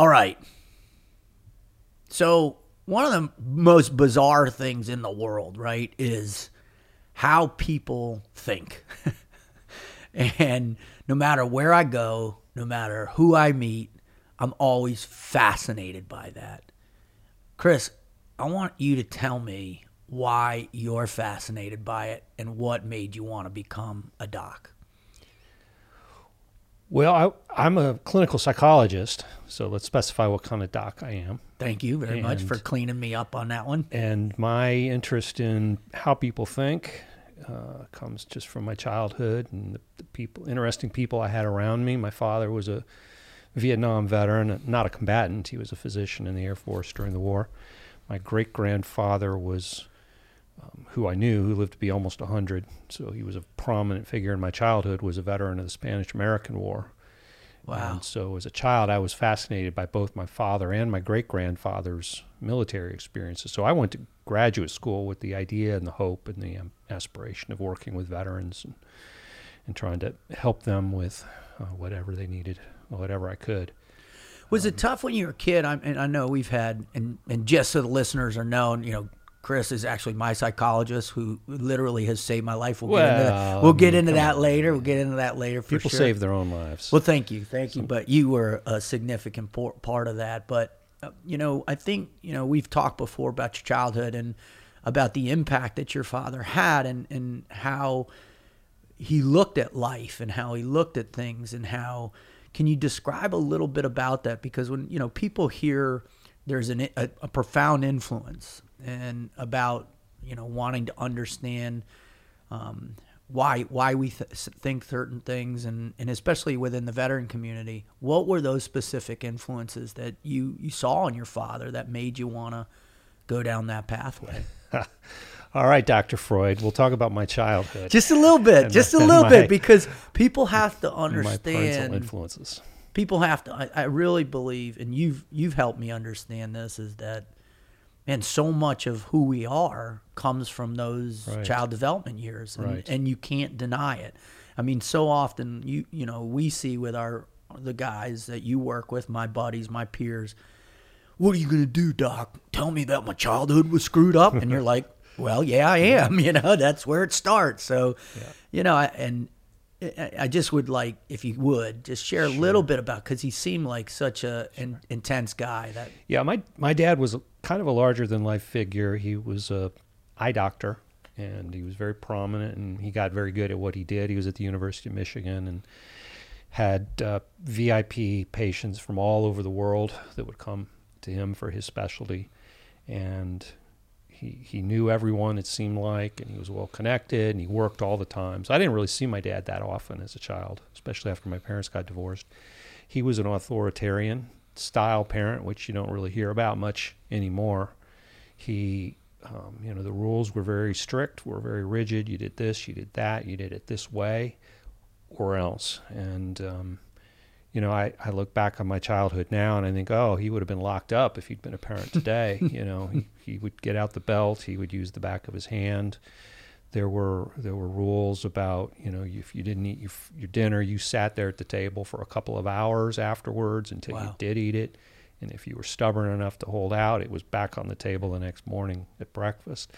All right. So, one of the most bizarre things in the world, right, is how people think. and no matter where I go, no matter who I meet, I'm always fascinated by that. Chris, I want you to tell me why you're fascinated by it and what made you want to become a doc. Well, I, am a clinical psychologist, so let's specify what kind of doc I am. Thank you very and, much for cleaning me up on that one. And my interest in how people think uh, comes just from my childhood and the, the, people, interesting people I had around me. My father was a Vietnam veteran, not a combatant. He was a physician in the Air Force during the war. My great grandfather was um, who I knew, who lived to be almost 100. So he was a prominent figure in my childhood, was a veteran of the Spanish American War. Wow. And so as a child, I was fascinated by both my father and my great grandfather's military experiences. So I went to graduate school with the idea and the hope and the um, aspiration of working with veterans and, and trying to help them with uh, whatever they needed, whatever I could. Was um, it tough when you were a kid? I, and I know we've had, and, and just so the listeners are known, you know, Chris is actually my psychologist who literally has saved my life. We'll well, get into that, we'll get into that later. We'll get into that later. People sure. save their own lives. Well, thank you, thank you. But you were a significant part of that. But uh, you know, I think you know we've talked before about your childhood and about the impact that your father had, and and how he looked at life and how he looked at things and how. Can you describe a little bit about that? Because when you know people hear there's an, a, a profound influence and about you know wanting to understand um, why why we th- think certain things and and especially within the veteran community what were those specific influences that you you saw in your father that made you want to go down that pathway? All right dr freud we'll talk about my childhood just a little bit just a little my, bit because people have to understand influences. people have to I, I really believe and you've you've helped me understand this is that and so much of who we are comes from those right. child development years and, right. and you can't deny it i mean so often you you know we see with our the guys that you work with my buddies my peers what are you going to do doc tell me that my childhood was screwed up and you're like well yeah i am you know that's where it starts so yeah. you know and I just would like, if you would, just share a sure. little bit about because he seemed like such a sure. in, intense guy. That yeah, my my dad was kind of a larger than life figure. He was a eye doctor, and he was very prominent, and he got very good at what he did. He was at the University of Michigan and had uh, VIP patients from all over the world that would come to him for his specialty, and he, he knew everyone, it seemed like, and he was well connected and he worked all the time. So I didn't really see my dad that often as a child, especially after my parents got divorced. He was an authoritarian style parent, which you don't really hear about much anymore. He, um, you know, the rules were very strict, were very rigid. You did this, you did that, you did it this way, or else. And, um, you know, I, I look back on my childhood now and I think, oh, he would have been locked up if he'd been a parent today. you know, he, he would get out the belt, he would use the back of his hand. There were there were rules about you know if you didn't eat your, your dinner, you sat there at the table for a couple of hours afterwards until wow. you did eat it, and if you were stubborn enough to hold out, it was back on the table the next morning at breakfast.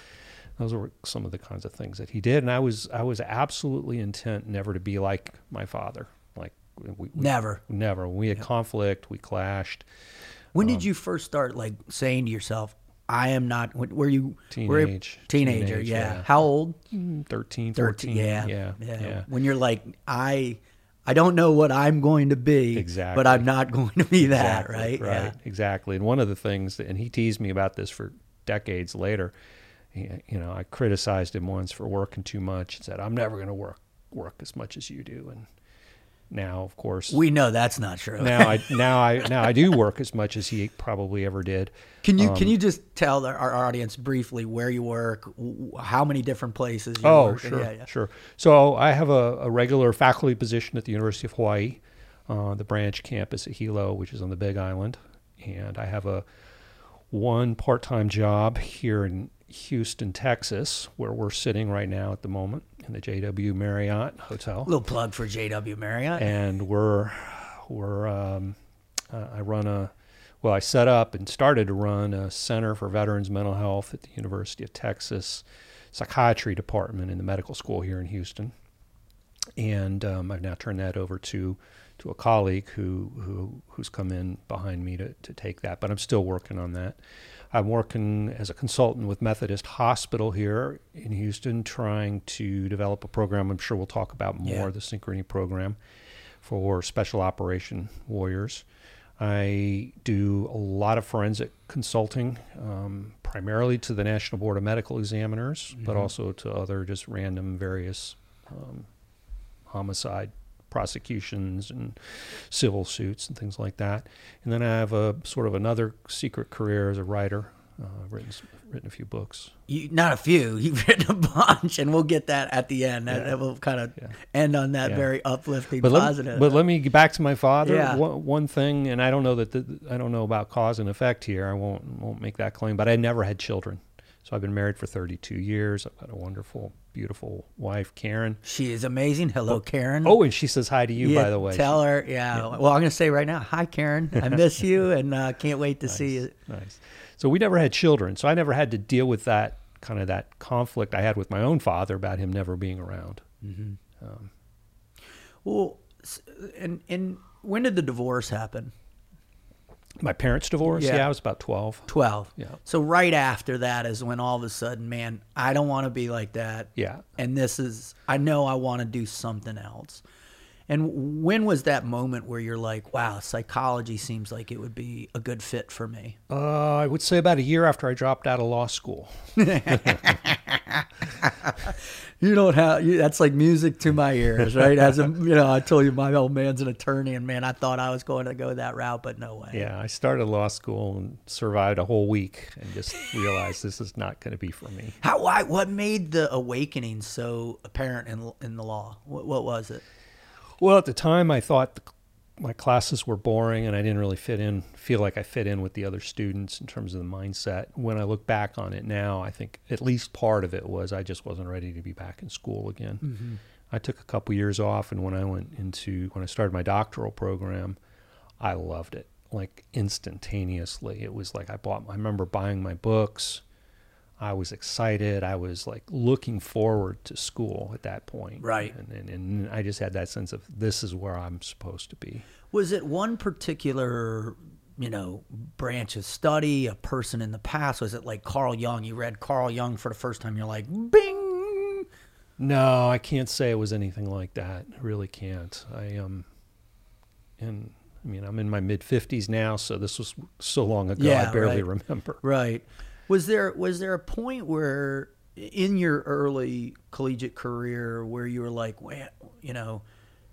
Those were some of the kinds of things that he did, and I was I was absolutely intent never to be like my father. We, we, never, never. We had conflict. We clashed. When um, did you first start like saying to yourself, "I am not"? Were you teenage? Were teenager, teenager yeah. yeah. How old? Mm, 13, 13 yeah, yeah, yeah, yeah. When you're like, I, I don't know what I'm going to be, exactly, but I'm not going to be that, exactly, right? Right, yeah. exactly. And one of the things, that, and he teased me about this for decades later. He, you know, I criticized him once for working too much and said, "I'm never going to work work as much as you do," and now, of course, we know that's not true. now I now I now I do work as much as he probably ever did. Can you um, can you just tell our, our, audience briefly where you work, how many different places? you oh, work? sure, yeah, yeah. sure. So I have a, a, regular faculty position at the University of Hawaii, uh, the branch campus at Hilo, which is on the Big Island, and I have a one part-time job here in Houston, Texas, where we're sitting right now at the moment in the JW Marriott Hotel. Little plug for JW Marriott. And we're we're um, uh, I run a well, I set up and started to run a Center for Veterans Mental Health at the University of Texas Psychiatry Department in the medical school here in Houston. And um, I've now turned that over to to a colleague who, who who's come in behind me to, to take that, but I'm still working on that. I'm working as a consultant with Methodist Hospital here in Houston, trying to develop a program. I'm sure we'll talk about more Yeah. the Synchrony program for special operation warriors. I do a lot of forensic consulting, um, primarily to the National Board of Medical Examiners, but Mhm. also to other just random various um, homicide prosecutions and civil suits and things like that. And then I have a sort of another secret career as a writer. Uh, I've written written a few books. You, not a few. You've written a bunch, and we'll get that at the end. That, Yeah. that will kind of Yeah. end on that Yeah. very uplifting, But positive. me, but let me get back to my father. Yeah. One, one thing, and I don't know that the, I don't know about cause and effect here. I won't won't make that claim. But I never had children, so I've been married for 32 years. I've got a wonderful, beautiful wife, Karen. she is amazing. Hello, Karen. Oh, and she says hi to you, Yeah, by the way. Tell her, yeah. Well, I'm going to say right now, hi, Karen. I miss you, and uh, can't wait to see you. Nice. So we never had children. So I never had to deal with that kind of that conflict I had with my own father about him never being around. Um, Well, and and when did the divorce happen? My parents divorced. Yeah. Yeah. I was about 12. Twelve. Yeah. So right after that is when all of a sudden, man, I don't want to be like that. Yeah. and this is I know I want to do something else. And when was that moment where you're like, wow, psychology seems like it would be a good fit for me? Uh, I would say about a year after I dropped out of law school. You don't have you, that's like music to my ears, right? As a you know, I told you my old man's an attorney, and man, I thought I was going to go that route, but no way. Yeah, I started law school and survived a whole week and just realized this is not going to be for me. How why what made the awakening so apparent in in the law? What, what was it? Well, at the time, I thought the, my classes were boring and I didn't really fit in, feel like I fit in with the other students in terms of the mindset. When I look back on it now, I think at least part of it was I just wasn't ready to be back in school again. Mm-hmm. I took a couple years off, and when I went into, when I started my doctoral program, I loved it like instantaneously. It was like I bought, I remember buying my books. I was excited. I was like looking forward to school at that point. Right. And, and, and I just had that sense of this is where I'm supposed to be. Was it one particular, you know, branch of study, a person in the past? Was it like Carl Jung? You read Carl Jung for the first time, you're like, bing. No, I can't say it was anything like that. I really can't. I um, and I mean, I'm in my mid 50s now, so this was so long ago. Yeah, I barely right. remember. Right. Was there was there a point where in your early collegiate career where you were like, well, you know,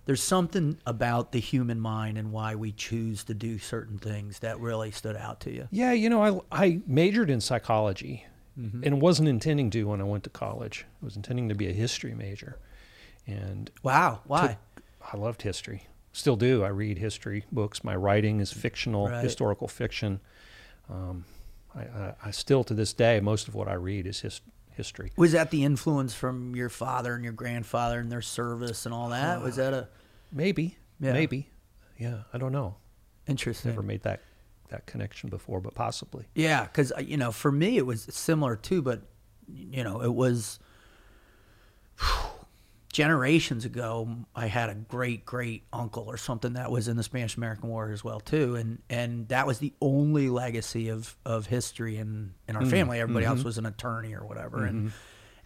there's something about the human mind and why we choose to do certain things that really stood out to you? Yeah, you know, I I majored in psychology, Mm-hmm. and wasn't intending to when I went to college. I was intending to be a history major, and Wow. Why? I loved history. Still do. I read history books. My writing is fictional, Right. historical fiction. Um, I, I, I still, to this day, most of what I read is his, history. Was that the influence from your father and your grandfather and their service and all that? Uh, was that a Maybe, Yeah. maybe, yeah. I don't know. interesting? Never made that that connection before, but possibly. Yeah, because uh, you know, for me it was similar too, but you know, it was generations ago. I had a great great uncle or something that was in the Spanish American War as well too, and and that was the only legacy of of history in in our mm, family. Everybody else mm-hmm. was an attorney or whatever, and mm-hmm.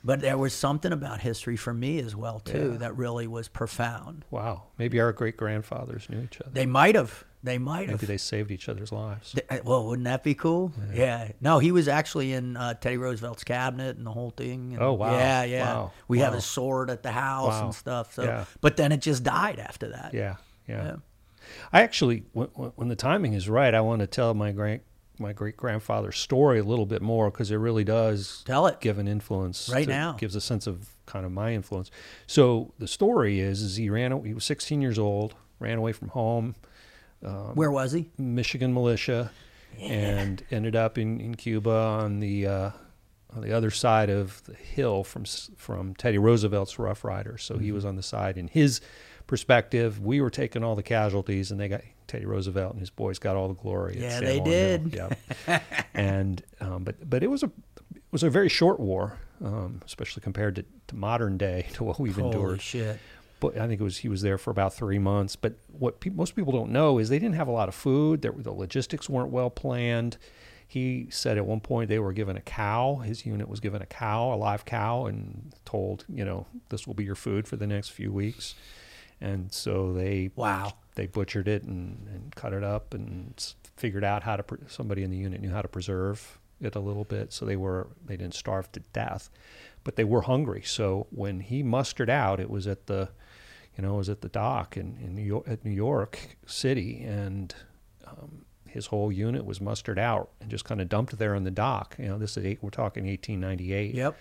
but there was something about history for me as well too Yeah. that really was profound. Wow. Maybe our great grandfathers knew each other. They might have, they might have. maybe they saved each other's lives. Th- uh, Well, wouldn't that be cool? Yeah. No, he was actually in uh, Teddy Roosevelt's cabinet and the whole thing. and- Oh, wow. Yeah, yeah. Wow. We have Wow. his sword at the house Wow. and stuff. So, Yeah. but then it just died after that. Yeah, yeah. Yeah. I actually, when, when the timing is right, I want to tell my great my great grandfather's story a little bit more because it really does Tell it. give an influence Right to- now. gives a sense of kind of my influence. So the story is, is he ran. He was 16 years old, ran away from home, Where was he? Michigan militia, and ended up in, in Cuba on the uh, on the other side of the hill from from Teddy Roosevelt's Rough Riders. So he was on the side in his perspective. We were taking all the casualties, and they got Teddy Roosevelt and his boys got all the glory. Yeah, they Hill. did. Yep. and um, but but it was a it was a very short war, um, especially compared to, to modern day to what we've Holy endured. shit. But I think it was he was there for about three months. But what pe- most people don't know is they didn't have a lot of food. There, the logistics weren't well planned. He said at one point they were given a cow. His unit was given a cow, a live cow, and told, you know, this will be your food for the next few weeks. And so they Wow. they butchered it and, and cut it up and figured out how to. Pre- somebody in the unit knew how to preserve it a little bit, so they were they didn't starve to death, but they were hungry. So when he mustered out, it was at the, you know, was at the dock in, in New York, at New York City, and um, his whole unit was mustered out and just kind of dumped there on the dock. You know, this is eight, we're talking 1898 Yep.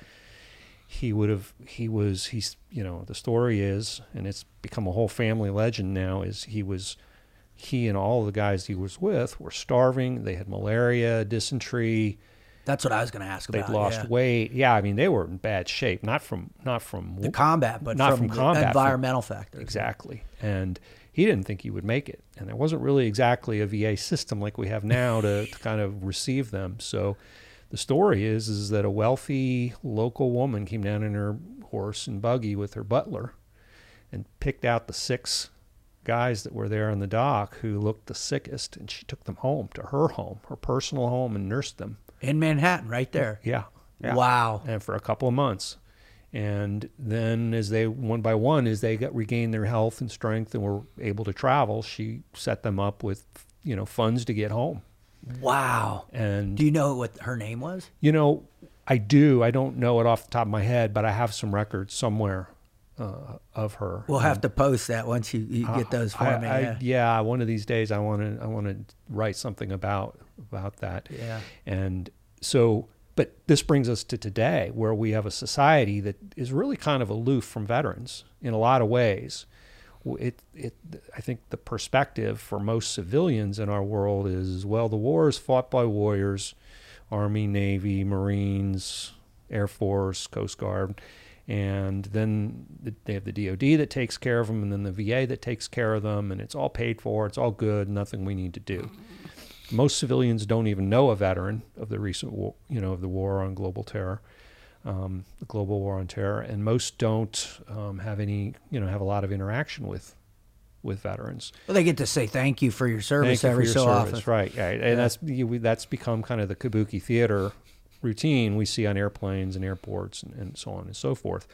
he would have he was he's you know the story is and it's become a whole family legend now is he was he and all the guys he was with were starving they had malaria dysentery That's what I was going to ask about. they'd lost yeah. weight yeah i mean they were in bad shape not from not from The combat, but Not from, from combat, from- environmental factors. exactly and he didn't think he would make it and there wasn't really exactly a va system like we have now to, to kind of receive them so the story is is that a wealthy local woman came down in her horse and buggy with her butler and picked out the six guys that were there on the dock who looked the sickest and she took them home to her home her personal home and nursed them In Manhattan, right there. yeah, yeah. Wow. and for a couple of months and then as they one by one as they got regained their health and strength and were able to travel she set them up with you know funds to get home Wow. and Do you know what her name was? you know, I do. I don't know it off the top of my head, but I have some records somewhere uh, of her. We'll have to post that once you, you get those for I- me. I- yeah. yeah, one of these days I want to I want to write something about about that. Yeah. And so, but this brings us to today, where we have a society that is really kind of aloof from veterans in a lot of ways. It, it, I think the perspective for most civilians in our world is, well, the war is fought by warriors, Army, Navy, Marines, Air Force, Coast Guard, and then they have the DoD that takes care of them, and then the VA that takes care of them, and it's all paid for, it's all good, nothing we need to do most civilians don't even know a veteran of the recent war, you know, of the war on global terror, um, the global war on terror, and most don't um, have any, you know, have a lot of interaction with with veterans. Well, they get to say thank you for your service you every your so service, often. right? right. And that's you, we- that's become kind of the kabuki theater routine we see on airplanes and airports and, and so on and so forth.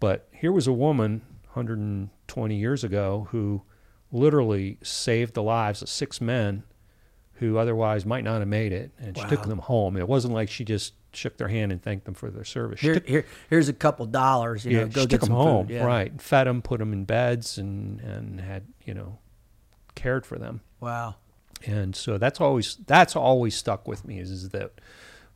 But here was a woman 120 years ago who literally saved the lives of six men who otherwise might not have made it, and she took them home. It wasn't like she just shook their hand and thanked them for their service. Here, took, here, here's a couple dollars. You know, yeah, go she get took some them home, food. Yeah. right? Fed them, put them in beds, and and had you know cared for them Wow. and so that's always that's always stuck with me is, is that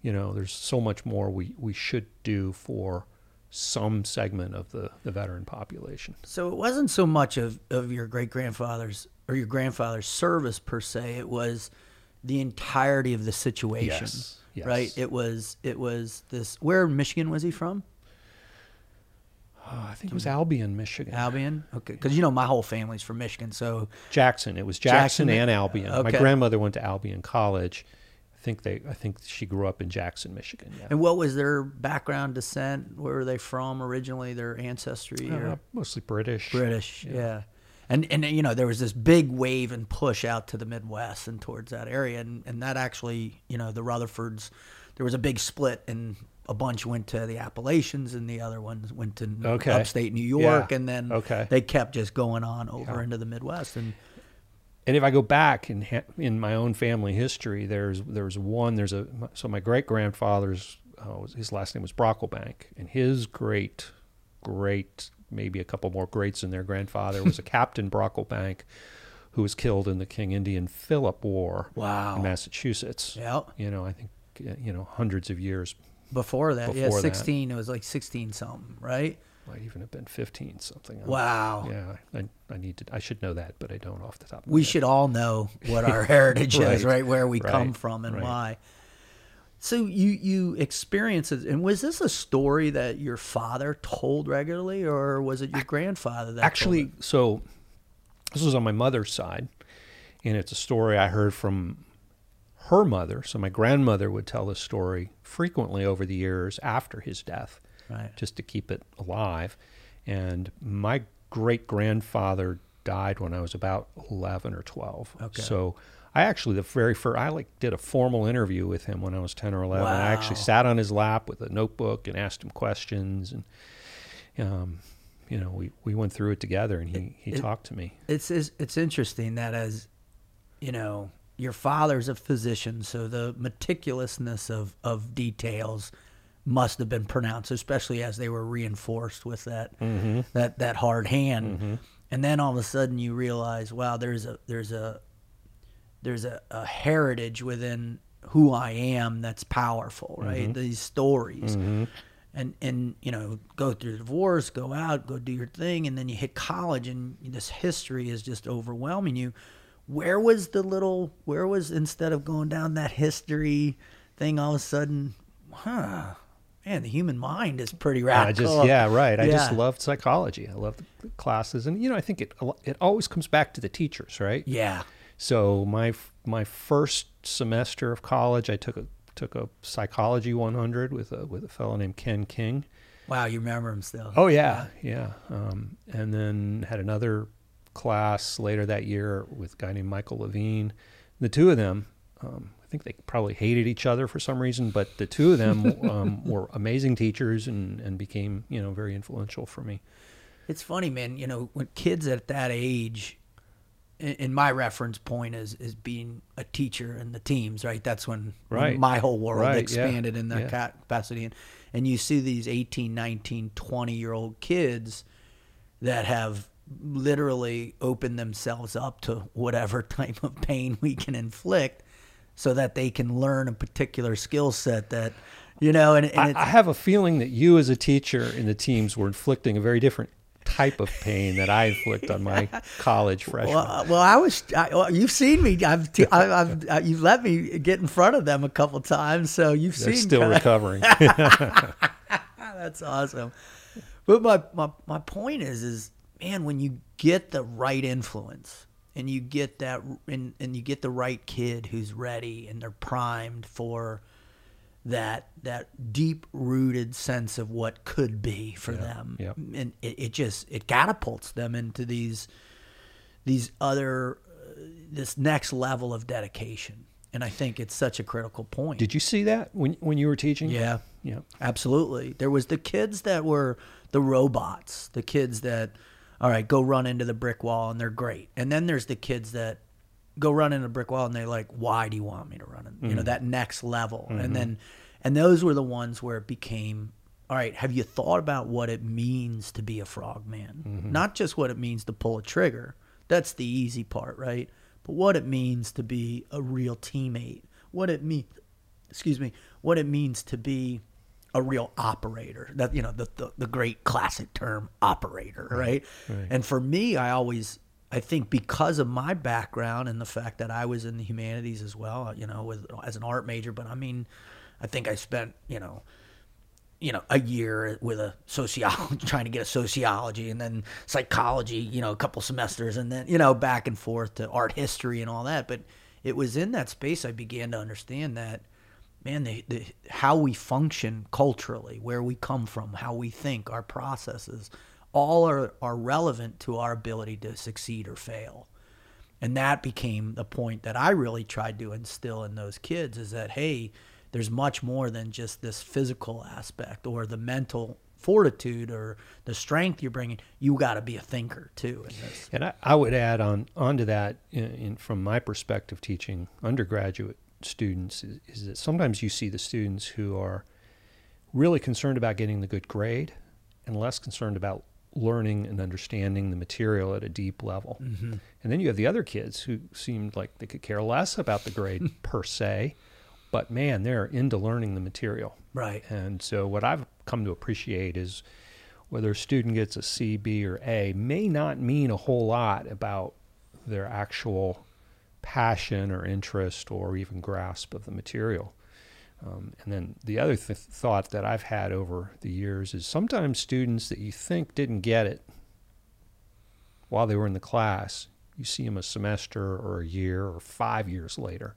you know there's so much more we we should do for some segment of the the veteran population So it wasn't so much of, of your great grandfather's or your grandfather's service per se. It was the entirety of the situation. Yes, yes. Right. It was it was this. Where in Michigan was he from? oh, i think it was albion michigan Albion. Okay. Because you know my whole family's from Michigan. So jackson it was jackson, Jackson, and albion my grandmother went to albion college i think they i think she grew up in jackson michigan yeah and what was their background descent? Where were they from originally? Their ancestry or Uh, mostly british British, yeah. And and you know there was this big wave and push out to the Midwest and towards that area, and and that actually you know the Rutherfords, there was a big split, and a bunch went to the Appalachians, and the other ones went to Okay. upstate New York, Yeah. and then Okay. they kept just going on over Yeah. into the Midwest, and and if I go back in in my own family history, there's there's one there's a so my great grandfather's uh, his last name was Brocklebank, and his great great maybe a couple more greats than their grandfather was a Captain Brocklebank, who was killed in the King Indian Philip War Wow. in Massachusetts. yeah. You know, I think uh, you know hundreds of years Before that, yeah, Before that. sixteen. It was like sixteen something, right? might even have been 15 something. Wow. Yeah, I, I need to I should know that, but I don't off the top of my we should all know what our heritage is, Right, right? Where we come from and right. why. So you you experience it, and was this a story that your father told regularly, or was it your grandfather that told actually so this was on my mother's side and it's a story I heard from her mother. So my grandmother would tell this story frequently over the years after his death, Right. just to keep it alive. And my great grandfather died when I was about 11 or 12. Okay. So I actually the very first I like did a formal interview with him when I was 10 or 11. I actually sat on his lap with a notebook and asked him questions and um, you know, we, we went through it together and he, he It- talked to me. it's it's it's interesting that as you know your father's a physician so the meticulousness of of details must have been pronounced especially as they were reinforced with that Mm-hmm. that that hard hand and then all of a sudden you realize wow there's a there's a there's a, a heritage within who I am that's powerful right mm-hmm. these stories mm-hmm. and and you know go through the divorce go out go do your thing and then you hit college and this history is just overwhelming you where was the little where was instead of going down that history thing all of a sudden huh man the human mind is pretty radical I just yeah right. I just Yeah. loved psychology. I loved the classes, and you know I think it it always comes back to the teachers, right? yeah So my my first semester of college, I took a took a psychology 100 with a with a fellow named Ken King. wow you remember him still Oh yeah, yeah. Um, and then had another class later that year with a guy named Michael Levine. The two of them, um, I think they probably hated each other for some reason, but the two of them um, were amazing teachers and, and became you know very influential for me. It's funny, man. You know, when kids at that age, in, my reference point is is being a teacher in the teams, right? That's when, when my whole world Right, yeah, expanded in that yeah. capacity. And, and you see these 18, 19, 20 year old kids that have literally opened themselves up to whatever type of pain we can inflict so that they can learn a particular skill set that, you know, and, and I, I have a feeling that you, as a teacher in the teams, were inflicting a very different type of pain that I inflict on my college freshmen. Well, well, I was. I, well, you've seen me. I've. T- I, I've. Uh, you've let me get in front of them a couple times, so you've They're seen. still kinda- recovering. That's awesome. But my, my my point is is man, when you get the right influence and you get that and, and you get the right kid who's ready and they're primed for that that deep rooted sense of what could be for them yeah. and it, it just it catapults them into these these other uh, this next level of dedication and i think it's such a critical point Did you see that when when you were teaching? yeah Yeah. Absolutely. There was the kids that were the robots, the kids that all right, go run into the brick wall and they're great. And then there's the kids that go run into a brick wall and they're like, "Why do you want me to run?" In? You know, mm-hmm. that next level. And mm-hmm. then and those were the ones where it became all right, have you thought about what it means to be a frogman? Mm-hmm. Not just what it means to pull a trigger. That's the easy part, right? But what it means to be a real teammate. What it means excuse me, what it means to be a real operator. That you know, the the, the great classic term operator, right? right. And for me, I always I think because of my background and the fact that I was in the humanities as well, you know, with as an art major, but I mean, I think I spent, you know, you know, a year with a sociology, trying to get a sociology, and then psychology, you know, a couple semesters, and then you know, back and forth to art history and all that. But it was in that space I began to understand that, man, the, the how we function culturally, where we come from, how we think, our processes, all are are relevant to our ability to succeed or fail. And that became the point that I really tried to instill in those kids is that, hey, there's much more than just this physical aspect or the mental fortitude or the strength you're bringing. You got to be a thinker too. And I, I would add on onto that, in, in, from my perspective, teaching undergraduate students, is, is that sometimes you see the students who are really concerned about getting the good grade and less concerned about learning and understanding the material at a deep level. Mm-hmm. And then you have the other kids who seemed like they could care less about the grade per se, but man, they're into learning the material. Right. And so what I've come to appreciate is whether a student gets a C, B, or A may not mean a whole lot about their actual passion or interest or even grasp of the material. Um, and then the other th- thought that I've had over the years is sometimes students that you think didn't get it while they were in the class you see them a semester or a year or five years later,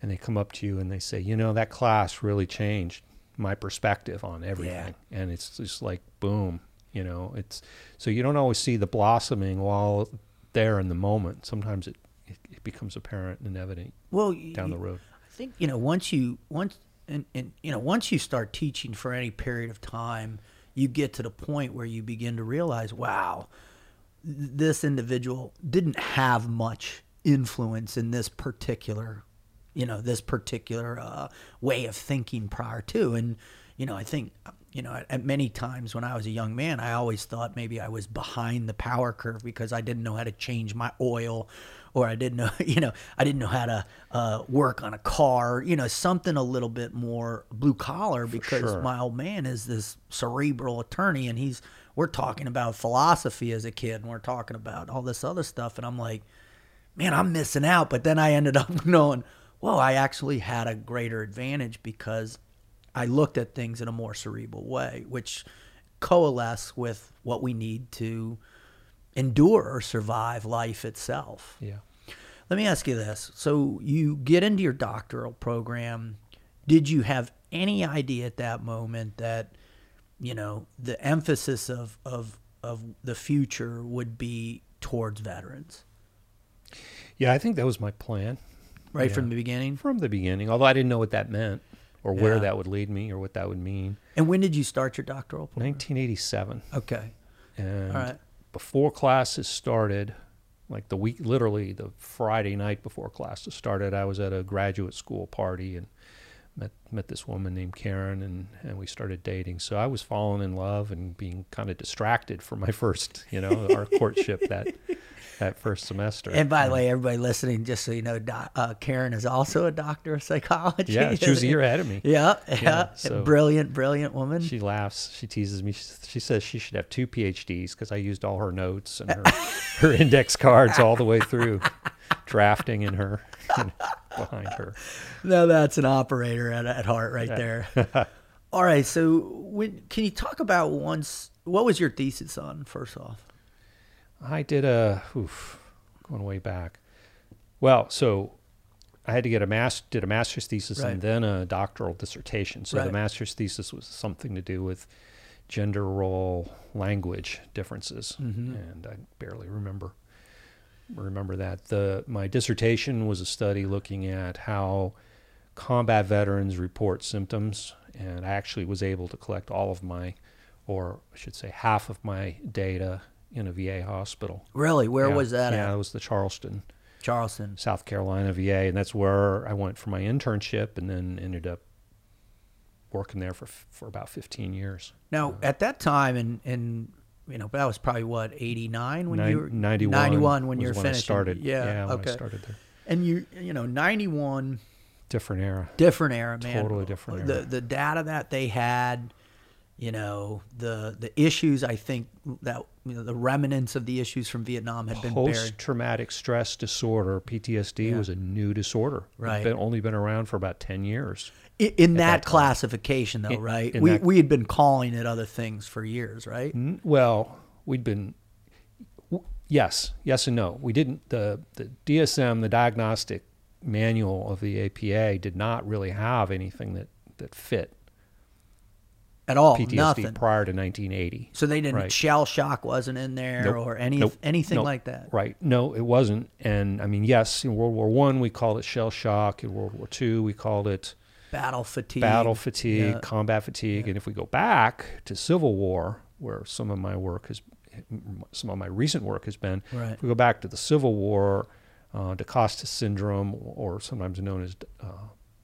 and they come up to you and they say, you know, that class really changed my perspective on everything, and it's just like boom, you know, it's so you don't always see the blossoming while there in the moment. Sometimes it it, it becomes apparent and evident Well, down y- the road. I think you know once you once and, and you know once you start teaching for any period of time, you get to the point where you begin to realize, wow, this individual didn't have much influence in this particular, you know, this particular uh, way of thinking prior to, and you know, I think. You know, at, at many times when I was a young man, I always thought maybe I was behind the power curve because I didn't know how to change my oil or I didn't know, you know, I didn't know how to uh, work on a car, you know, something a little bit more blue collar because sure. my old man is this cerebral attorney and he's, we're talking about philosophy as a kid and we're talking about all this other stuff. And I'm like, man, I'm missing out. But then I ended up knowing, well, I actually had a greater advantage because I looked at things in a more cerebral way, which coalesce with what we need to endure or survive life itself. Yeah. Let me ask you this. So you get into your doctoral program. Did you have any idea at that moment that, you know, the emphasis of, of, of the future would be towards veterans Yeah, I think that was my plan right Yeah. from the beginning? from the beginning, although I didn't know what that meant or where Yeah. that would lead me or what that would mean. And when did you start your doctoral program? 1987. Okay. And All right. Before classes started, like the week, literally the Friday night before classes started, I was at a graduate school party and met met this woman named Karen, and and we started dating. So I was falling in love and being kind of distracted for my first, you know, our courtship that that first semester. And by the way, everybody listening, just so you know, doc, uh, Karen is also a doctor of psychology. yeah, she was a year ahead of me. Yeah, yeah. so- brilliant, brilliant woman. She laughs. She teases me. She, she says she should have two PhDs because I used all her notes and her, her index cards all the way through, drafting in her behind her. no, that's an operator at, at heart right there. All right. So, when, can you talk about once? What was your thesis on? First off, I did a oof, going way back. Well, so I had to get a mas did a master's thesis Right. and then a doctoral dissertation. So the master's thesis was something to do with gender role language differences, Mm-hmm. and I barely remember remember that. The my dissertation was a study looking at how combat veterans report symptoms, and I actually was able to collect all of my, or I should say, half of my data in a VA hospital. really, where Yeah, was that Yeah, at? it was the Charleston, Charleston. South Carolina VA, and that's where I went for my internship, and then ended up working there for for about 15 years. Now, at that time, and and you know, that was probably what eighty nine when Nin- you were 91, 91 when you were when finishing. I started. Yeah. when okay. I started there. And you, you know, ninety one. Different era. different era, man. Totally different The era. the data that they had, you know, the the issues. I think that you know, the remnants of the issues from Vietnam had been buried. Post traumatic stress disorder (PTSD) Yeah. was a new disorder. Right. been, only been around for about 10 years. In, in that, that classification, though, In- right? in we that- we had been calling it other things for years, right? N- Well, we'd been w- yes, yes and no. We didn't the the DSM, the diagnostic manual of the APA, did not really have anything that that fit At all, PTSD nothing. prior to 1980. So they didn't. Right. Shell shock wasn't in there, Nope. or any Nope. anything Nope. like that. Right? No, it wasn't. And I mean, yes, in World War One we called it shell shock. In World War Two we called it Battle fatigue. battle fatigue, Yeah. combat fatigue, and if we go back to Civil War, where some of my work has, some of my recent work has been, Right. if we go back to the Civil War, uh, DaCosta syndrome, or sometimes known as uh,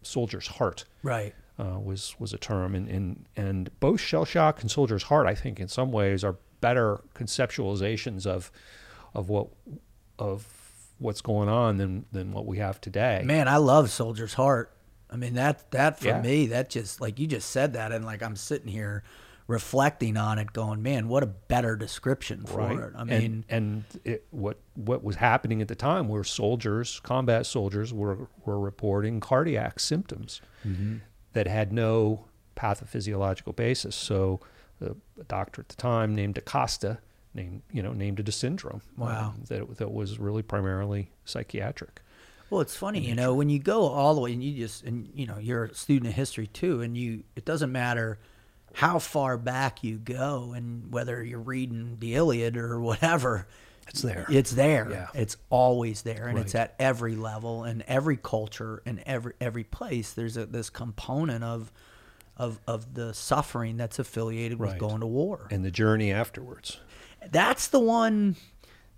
soldier's heart, Right. Uh, was was a term, and and and both shell shock and soldier's heart, I think, in some ways, are better conceptualizations of of what of what's going on than than what we have today. Man, I love Soldier's Heart. I mean that that for Yeah. me, that just like you just said that, and like I'm sitting here reflecting on it, going, man, what a better description for right? it. I And- mean, and, it, what what was happening at the time were soldiers, combat soldiers, were were reporting cardiac symptoms Mm-hmm. That had no pathophysiological basis. So the a doctor at the time named Acosta named you know named it a syndrome. Wow. um, that that was really primarily psychiatric. Well, it's funny, you know, when you go all the way and you just and you know, you're a student of history too and you it doesn't matter how far back you go and whether you're reading the Iliad or whatever, It's there. it's there. Yeah. It's always there and it's at every level and every culture and every every place there's a this component of of of the suffering that's affiliated with going to war. and the journey afterwards. that's the one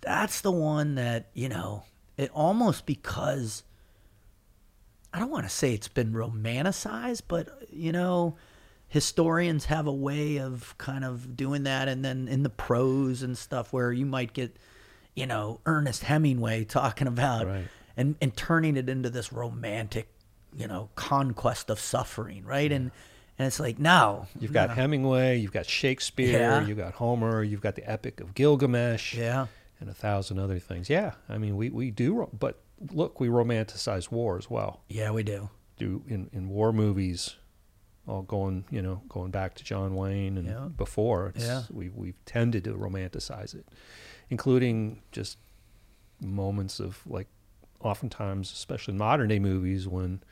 that's the one that you know it almost because i don't want to say it's been romanticized but you know historians have a way of kind of doing that and then in the prose and stuff where you might get you know ernest hemingway talking about Right. and and turning it into this romantic you know conquest of suffering right and and it's like no You've got no. Hemingway, you've got Shakespeare, Yeah. you've got Homer, you've got the Epic of Gilgamesh, yeah and a thousand other things. Yeah, I mean we we do, but look, we romanticize war as well. yeah we do Do in in war movies, all going you know going back to John Wayne and Yeah. before. Yeah. we we've tended to romanticize it, including just moments of like, oftentimes, especially in modern day movies, when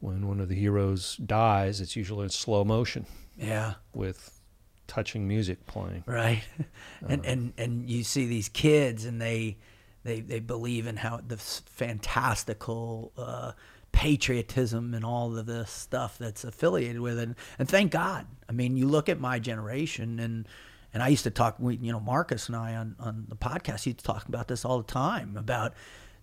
when one of the heroes dies, it's usually in slow motion. Yeah. With touching music playing. right. And Uh-huh. and and you see these kids and they they they believe in how the fantastical uh patriotism and all of this stuff that's affiliated with it. And thank god. I mean you look at my generation and and i used to talk we you know marcus and i on on the podcast used to talk about this all the time about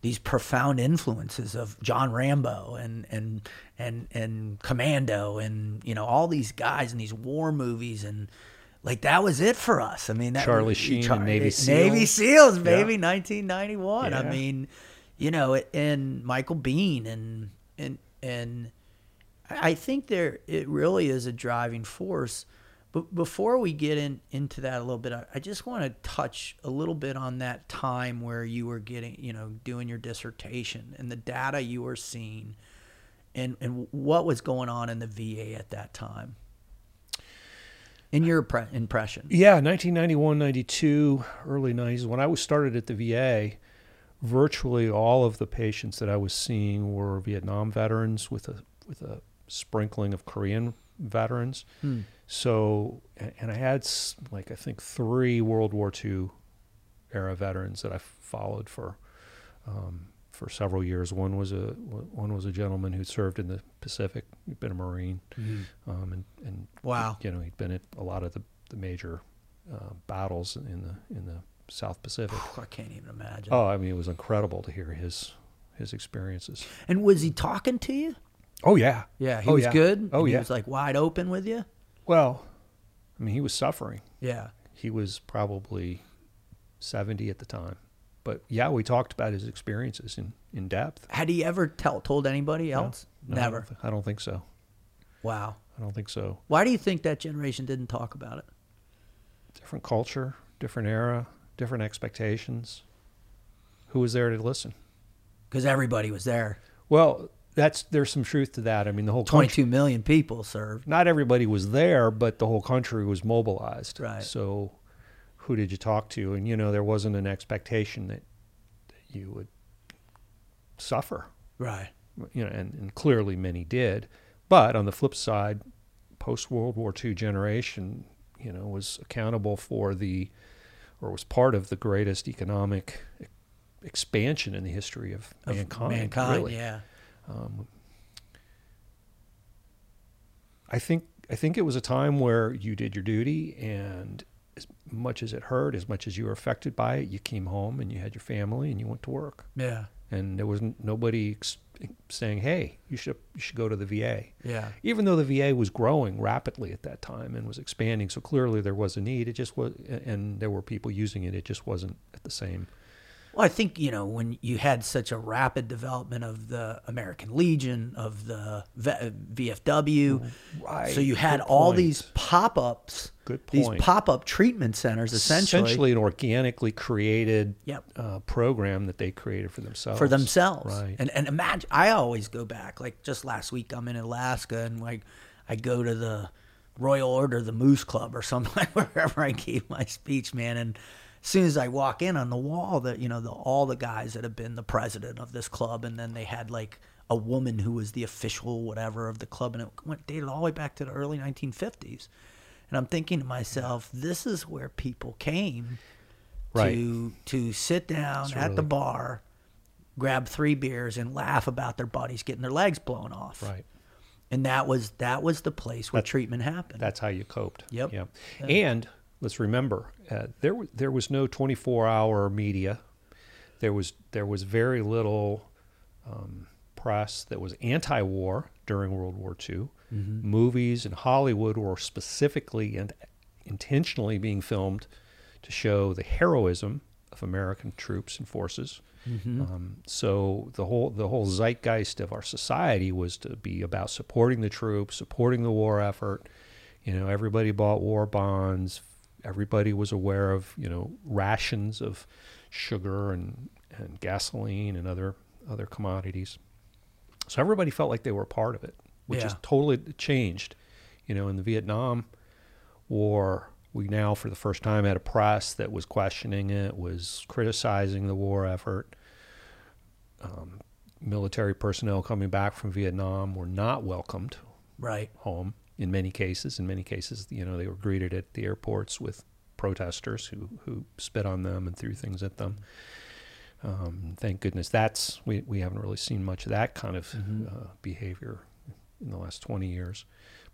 these profound influences of John Rambo and and and and Commando and you know all these guys and these war movies and like that was it for us. I mean, that, Charlie Sheen and Navy eh, Navy SEALs. Seals, Yeah. baby, 1991. I mean, you know, and Michael Biehn and and and I think there it really is a driving force. But before we get in into that a little bit, I, I just want to touch a little bit on that time where you were getting, you know, doing your dissertation and the data you were seeing, and and what was going on in the VA at that time. In your pre- impression, Yeah, 1991, 92, early 90s. When I was started at the VA, virtually all of the patients that I was seeing were Vietnam veterans with a with a sprinkling of Korean veterans. Hmm. So, and I had like I think three World War II era veterans that I followed for um, for several years. One was a one was a gentleman who served in the Pacific. He'd been a Marine, um, and and Wow. you know he'd been at a lot of the the major uh, battles in the in the South Pacific. I can't even imagine. Oh, I mean, it was incredible to hear his his experiences. And was he talking to you? Oh yeah, Yeah, he Oh, was yeah. good. Oh, and He was like wide open with you. Well, I mean, he was suffering. Yeah. He was probably seventy at the time, but yeah, we talked about his experiences in in depth. Had he ever tell, told anybody else? No, I Never. don't, th- I don't think so. Wow. I don't think so. Why do you think that generation didn't talk about it? Different culture, different era, different expectations. Who was there to listen? Because everybody was there. Well, that's there's some truth to that. I mean, the whole country, 22 million people served. not everybody was there, but the whole country was mobilized. Right. So, who did you talk to? And you know, there wasn't an expectation that, that you would suffer. Right. You know, and, and clearly many did. But on the flip side, post World War II generation, you know, was accountable for the, or was part of the greatest economic expansion in the history of, Of mankind. mankind, really. yeah. Um, I think I think it was a time where you did your duty, and as much as it hurt, as much as you were affected by it, you came home and you had your family and you went to work, Yeah. and there was nobody saying, "Hey, you should you should go to the VA." Yeah. Even though the VA was growing rapidly at that time and was expanding, so clearly there was a need. It just was, and there were people using it. It just wasn't at the same. Well, I think, you know, when you had such a rapid development of the American Legion, of the V- VFW, Right. so you had Good all point. these pop ups, Good point. these pop up treatment centers essentially, essentially an organically created Yep. uh, program that they created for themselves. for themselves. Right. And and imagine I always go back like just last week I'm in Alaska and like I go to the Royal Order the Moose Club or something wherever I gave my speech, man. And soon as I walk in on the wall, that you know, the, all the guys that have been the president of this club, and then they had like a woman who was the official whatever of the club, and it went dated all the way back to the early 1950s. And I'm thinking to myself, this is where people came Right. to to sit down It's at the really- bar, grab three beers, and laugh about their buddies getting their legs blown off. Right. And that was that was the place where That- treatment happened. That's how you coped. Yep. Yep. Yeah. And let's remember, uh, there there was no 24-hour media. There was there was very little um, press that was anti-war during World War II. Mm-hmm. Movies in Hollywood were specifically and intentionally being filmed to show the heroism of American troops and forces. Mm-hmm. Um, so the whole the whole zeitgeist of our society was to be about supporting the troops, supporting the war effort. You know, everybody bought war bonds. Everybody was aware of you know rations of sugar and, and gasoline and other other commodities. So everybody felt like they were a part of it, which is Yeah. totally changed. You know, in the Vietnam War, we now for the first time had a press that was questioning it, was criticizing the war effort. Um, military personnel coming back from Vietnam were not welcomed right. home in many cases. In many cases, you know, they were greeted at the airports with protesters who, who spit on them and threw things at them. Um, thank goodness that's we, we haven't really seen much of that kind of Mhm. uh, behavior in the last 20 years.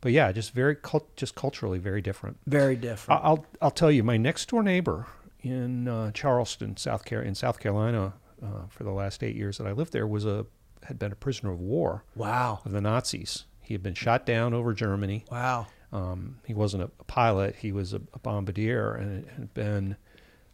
But yeah, just very cult, just culturally very different. Very different. I'll I'll tell you, my next door neighbor in uh, Charleston, South Car- in South Carolina, uh, for the last eight years that I lived there, was a had been a prisoner of war wow. of the Nazis. He had been shot down over Germany. Wow. Um, he wasn't a, pilot; he was a, a bombardier, and it had been,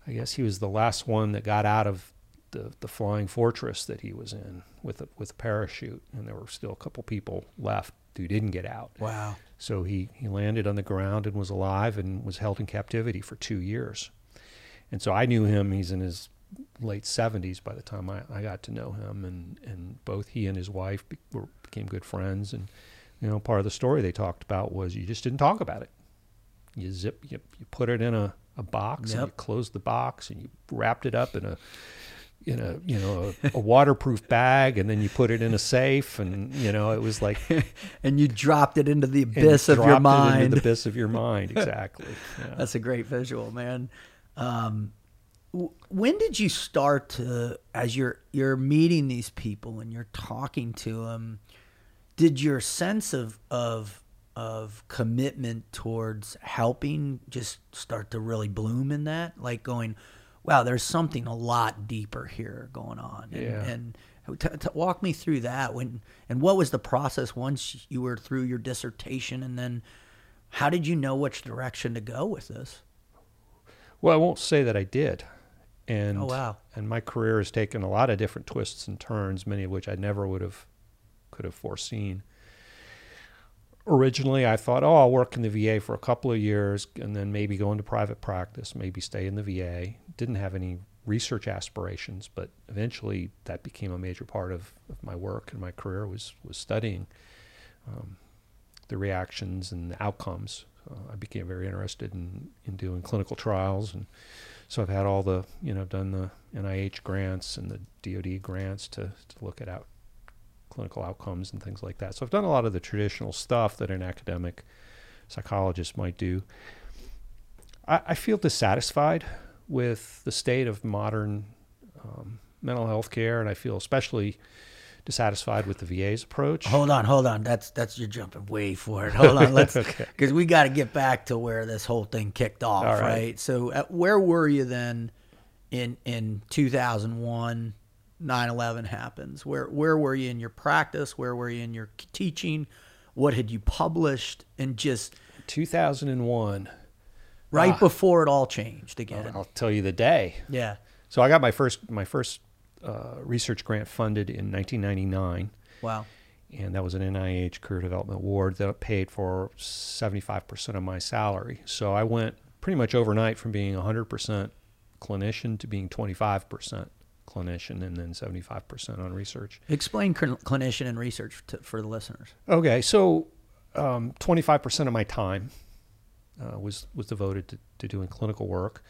I guess, he was the last one that got out of the the flying fortress that he was in with a, with a parachute, and there were still a couple people left who didn't get out. Wow. So he, he landed on the ground and was alive and was held in captivity for two years. And so I knew him. He's in his late 70s by the time I, I got to know him. And, and both he and his wife be, were, became good friends. And, you know, part of the story they talked about was you just didn't talk about it. You zip, you, you put it in a, a box and you closed the box and you wrapped it up in a, in a you know a, a waterproof bag and then you put it in a safe and you know it was like And you dropped it into the abyss of your dropped it mind. into the abyss of your mind. Exactly. Yeah. That's a great visual, man. Um, w- when did you start to, as you're you're meeting these people and you're talking to them, did your sense of of of commitment towards helping just start to really bloom in that? Like going, wow, there's something a lot deeper here going on. And, Yeah. and t- t- walk me through that. When and what was the process once you were through your dissertation, and then how did you know which direction to go with this? Well, I won't say that I did. And Oh, wow. and my career has taken a lot of different twists and turns, many of which I never would have could have foreseen. Originally, I thought, oh, I'll work in the VA for a couple of years and then maybe go into private practice, maybe stay in the VA. Didn't have any research aspirations, but eventually that became a major part of, of my work and my career was was studying um, the reactions and the outcomes. Uh, I became very interested in, in doing clinical trials, and so I've had all the you know done the NIH grants and the DoD grants to to look at out clinical outcomes and things like that. So I've done a lot of the traditional stuff that an academic psychologist might do. I, I feel dissatisfied with the state of modern um, mental health care, and I feel especially dissatisfied with the VA's approach. Hold on, hold on. That's that's you're jumping way forward. Hold on, let's Okay. because we got to get back to where this whole thing kicked off, right. right. So, uh, where were you then in in 2001? 9/11 happens. Where where were you in your practice? Where were you in your teaching? What had you published? And just 2001. right Ah. before it all changed again. I'll tell you the day. Yeah. So I got my first my first uh, research grant funded in 1999, Wow. and that was an NIH Career Development Award that paid for 75% of my salary. So I went pretty much overnight from being 100% clinician to being 25% clinician, and then 75% on research. Explain cl- clinician and research to, for the listeners. Okay, so um, 25% of my time uh, was was devoted to, to doing clinical work.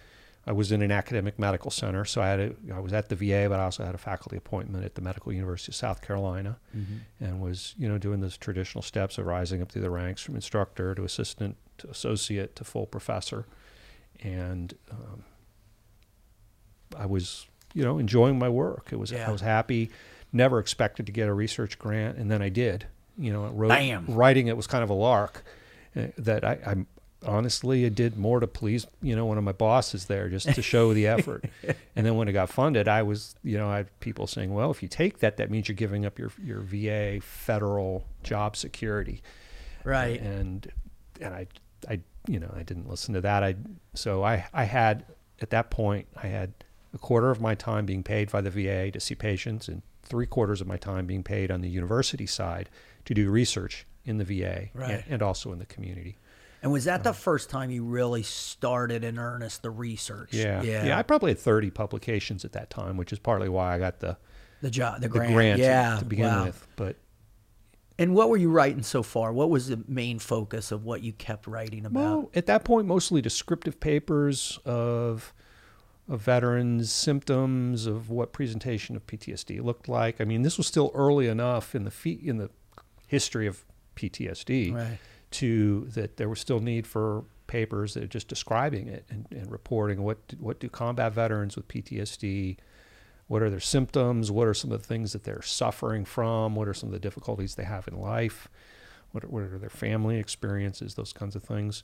I was in an academic medical center, so I had a, I was at the VA, but I also had a faculty appointment at the Medical University of South Carolina, and was you know doing those traditional steps of rising up through the ranks from instructor to assistant to associate to full professor, and um, I was you know enjoying my work. It was Yeah. I was happy. Never expected to get a research grant, and then I did. You know, wrote, writing it was kind of a lark. uh, That I, I honestly I did more to please you know one of my bosses there just to show the effort. and then when it got funded, I was you know I had people saying, well, if you take that, that means you're giving up your your VA federal job security Right. and and I I you know I didn't listen to that I so I I had at that point I had a quarter of my time being paid by the VA to see patients and three quarters of my time being paid on the university side to do research in the VA Right. and, and also in the community. And was that the um, first time you really started in earnest the research? Yeah, Yeah. I probably had 30 publications at that time, which is partly why I got the the job, the the grant. grant, to- yeah. to, begin wow. with. But And what were you writing so far? What was the main focus of what you kept writing about? Well, at that point, mostly descriptive papers of of veterans' symptoms of what presentation of PTSD looked like. I mean, this was still early enough in the in the history of PTSD right. to that there was still need for papers that are just describing it and, and reporting what do, what do combat veterans with PTSD what are their symptoms what are some of the things that they're suffering from what are some of the difficulties they have in life what are, what are their family experiences those kinds of things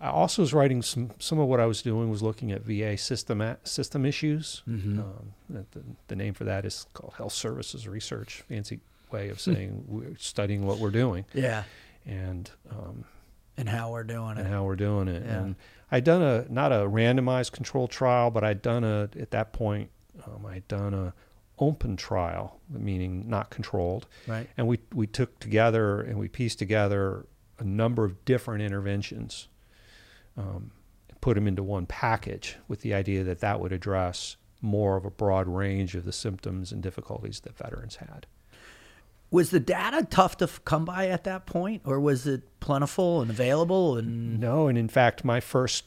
I also was writing some some of what I was doing was looking at VA system system issues Mhm. um, the, the name for that is called health services research fancy way of saying we're studying what we're doing Yeah. and um, And how we're doing and it. And how we're doing it. Yeah. And I'd done a not a randomized control trial, but I'd done a at that point um, I'd done a open trial, meaning not controlled. Right. And we we took together and we pieced together a number of different interventions, um, put them into one package with the idea that that would address more of a broad range of the symptoms and difficulties that veterans had. Was the data tough to f- come by at that point, or was it plentiful and available? And No, and in fact, my first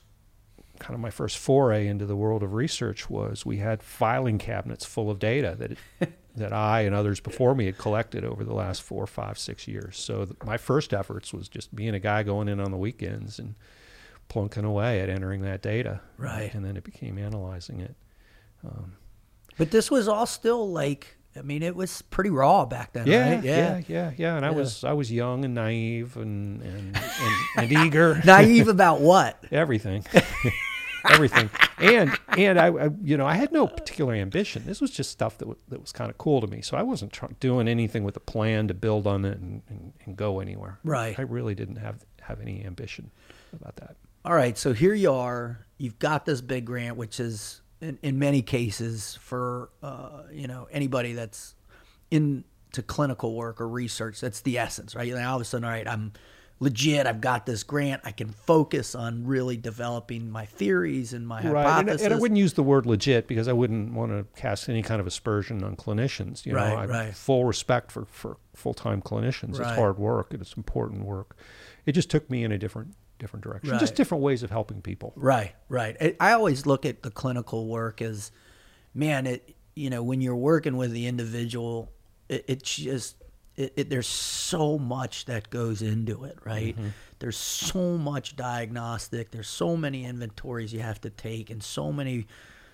kind of my first foray into the world of research was we had filing cabinets full of data that it, that I and others before me had collected over the last four, five, six years. So th- my first efforts was just being a guy going in on the weekends and plunking away at entering that data. Right. and then it became analyzing it. Um, but this was all still like, I mean, it was pretty raw back then, yeah, right? yeah, yeah, yeah, And I Yeah. was I was young and naive and and, and, and eager. Naive about what? everything everything and and I, I you know i had no particular ambition this was just stuff that, w- that was kind of cool to me so i wasn't try- doing anything with a plan to build on it and, and, and go anywhere Right. i really didn't have have any ambition about that All right, so here you are. You've got this big grant, which is in, in many cases for uh, you know anybody that's into clinical work or research. That's the essence, right? Now all of a sudden, all right, I'm legit. I've got this grant. I can focus on really developing my theories and my right and, hypothesis. and i wouldn't use the word legit because i wouldn't want to cast any kind of aspersion on clinicians you know Right, I right. full respect for for full-time clinicians Right. it's hard work and it's important work it just took me in a different different direction Right. just different ways of helping people Right, right. I- always look at the clinical work as, man, it you know when you're working with the individual, it, it just it, it, there's so much that goes into it, right? Mm-hmm. There's so much diagnostic. There's so many inventories you have to take, and so many,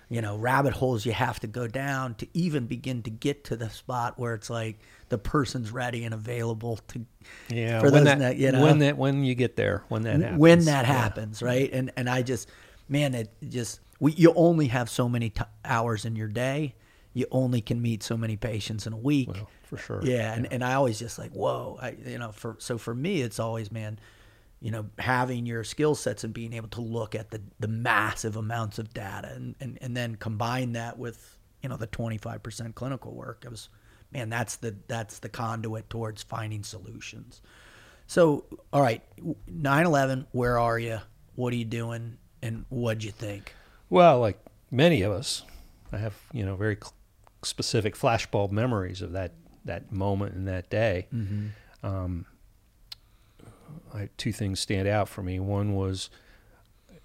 you know, rabbit holes you have to go down to even begin to get to the spot where it's like the person's ready and available to Yeah, for when those that, that, you know when that when you get there, when that happens, when that Yeah. happens, right? And and I just, man, it just we you only have so many t- hours in your day. You only can meet so many patients in a week. Well, for sure. Yeah, and, and I always just like, whoa, I you know, for so for me, it's always man, you know, having your skill sets and being able to look at the the massive amounts of data and and, and then combine that with you know the twenty five percent clinical work. It was, man, that's the that's the conduit towards finding solutions. So, all right, 9/11, where are you? What are you doing? And what'd you think? Well, like many of us, I have you know very cl- specific flashbulb memories of that that moment and that day. Mm-hmm. Um, I, two things stand out for me. One was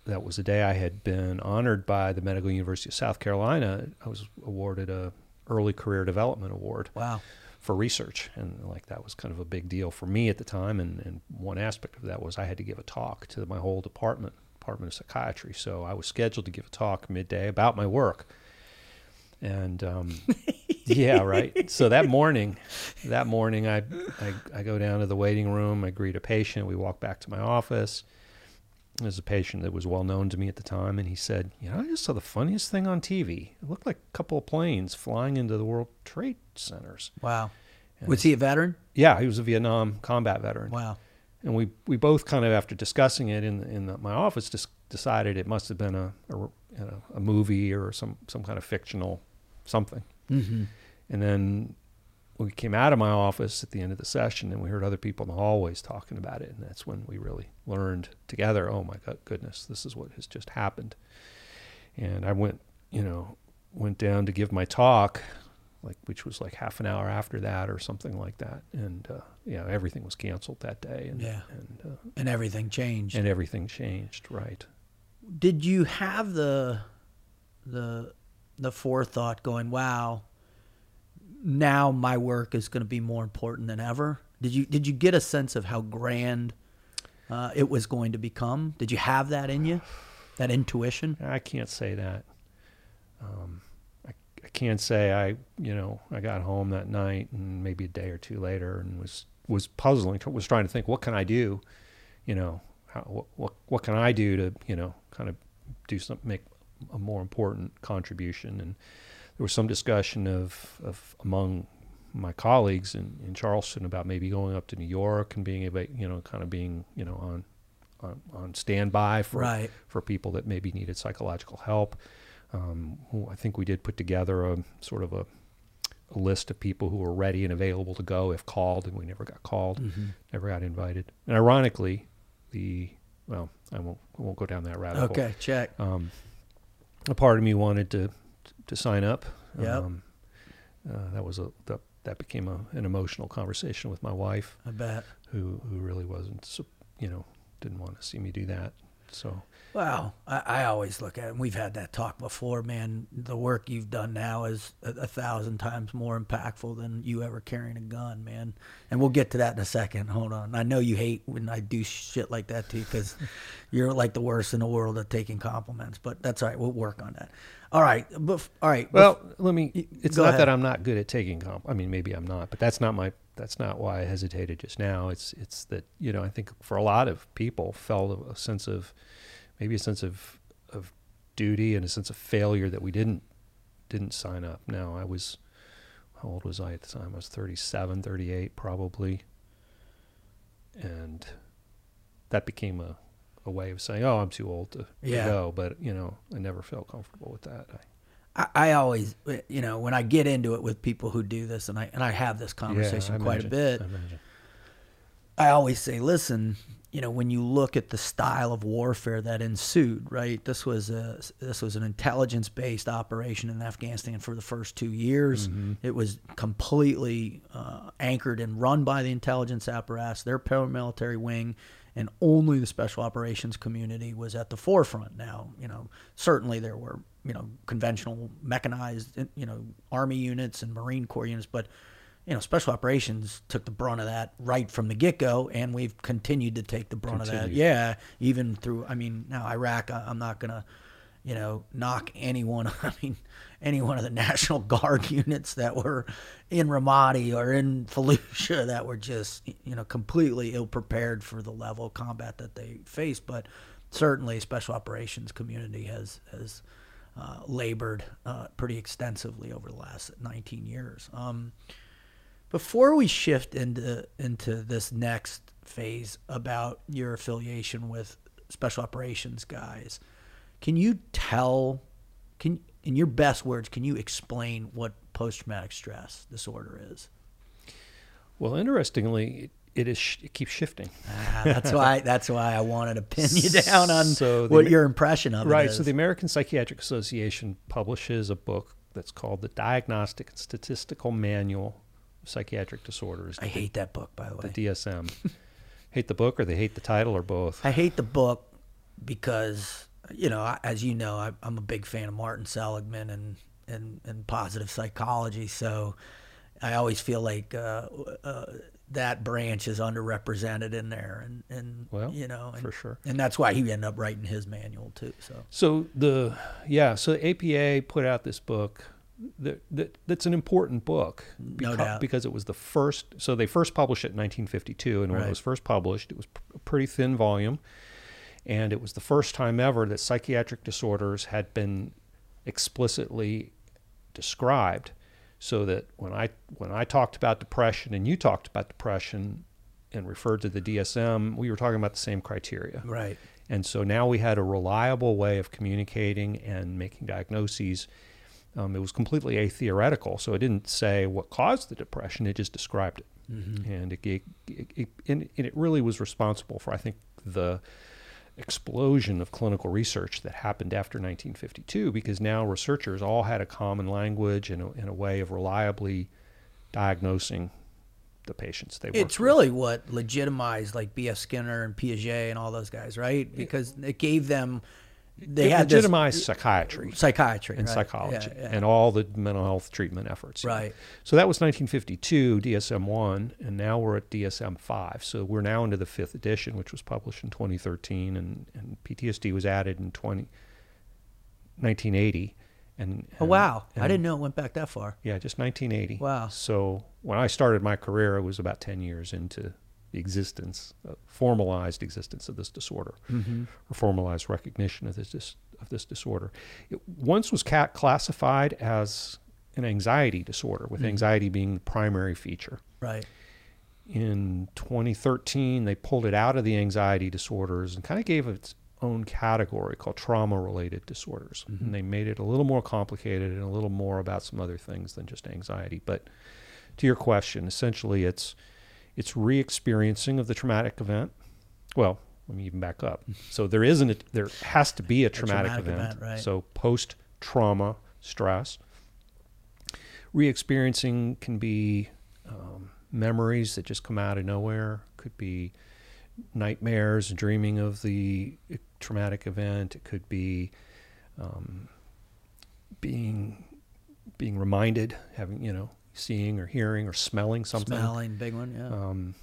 that was the day I had been honored by the Medical University of South Carolina. I was awarded a early career development award Wow. for research, and like that was kind of a big deal for me at the time. And, and one aspect of that was I had to give a talk to my whole department, Department of Psychiatry. So I was scheduled to give a talk midday about my work. And um, yeah, right. So that morning, that morning, I, I I go down to the waiting room. I greet a patient. We walk back to my office. There's a patient that was well known to me at the time, and he said, "You know, I just saw the funniest thing on TV. It looked like a couple of planes flying into the World Trade Centers." Wow. And Was he a veteran? Yeah, he was a Vietnam combat veteran, Wow. and we we both kind of after discussing it in in the, my office just decided it must have been a a, you know, a movie or some some kind of fictional something. Mm-hmm. And then we came out of my office at the end of the session and we heard other people in the hallways talking about it. And that's when we really learned together, oh my God, goodness, this is what has just happened. And I went, you know, went down to give my talk, like, which was like half an hour after that or something like that. And, uh, you know, everything was canceled that day. And, Yeah. and, uh, And everything changed. and everything changed. Right. Did you have the the the forethought going, wow, now my work is going to be more important than ever? Did you did you get a sense of how grand uh, it was going to become? Did you have that in you? That intuition? I can't say that. Um, I, I can't say I, you know, I got home that night and maybe a day or two later and was was puzzling, was trying to think, what can I do, you know, how, what, what what can I do to, you know, kind of do something, make a more important contribution. And there was some discussion of of among my colleagues in, in Charleston about maybe going up to New York and being able, you know, kind of being, you know, on on, on standby for Right. for people that maybe needed psychological help. Um, who- I think we did put together a sort of a, a list of people who were ready and available to go if called, and we never got called, Mm-hmm. never got invited. And ironically, the well, I won't I won't go down that rabbit hole. Okay, check. Um, a part of me wanted to to sign up. Yep. Um, uh, that was a that, that became a, an emotional conversation with my wife, I bet. who who really wasn't, you know, didn't want to see me do that. So Well, I, I always look at it. and We've had that talk before, man. The work you've done now is a, a thousand times more impactful than you ever carrying a gun, man. And we'll get to that in a second. Hold on. I know you hate when I do shit like that to you because you're like the worst in the world at taking compliments. But that's all right. We'll work on that. All right. Bef- all right. bef- Well, let me. It's not ahead. that I'm not good at taking comp. I mean, maybe I'm not, but that's not my. That's not why I hesitated just now. It's it's that you know I think for a lot of people felt a sense of maybe a sense of of duty and a sense of failure that we didn't didn't sign up. Now I was how old was I at the time? I was 37, 38 probably, and that became a a way of saying, "Oh, I'm too old to, to go." But you know, I never felt comfortable with that. I, I, I always, eh, you know, when I get into it with people who do this, and I and I have this conversation I quite imagine, a bit. I. I always say, listen, you know, when you look at the style of warfare that ensued, right? This was a this was an intelligence based operation in Afghanistan for the first two years. Mhm. It was completely uh, anchored and run by the intelligence apparatus, their paramilitary wing, and only the special operations community was at the forefront. Now, you know, certainly there were you know conventional mechanized you know army units and Marine Corps units, but you know, special operations took the brunt of that right from the get go, and we've continued to take the brunt of that. Yeah, even through. I mean, now Iraq, I, I'm not gonna, you know, knock anyone. I mean, any one of the National Guard units that were in Ramadi or in Fallujah that were just, you know, completely ill prepared for the level of combat that they faced. But certainly, special operations community has has uh, labored uh, pretty extensively over the last 19 years. Um, before we shift into into this next phase about your affiliation with special operations guys, can you tell can in your best words can you explain what post traumatic stress disorder is? Well, interestingly, it, is sh- it keeps shifting. Ah, that's why that's why I wanted to pin you down on So the what your impression of right. it is. So the American Psychiatric Association publishes a book that's called the Diagnostic and Statistical Manual Psychiatric Disorders. I hate that book by the way. the. DSM. hate the book or they hate the title or both. I hate the book because you know, as you know, I, I'm a big fan of Martin Seligman and and and positive psychology. So I always feel like uh, uh, that branch is underrepresented in there, and and Well, you know, and, for sure. and that's why he ended up writing his manual too. So So the yeah, so the APA put out this book that, that that's an important book No doubt. because it was the first. So they first published it in 1952, and when Right. it was first published, it was a pretty thin volume, and it was the first time ever that psychiatric disorders had been explicitly described. So that when I when I talked about depression and you talked about depression and referred to the DSM, we were talking about the same criteria. right, And so now we had a reliable way of communicating and making diagnoses. Um, it was completely atheoretical, so it didn't say what caused the depression; it just described it, and it, it, it and and it really was responsible for, I think, the explosion of clinical research that happened after 1952, because now researchers all had a common language and a, and a way of reliably diagnosing the patients they it's with. really what legitimized like B.F. Skinner and Piaget and all those guys, right? Because it gave them they it had this- legitimized psychiatry. psychiatry and right? psychology Yeah, yeah. and all the mental health treatment efforts. Right. So that was 1952, DSM 1, and now we're at DSM 5. So we're now into the fifth edition, which was published in 2013, and, and PTSD was added in 20, 1980. And, Oh and- wow, I didn't know it went back that far. Yeah, just 1980. Wow. So when I started my career, it was about 10 years into the existence, uh, formalized existence of this disorder, Mm-hmm. or formalized recognition of this dis- of this disorder. It once was classified as an anxiety disorder, with Mhm. anxiety being the primary feature. Right. In 2013, they pulled it out of the anxiety disorders and kind of gave it its own category called trauma-related disorders, Mhm. and they made it a little more complicated and a little more about some other things than just anxiety. But to your question, essentially, it's it's re-experiencing of the traumatic event. Well, let me even back up. So there isn't a, there has to be a traumatic, traumatic event. event, right. So post trauma stress. Re-experiencing can be um, memories that just come out of nowhere. Could be nightmares, dreaming of the traumatic event. It could be um, being being reminded, having you know, seeing or hearing or smelling something. Smelling, big one. Yeah. Um,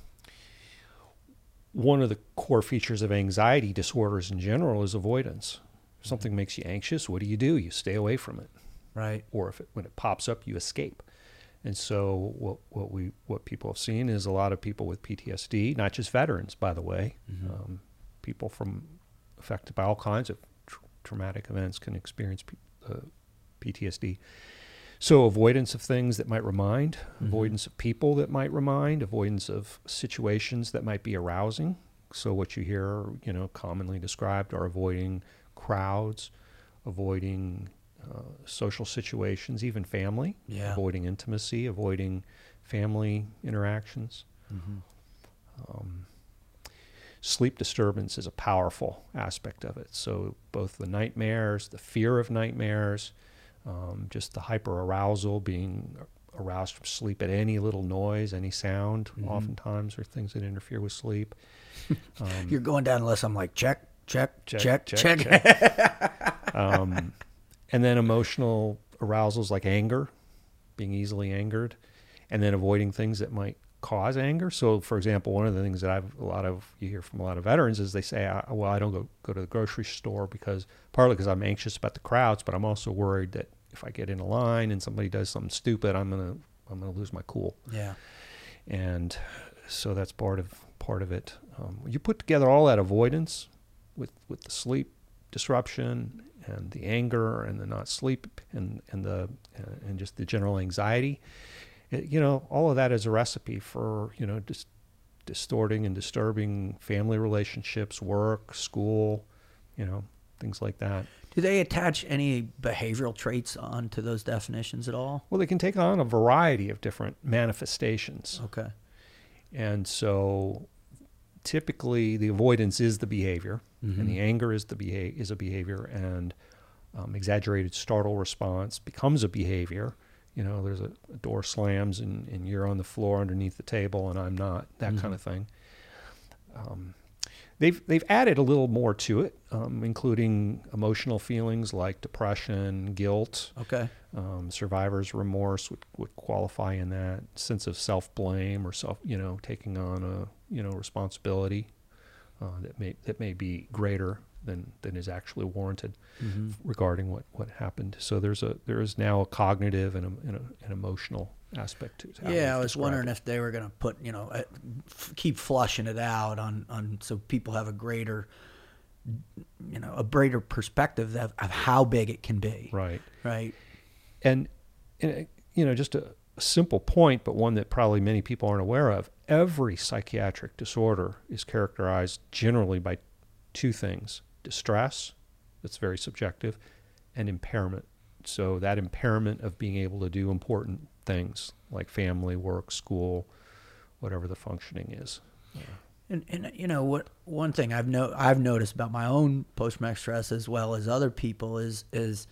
one of the core features of anxiety disorders in general is avoidance. If something makes you anxious, what do you do? You stay away from it, right. or if it, when it pops up, you escape. And so, what what we what people have seen is a lot of people with PTSD, not just veterans, by the way, Mhm. um, people from affected by all kinds of tr- traumatic events can experience P- uh, PTSD. So avoidance of things that might remind, Mhm. avoidance of people that might remind, avoidance of situations that might be arousing. So what you hear, you know, commonly described are avoiding crowds, avoiding uh, social situations, even family, Yeah. avoiding intimacy, avoiding family interactions. Mm-hmm. Um, sleep disturbance is a powerful aspect of it. So both the nightmares, the fear of nightmares, um, just the hyper arousal, being aroused from sleep at any little noise, any sound, Mhm. oftentimes are things that interfere with sleep. Um, You're going down the list. I'm like, check, check, check, check. check, um, and then emotional arousals like anger, being easily angered, and then avoiding things that might cause anger. So, for example, one of the things that I've a lot of you hear from a lot of veterans is they say, I, "Well, I don't go go to the grocery store because partly because I'm anxious about the crowds, but I'm also worried that if I get in a line and somebody does something stupid, I'm gonna I'm gonna lose my cool." yeah. and so that's part of part of it. Um, you put together all that avoidance with with the sleep disruption and the anger and the not sleep and and the uh, and just the general anxiety. It, you know, all of that is a recipe for you know just distorting and disturbing family relationships, work, school, you know, things like that. Do they attach any behavioral traits onto those definitions at all? Well, they can take on a variety of different manifestations. Okay. And so typically the avoidance is the behavior Mhm. and the anger is the beha- is a behavior and um, exaggerated startle response becomes a behavior. You know, there's a, a door slams and, and you're on the floor underneath the table and I'm not, that kind Mhm. of thing. Um, they've they've added a little more to it, um, including emotional feelings like depression, guilt. Okay. Um, survivor's remorse would, would qualify in that sense of self blame or self you know taking on a you know responsibility uh, that may that may be greater than than is actually warranted Mm-hmm. regarding what what happened. So there's a there is now a cognitive and, a, and a, an emotional aspect to it. Yeah, I was wondering it. if they were going to put, you know, uh, f- keep flushing it out on, on so people have a greater, you know, a greater perspective of, of how big it can be. right. Right. and, and uh, you know just a simple point but one that probably many people aren't aware of every psychiatric disorder is characterized generally by two things distress that's very subjective and impairment so that impairment of being able to do important things like family work school whatever the functioning is And, and you know what? One thing I've no I've noticed about my own post traumatic stress as well as other people is is,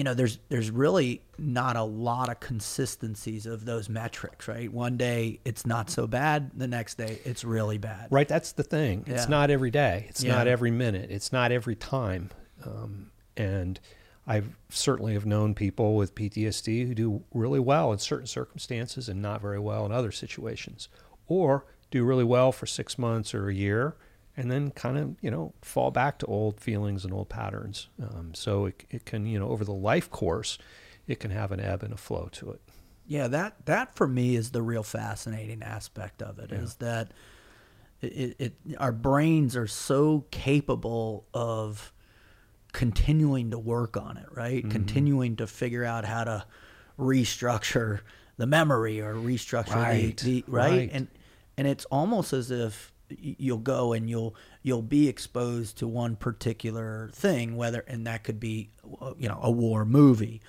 you know, there's there's really not a lot of consistencies of those metrics. Right? One day it's not so bad, the next day it's really bad. Right, that's the thing. It's Yeah. not every day. It's not every minute. It's not every time. Um, and I certainly have known people with PTSD who do really well in certain circumstances and not very well in other situations, or do really well for six months or a year, and then kind of you know fall back to old feelings and old patterns. Um, so it, it can you know over the life course, it can have an ebb and a flow to it. Yeah, that that for me is the real fascinating aspect of it. Is Yeah. that it, it our brains are so capable of continuing to work on it, right? Mm-hmm. Continuing to figure out how to restructure the memory or restructure Right, the, the right? right. and and it's almost as if you'll go and you'll you'll be exposed to one particular thing whether and that could be uh, you know a war movie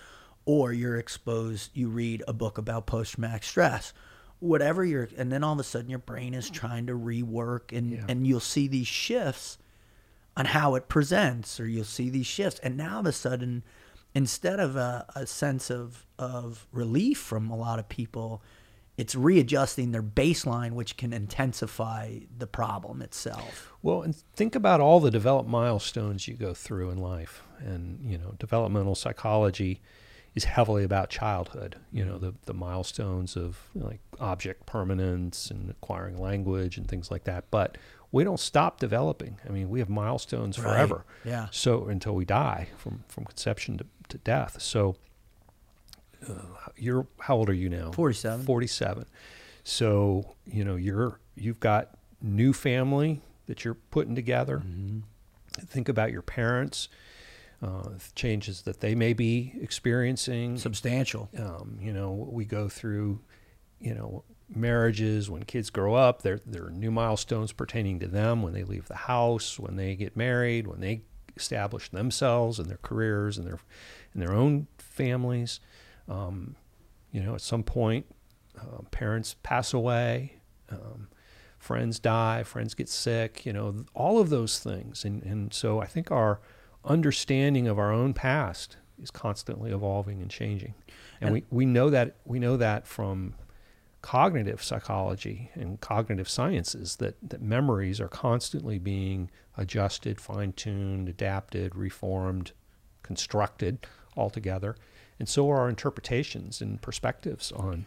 or you're exposed you read a book about post traumatic stress whatever you're and then all of a sudden your brain is trying to rework and Yeah. and you'll see these shifts on how it presents or you'll see these shifts and now all of a sudden instead of a, a sense of of relief from a lot of people it's readjusting their baseline which can intensify the problem itself Well, and think about all the developed milestones you go through in life. And, you know, developmental psychology is heavily about childhood, you know, the, the milestones of like object permanence and acquiring language and things like that. But we don't stop developing. I mean, we have milestones Right. forever. yeah So until we die from, from conception to, to death. So uh, you're, how old are you now? 47 47. So, you know, you're you've got new family that you're putting together. Mm-hmm. Think about your parents, uh, changes that they may be experiencing. substantial Um, you know, we go through, you know, marriages when kids grow up. There there are new milestones pertaining to them when they leave the house, when they get married, when they establish themselves and their careers and their and their own families. Um, you know, at some point, uh, parents pass away, um, friends die, friends get sick. You know, all of those things, and and so I think our understanding of our own past is constantly evolving and changing, and, And- we we know that we know that from cognitive psychology and cognitive sciences that, that memories are constantly being adjusted, fine tuned, adapted, reformed, constructed altogether. And so are our interpretations and perspectives on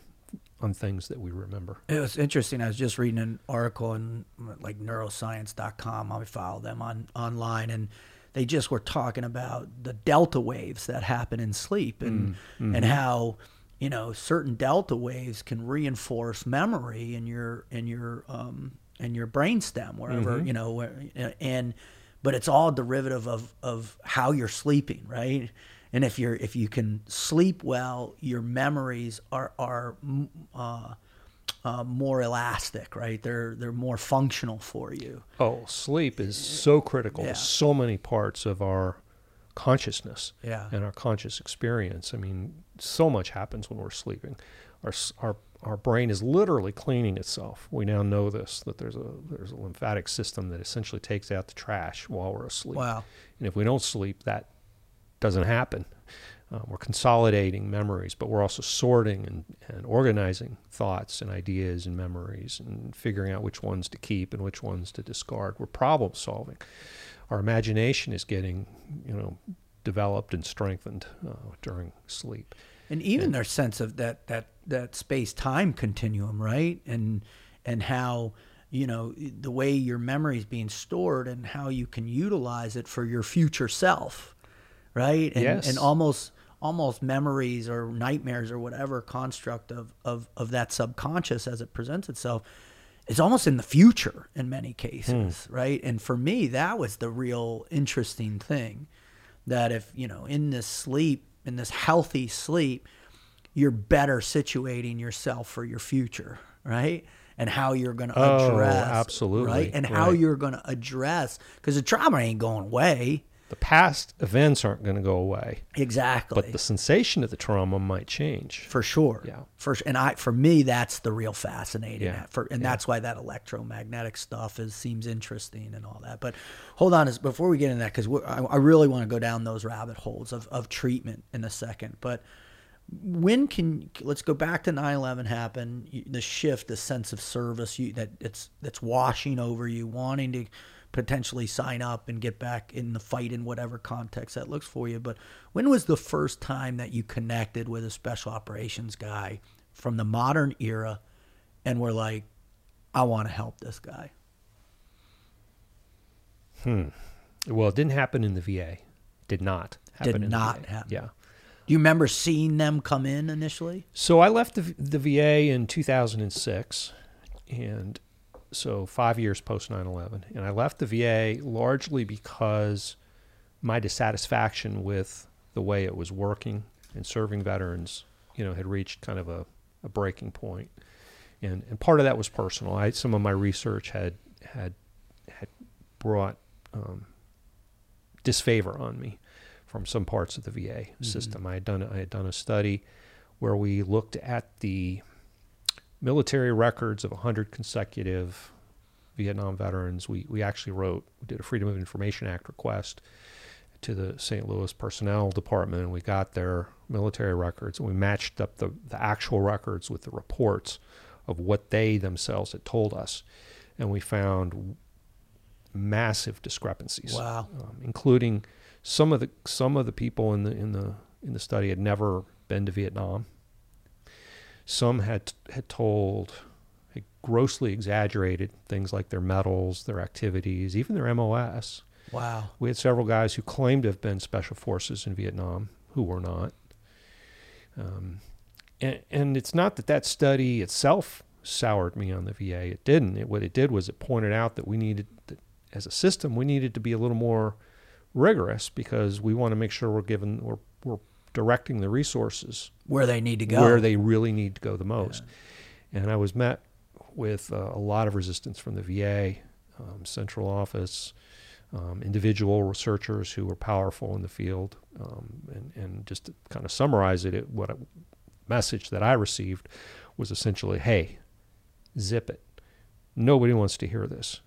on things that we remember. It was interesting. I was just reading an article in like neuroscience.com. I follow them on online and they just were talking about the delta waves that happen in sleep and mm, mm-hmm. and how you know certain delta waves can reinforce memory in your in your um in your brainstem wherever mm-hmm. you know where, and but it's all derivative of of how you're sleeping right and if you're if you can sleep well your memories are are mm, uh, uh, more elastic right they're they're more functional for you Oh, sleep is so critical Yeah. to so many parts of our consciousness Yeah. and our conscious experience. I mean, so much happens when we're sleeping. Our our our brain is literally cleaning itself. We now know this that there's a there's a lymphatic system that essentially takes out the trash while we're asleep. wow And if we don't sleep, that doesn't happen. Uh, we're consolidating memories, but we're also sorting and, and organizing thoughts and ideas and memories and figuring out which ones to keep and which ones to discard. We're problem solving. Our imagination is getting, you know, developed and strengthened uh, during sleep. And even their sense of that that that space time continuum, right? And and how you know the way your memory is being stored and how you can utilize it for your future self, right? And, Yes. and almost almost memories or nightmares or whatever construct of, of, of that subconscious as it presents itself is almost in the future in many cases, hmm. right? And for me, that was the real interesting thing that if, you know, in this sleep, in this healthy sleep, you're better situating yourself for your future, right? And how you're going to Oh, address, absolutely, right? And how right. you're going to address because the trauma ain't going away. The past events aren't going to go away, Exactly. but the sensation of the trauma might change. for sure. Yeah. For and I for me that's the real fascinating. Yeah. For and that's why that electromagnetic stuff is seems interesting and all that. But hold on, is before we get into that because I, I really want to go down those rabbit holes of of treatment in a second. But when can let's go back to 9/11 happened the shift the sense of service you that it's that's washing over you wanting to potentially sign up and get back in the fight in whatever context that looks for you but when was the first time that you connected with a special operations guy from the modern era and were like I want to help this guy Hmm. Well, it didn't happen in the VA. Did not happen Did not happen. Yeah. do you remember seeing them come in initially So I left the, the VA in 2006, and so five years post 9 11. And I left the VA largely because my dissatisfaction with the way it was working and serving veterans, you know, had reached kind of a, a breaking point. And, and part of that was personal. I, some of my research had, had, had brought um, disfavor on me from some parts of the VA system. I had done I had done a study where we looked at the military records of 100 consecutive Vietnam veterans. We we actually wrote we did a Freedom of Information Act request to the St. Louis Personnel Department, and we got their military records, and we matched up the, the actual records with the reports of what they themselves had told us, and we found massive discrepancies wow um, including some of the some of the people in the in the in the study had never been to Vietnam. Some had had told had grossly exaggerated things like their medals, their activities, even their MOS. wow We had several guys who claimed to have been special forces in Vietnam who were not. Um, and, and it's not that that study itself soured me on the VA. It didn't. It, what it did was it pointed out that we needed, that as a system, we needed to be a little more rigorous because we want to make sure we're given, we're directing the resources where they need to go where they really need to go the most. And I was met with uh, a lot of resistance from the VA, um, central office, um, individual researchers who were powerful in the field. Um, and, and just to kind of summarize it, it what a message that I received was essentially, hey, zip it. Nobody wants to hear this.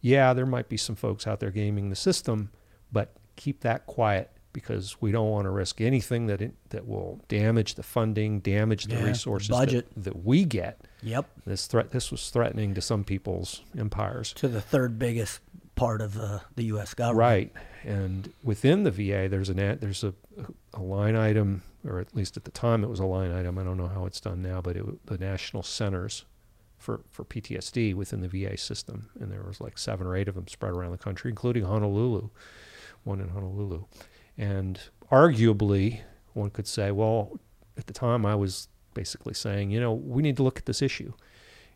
Yeah, there might be some folks out there gaming the system, but keep that quiet because we don't want to risk anything that it, that will damage the funding, damage the Yeah, the resources budget. That, that we get. yep This threat, this was threatening to some people's empires. to the third biggest part of uh, the U.S. government. Right, and within the VA, there's an a- there's a, a line item, or at least at the time it was a line item. I don't know how it's done now, but it the national centers for for PTSD within the VA system, and there was like seven or eight of them spread around the country, including Honolulu, one in Honolulu, and arguably one could say, well, at the time I was basically saying, you know, we need to look at this issue,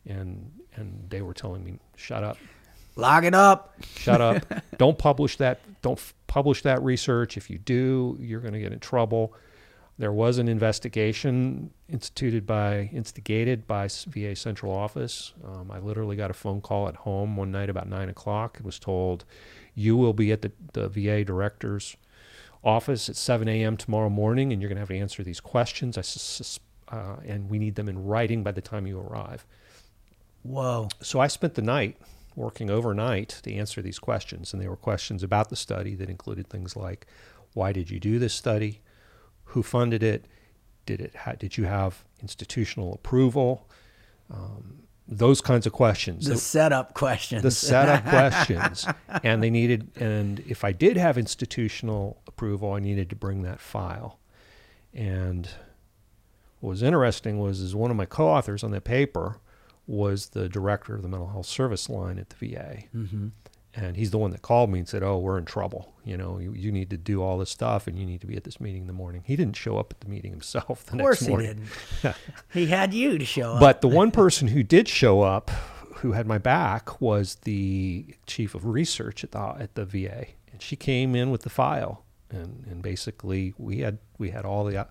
and and they were telling me, shut up, Lock it up. shut up. Don't publish that don't f- publish that research. If you do you're going to get in trouble. There was an investigation instituted by instigated by va central office. Um, i literally got a phone call at home one night about 9 o'clock and was told you will be at the, the va director's office at 7 a.m tomorrow morning and you're going to have to answer these questions I uh, and we need them in writing by the time you arrive Whoa. so I spent the night working overnight to answer these questions, and they were questions about the study that included things like, "Why did you do this study? who funded it, did it ha- did you have institutional approval, um, those kinds of questions. The that- setup questions. the setup questions and they needed and if i did have institutional approval i needed to bring that file and what was interesting was is one of my co-authors on that paper was the director of the mental health service line at the va hmm and he's the one that called me and said oh we're in trouble. You know you, you need to do all this stuff and you need to be at this meeting in the morning. He didn't show up at the meeting himself the Of course next he morning. didn't. he had you to show up. but the one person who did show up, who had my back, was the chief of research at the at the VA, and she came in with the file, and and basically we had we had all the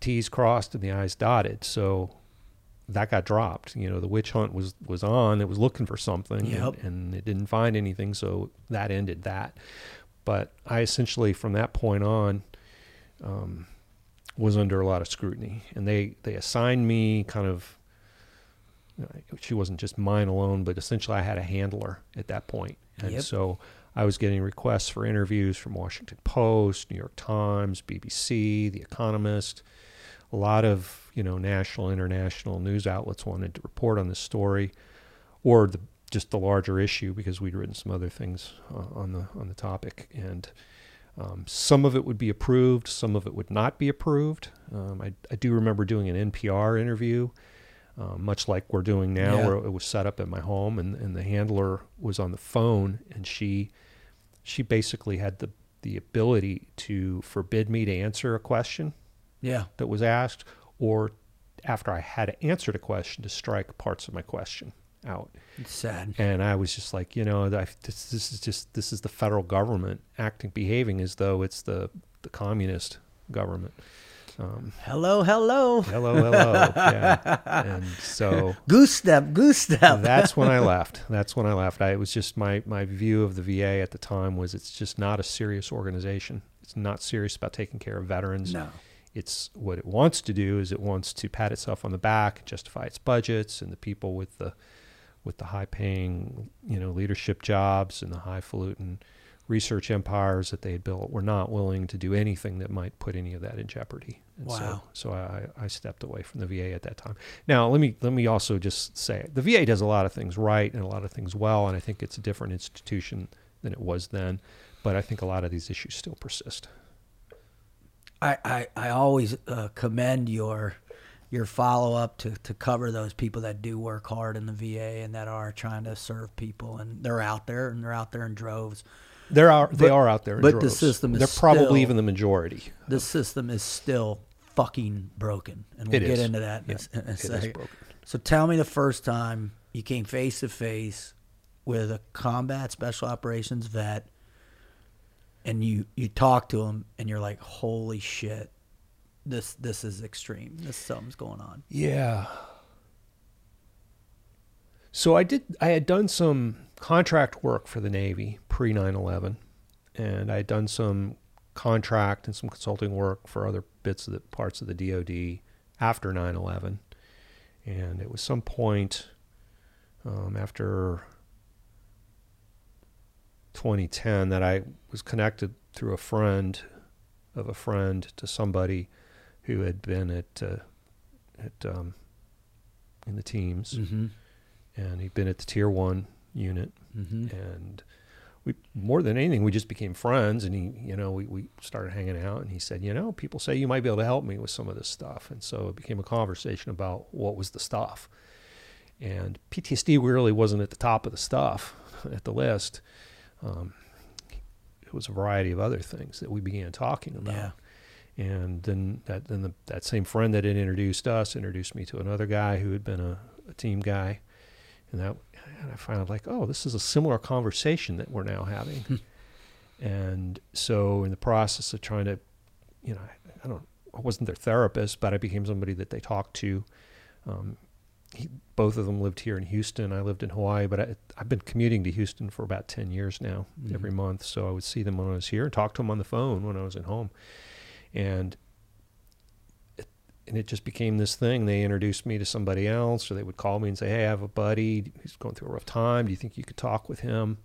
T's crossed and the I's dotted, so that got dropped. You know, the witch hunt was was on; it was looking for something, Yep. and, and it didn't find anything, so that ended that. But I essentially, from that point on, um, was under a lot of scrutiny, and they they assigned me kind of. She wasn't just mine alone, but essentially I had a handler at that point, and Yep. so I was getting requests for interviews from Washington Post, New York Times, BBC, The Economist. A lot of you know national, international news outlets wanted to report on this story, or the just the larger issue because we'd written some other things uh, on the on the topic, and um, some of it would be approved, some of it would not be approved. Um, I, I do remember doing an NPR interview, uh, much like we're doing now, Yeah. where it was set up at my home, and, and the handler was on the phone, and she she basically had the the ability to forbid me to answer a question yeah. that was asked, or after I had answered a question, to strike parts of my question out. It's sad. And I was just like, you know, I, this, this is just this is the federal government acting, behaving as though it's the the communist government. Um, Hello, hello. hello, hello, yeah. And so Goose step, goose step. that's when I left. That's when I left. I, it was just my my view of the VA at the time was it's just not a serious organization. It's not serious about taking care of veterans. no. It's what it wants to do is it wants to pat itself on the back, justify its budgets, and the people with the with the high paying, you know, leadership jobs and the highfalutin research empires that they had built were not willing to do anything that might put any of that in jeopardy. And Wow. So, so I, I stepped away from the VA at that time. Now, let me let me also just say the VA does a lot of things right and a lot of things well, and I think it's a different institution than it was then. But I think a lot of these issues still persist. I, I, I always uh, commend your your follow up to, to cover those people that do work hard in the VA and that are trying to serve people and they're out there and they're out there in droves. There are they But- are out there, in but the system is They're probably still- even the majority. The system is still fucking broken, and we'll It get is. into that in, Yeah, a, in a it is second. broken. So tell me the first time you came face to face with a combat special operations vet, and you you talk to them and you're like, "Holy shit, this this is extreme. This something's going on." Yeah. So I did. I had done some contract work for the Navy pre 9/11, and I had done some contract and some consulting work for other bits of the parts of the DoD after 9/11, and it was some point um, after 2010 that I was connected through a friend of a friend to somebody who had been at uh, at um, in the teams, Mm-hmm. and he'd been at the tier one unit, Mm-hmm. and we more than anything we just became friends, and he you know we we started hanging out, and he said you know people say you might be able to help me with some of this stuff, and so it became a conversation about what was the stuff, and PTSD really wasn't at the top of the stuff at the list. Um, it was a variety of other things that we began talking about Yeah. and then that then the, that same friend that had introduced us introduced me to another guy who had been a, a team guy, and that and I found like, oh, this is a similar conversation that we're now having, and so in the process of trying to, you know, I, I don't, I wasn't their therapist, but I became somebody that they talked to. Um, he, both of them lived here in Houston. I lived in Hawaii, but I, I've been commuting to Houston for about ten years now, Mhm. every month. So I would see them when I was here and talk to them on the phone when I was at home and it, and it just became this thing. They introduced me to somebody else, or they would call me and say, "Hey, I have a buddy who's going through a rough time. Do you think you could talk with him?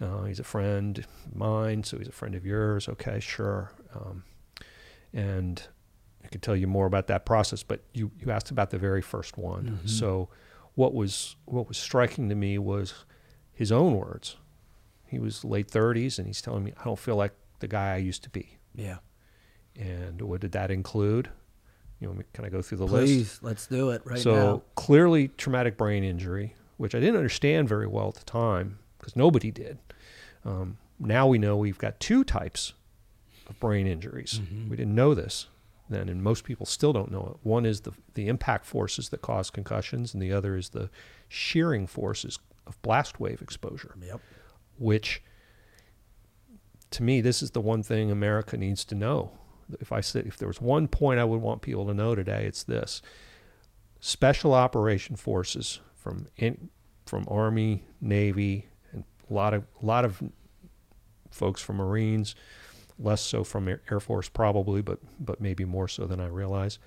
Uh, he's a friend of mine, so he's a friend of yours. Okay, sure." Um, and I could tell you more about that process, but you, you asked about the very first one. Mm-hmm. So what was what was striking to me was his own words. He was late 30s and he's telling me I don't feel like the guy I used to be. Yeah. And what did that include? You know, me can I go through the Please, list? Please, let's do it right so now. clearly traumatic brain injury, which I didn't understand very well at the time because nobody did. Um, now we know we've got two types of brain injuries. Mm-hmm. We didn't know this then, and most people still don't know it. One is the the impact forces that cause concussions, and the other is the shearing forces of blast wave exposure Yep. which to me this is the one thing America needs to know. If I said if there was one point I would want people to know today, it's this. Special operation forces from in, from Army, Navy, and a lot of a lot of folks from Marines, less so from Air Air Force probably, but but maybe more so than I realize,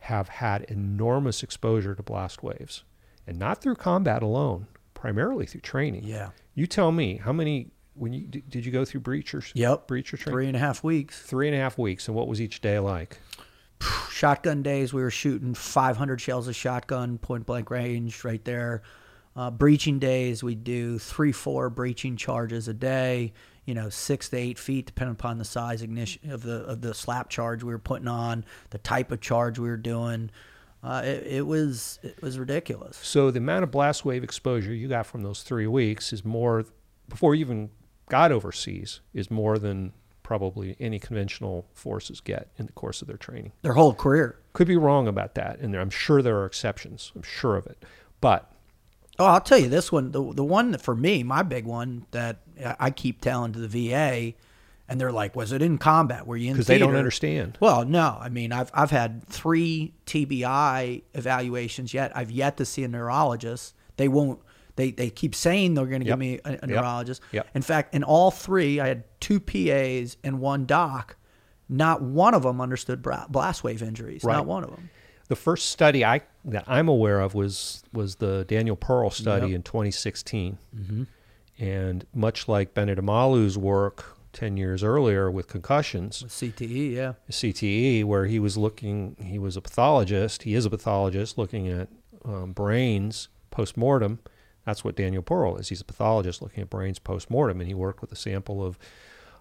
have had enormous exposure to blast waves, and not through combat alone, primarily through training. Yeah. You tell me how many when you did did you go through breachers? Yep. Breacher training. Three and a half weeks. Three and a half weeks, and what was each day like? Shotgun days, we were shooting 500 shells of shotgun, point blank range, right there. Uh, breaching days, we do three, four breaching charges a day. You know, six to eight feet, depending upon the size ignition of the of the slap charge we were putting on, the type of charge we were doing. Uh, it, it was it was ridiculous. So the amount of blast wave exposure you got from those three weeks is more before you even got overseas is more than probably any conventional forces get in the course of their training. Their whole career. Could be wrong about that, and there, I'm sure there are exceptions. I'm sure of it, but Oh, I'll tell you this one. The the one that for me, my big one that I keep telling to the VA, and they're like, "Was it in combat? Were you in?" because they don't understand. Well, no. I mean, I've I've had three TBI evaluations yet. I've yet to see a neurologist. They won't. They they keep saying they're going to Yep. give me a, a neurologist. Yep. In fact, in all three, I had two PAs and one doc. Not one of them understood blast wave injuries. Right. Not one of them. The first study I that I'm aware of was was the Daniel Perl study Yep. in 2016, Mm-hmm. And much like Bennet Omalu's work 10 years earlier with concussions, With CTE, yeah. CTE, where he was looking, he was a pathologist. He is a pathologist looking at um, brains post mortem. That's what Daniel Perl is. He's a pathologist looking at brains post mortem, and he worked with a sample of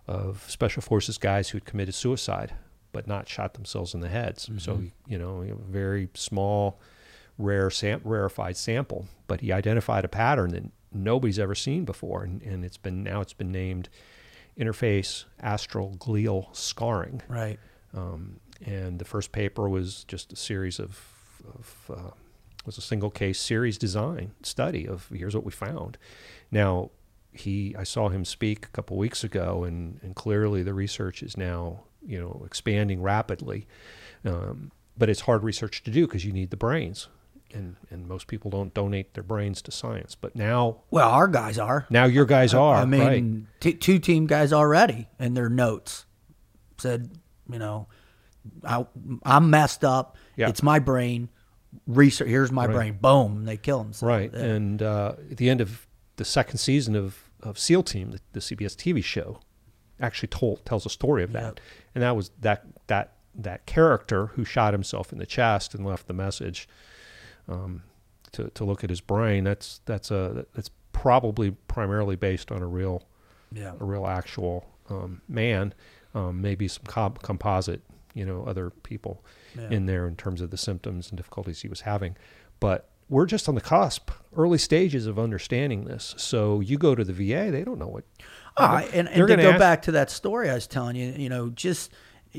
of special forces guys who had committed suicide but not shot themselves in the heads. So Mhm. he, you know, a very small, rare, sam- rarefied sample, but he identified a pattern that nobody's ever seen before, and, and it's been now it's been named interface astroglial scarring. Right. Um, and the first paper was just a series of, of uh, was a single case series design study of here's what we found. Now he I saw him speak a couple weeks ago, and and clearly the research is now you know expanding rapidly. Um, but it's hard research to do because you need the brains, and and most people don't donate their brains to science. But now Well, our guys are. now your guys are I mean, right. t- two team guys already in their notes said, you know, I, I'm messed up. Yeah. It's my brain. Research. Here's my Right. brain. Boom. They kill him. Right. And uh, at the end of the second season of, of SEAL Team, the, the CBS TV show, actually told tells a story of that. Yep. And that was that that that character who shot himself in the chest and left the message um, to to look at his brain. That's that's a that's probably primarily based on a real yeah. a real actual um, man. Um, maybe some comp- composite, you know, other people yeah. in there in terms of the symptoms and difficulties he was having. But we're just on the cusp, early stages of understanding this. So you go to the VA, they don't know what. Ah, and, and to go ask- back to that story I was telling you, you know, just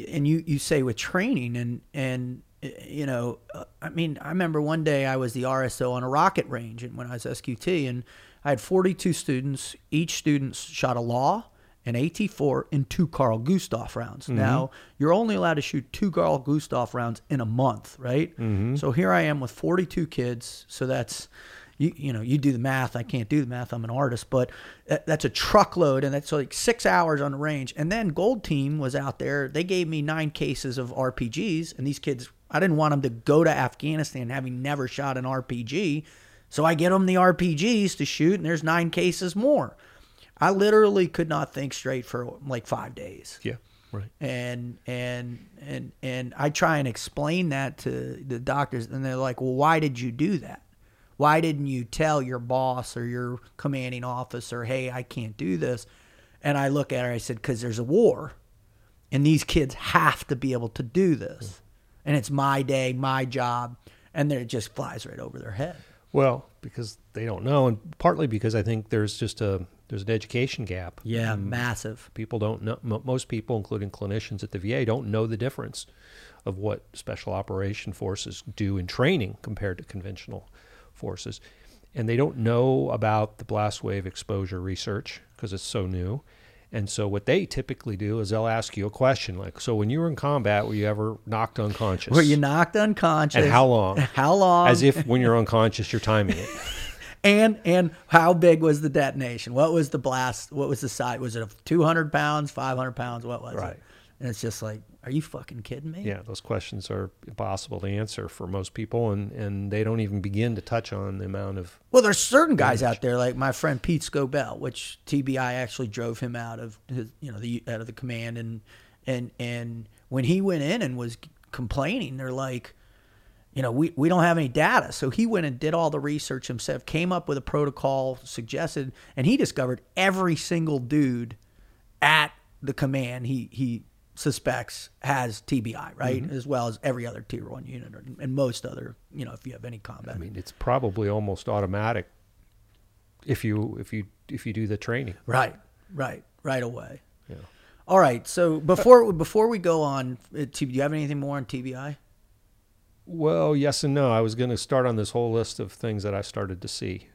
and you you say with training and and you know, uh, I mean, I remember one day I was the RSO on a rocket range, and when I was SQT, and I had 42 students. Each student shot a law, an AT4, and two Carl Gustav rounds. Now you're only allowed to shoot two Carl Gustav rounds in a month, right? So here I am with 42 kids. So that's you, you know, you do the math. I can't do the math. I'm an artist, but that, that's a truckload, and that's like six hours on the range. And then Gold Team was out there. They gave me nine cases of RPGs, and these kids, I didn't want them to go to Afghanistan having never shot an RPG, so I get them the RPGs to shoot, and there's nine cases more. I literally could not think straight for like five days. Yeah. Right. And and and and I try and explain that to the doctors, and they're like, "Well, why did you do that? Why didn't you tell your boss or your commanding officer, hey, I can't do this?" And I look at her, I said, "Because there's a war, and these kids have to be able to do this, and it's my day, my job." And then it just flies right over their head. Well, because they don't know, and partly because I think there's just a there's an education gap. Yeah, Mm, massive. People don't know. mo- Most people, including clinicians at the VA, don't know the difference of what special operation forces do in training compared to conventional forces, and they don't know about the blast wave exposure research because it's so new. And so, what they typically do is they'll ask you a question like, "So, when you were in combat, were you ever knocked unconscious? Were you knocked unconscious? and how long?" How long? As if when you're unconscious, you're timing it. and and how big was the detonation? What was the blast? What was the size? Was it a two hundred pounds, five hundred pounds? What was Right. it? And it's just like, are you fucking kidding me? Yeah, those questions are impossible to answer for most people, and, and they don't even begin to touch on the amount of. Well, there's certain guys out there like my friend Pete Scobell, which TBI actually drove him out of his, you know, the out of the command, and and and when he went in and was complaining, they're like, you know, we, we don't have any data. So he went and did all the research himself, came up with a protocol, suggested, and he discovered every single dude at the command he he suspects has TBI, right, as well as every other tier one unit or, and most other, you know, if you have any combat. I mean, it's probably almost automatic if you if you if you do the training. Right, right, right away. Yeah. All right. So before before we go on, uh, do you have anything more on TBI? Well, yes and no. I was going to start on this whole list of things that I started to see.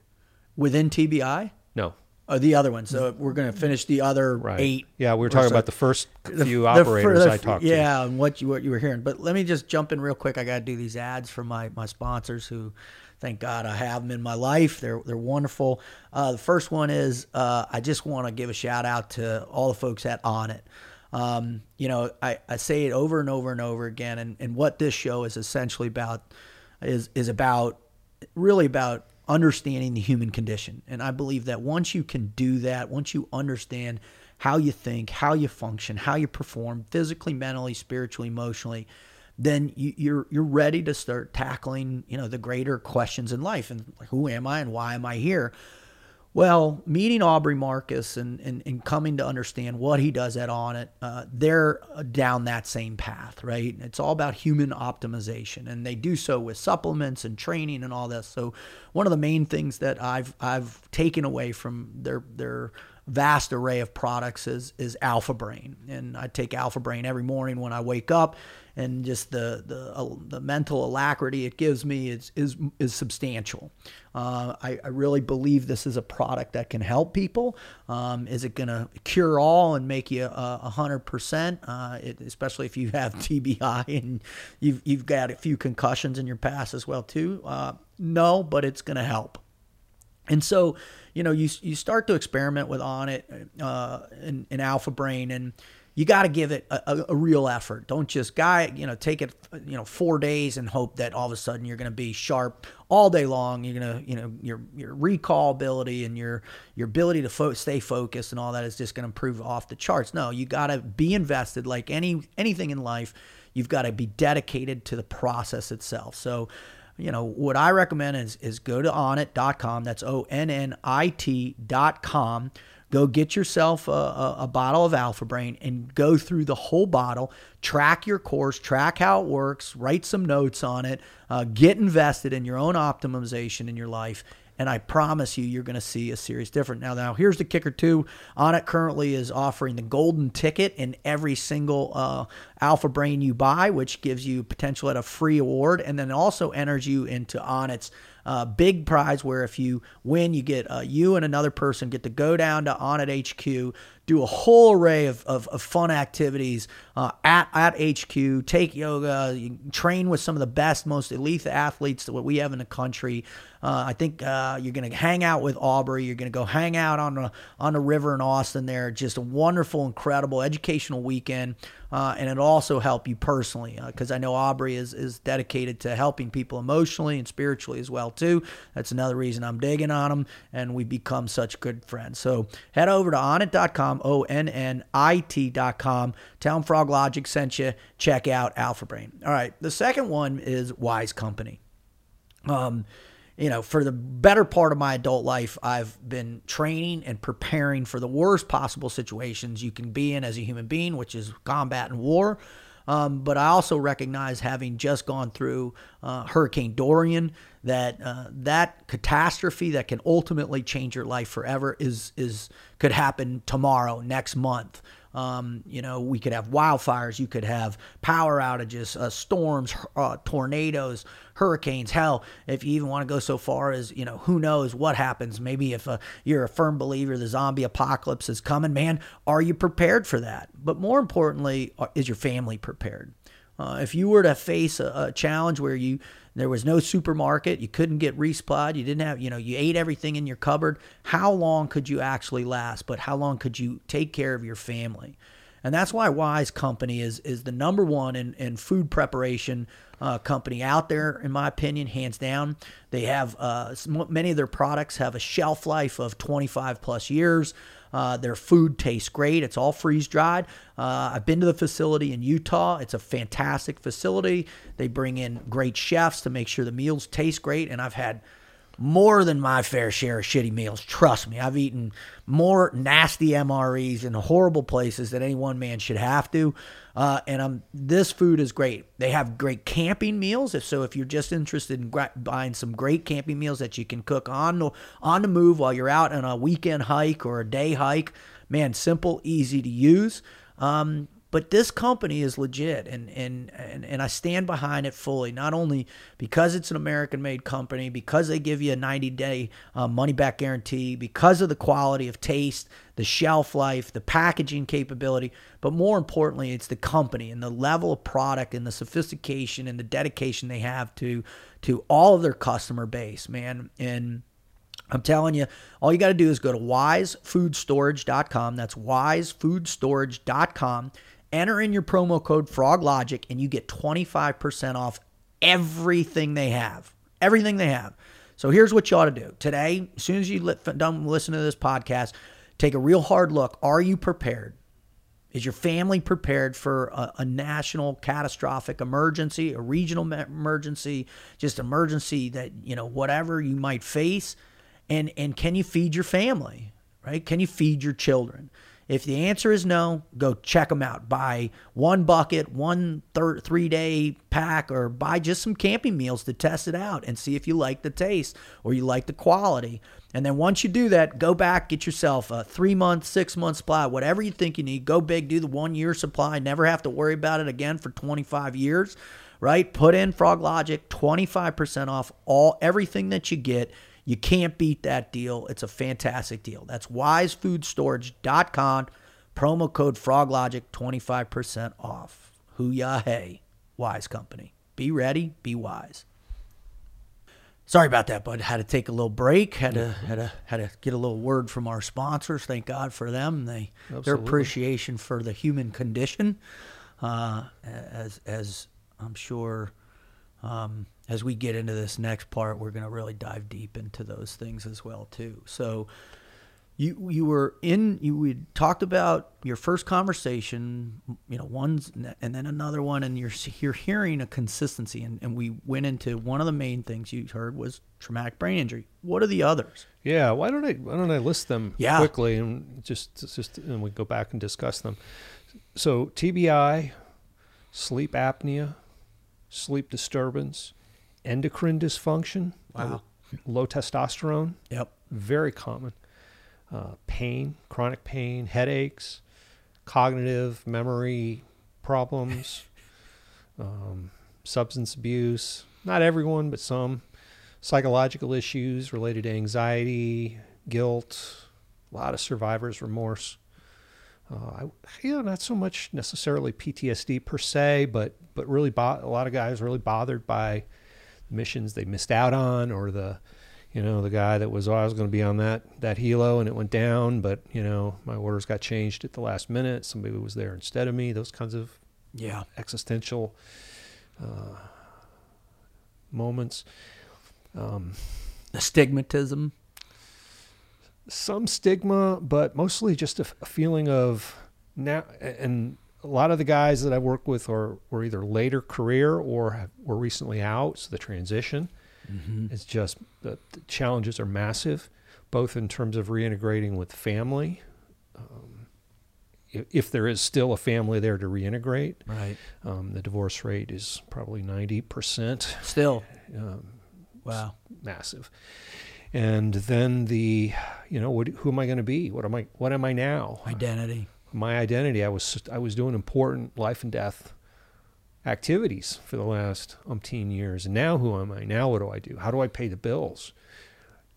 Within TBI? No, Or the other one. So we're going to finish the other right? eight. Yeah, we were talking so. about the first few the operators I talked to. Yeah, and what you what you were hearing. But let me just jump in real quick. I got to do these ads for my my sponsors who. Thank God I have them in my life. They're they're wonderful. Uh, the first one is uh, I just want to give a shout out to all the folks at Onnit. Um, you know, I, I say it over and over and over again, and, and what this show is essentially about is is about really about understanding the human condition. And I believe that once you can do that, once you understand how you think, how you function, how you perform physically, mentally, spiritually, emotionally, then you, you're you're ready to start tackling you know the greater questions in life and who am I and why am I here? Well, meeting Aubrey Marcus and, and, and coming to understand what he does at Onnit, uh, they're down that same path, right? It's all about human optimization, and they do so with supplements and training and all this. So, one of the main things that I've I've taken away from their their vast array of products is is Alpha Brain, and I take Alpha Brain every morning when I wake up, and just the the uh, the mental alacrity it gives me is is is substantial. Uh, I, I really believe this is a product that can help people. Um, is it going to cure all and make you a hundred percent? Uh, Especially if you have TBI and you've you've got a few concussions in your past as well too. Uh, no, but it's going to help. And so, you know, you you start to experiment with Onnit uh, in, in Alpha Brain, and you got to give it a, a, a real effort. Don't just guy, you know, take it, you know, four days and hope that all of a sudden you're going to be sharp all day long. You're gonna, you know, your your recall ability and your your ability to fo- stay focused and all that is just going to improve off the charts. No, you got to be invested like any anything in life. You've got to be dedicated to the process itself. So you know what i recommend is is go to onnit.com that's o-n-n-i-t.com go get yourself a, a, a bottle of alpha brain and go through the whole bottle track your course track how it works write some notes on it uh, get invested in your own optimization in your life and I promise you, you're going to see a serious difference. Now, now here's the kicker too. Onnit currently is offering the golden ticket in every single uh, Alpha Brain you buy, which gives you potential at a free award, and then also enters you into Onnit's uh, big prize where if you win, you get uh, you and another person get to go down to On HQ, do a whole array of, of, of fun activities uh, at, at HQ, take yoga, train with some of the best, most elite athletes that we have in the country. Uh, I think uh, you're going to hang out with Aubrey. You're going to go hang out on the on the river in Austin. There, just a wonderful, incredible educational weekend. uh, and it'll also help you personally because I know Aubrey is is dedicated to helping people emotionally and spiritually as well too. That's another reason I'm digging on him, and we've become such good friends. So head over to onnit.com, o n n i t.com. Them Frog Logic sent you. Check out Alpha Brain. All right, the second one is Wise Company. Um, you know, for the better part of my adult life, I've been training and preparing for the worst possible situations you can be in as a human being, which is combat and war. Um, but I also recognize, having just gone through uh, Hurricane Dorian, that uh, that catastrophe that can ultimately change your life forever is is could happen tomorrow, next month. Um, you know, we could have wildfires, you could have power outages, uh, storms, uh, tornadoes, hurricanes. Hell, if you even want to go so far as, you know, who knows what happens. Maybe if uh, you're a firm believer the zombie apocalypse is coming, man, are you prepared for that? But more importantly, uh, is your family prepared? Uh, if you were to face a, a challenge where you there was no supermarket. You couldn't get resupplied. You didn't have, you know, you ate everything in your cupboard. How long could you actually last? But how long could you take care of your family? And that's why Wise Company is is the number one in, in food preparation uh, company out there, in my opinion, hands down. They have uh, many of their products have a shelf life of 25 plus years. Uh, their food tastes great. It's all freeze dried. Uh, I've been to the facility in Utah. It's a fantastic facility. They bring in great chefs to make sure the meals taste great. And I've had more than my fair share of shitty meals. Trust me, I've eaten more nasty MREs in horrible places that any one man should have to. Uh, and um, this food is great. They have great camping meals. If so, if you're just interested in gra- buying some great camping meals that you can cook on the, on the move while you're out on a weekend hike or a day hike, man, simple, easy to use. Um, but this company is legit, and, and, and, and I stand behind it fully, not only because it's an American made company, because they give you a 90 day uh, money back guarantee, because of the quality of taste, the shelf life, the packaging capability, but more importantly, it's the company and the level of product and the sophistication and the dedication they have to, to all of their customer base, man. And I'm telling you, all you got to do is go to wisefoodstorage.com. That's wisefoodstorage.com enter in your promo code FrogLogic and you get 25% off everything they have. Everything they have. So here's what you ought to do. Today, as soon as you let, done listening to this podcast, take a real hard look. Are you prepared? Is your family prepared for a, a national catastrophic emergency, a regional emergency, just emergency that, you know, whatever you might face? And and can you feed your family? Right? Can you feed your children? If the answer is no, go check them out. Buy one bucket, one thir- three day pack, or buy just some camping meals to test it out and see if you like the taste or you like the quality. And then once you do that, go back, get yourself a three month, six month supply, whatever you think you need. Go big, do the one year supply, never have to worry about it again for 25 years, right? Put in Frog Logic, 25% off all everything that you get. You can't beat that deal. It's a fantastic deal. That's wisefoodstorage.com. Promo code FrogLogic, 25% off. Hoo-yah hey, Wise Company. Be ready, be wise. Sorry about that, bud. Had to take a little break. Had to had to had to get a little word from our sponsors. Thank God for them. They Absolutely. their appreciation for the human condition, uh, as as I'm sure um, as we get into this next part, we're going to really dive deep into those things as well too. So, you you were in you we talked about your first conversation, you know, one's and then another one, and you're you're hearing a consistency, and, and we went into one of the main things you heard was traumatic brain injury. What are the others? Yeah, why don't I why don't I list them yeah. quickly and just just and we go back and discuss them. So TBI, sleep apnea, sleep disturbance, endocrine dysfunction, wow. low testosterone. Yep. Very common. Uh, pain, chronic pain, headaches, cognitive, memory problems, um, substance abuse. Not everyone, but some. Psychological issues related to anxiety, guilt, a lot of survivor's remorse. Uh, I, you know, not so much necessarily PTSD per se, but but really, bo- a lot of guys really bothered by missions they missed out on or the you know the guy that was oh, I was going to be on that that helo and it went down but you know my orders got changed at the last minute somebody was there instead of me those kinds of Yeah. existential uh, moments. Um, The stigmatism. some stigma, but mostly just a feeling of now. And a lot of the guys that I work with are were either later career or have, were recently out. So the transition Mm-hmm. is just the, the challenges are massive, both in terms of reintegrating with family. Um, if, if there is still a family there to reintegrate, Right. um, the divorce rate is probably ninety percent. Still. Um, Wow. massive. And then the, you know, what, who am I going to be? What am I? What am I now? Identity. My identity. I was I was doing important life and death activities for the last umpteen years, and now who am I? Now what do I do? How do I pay the bills?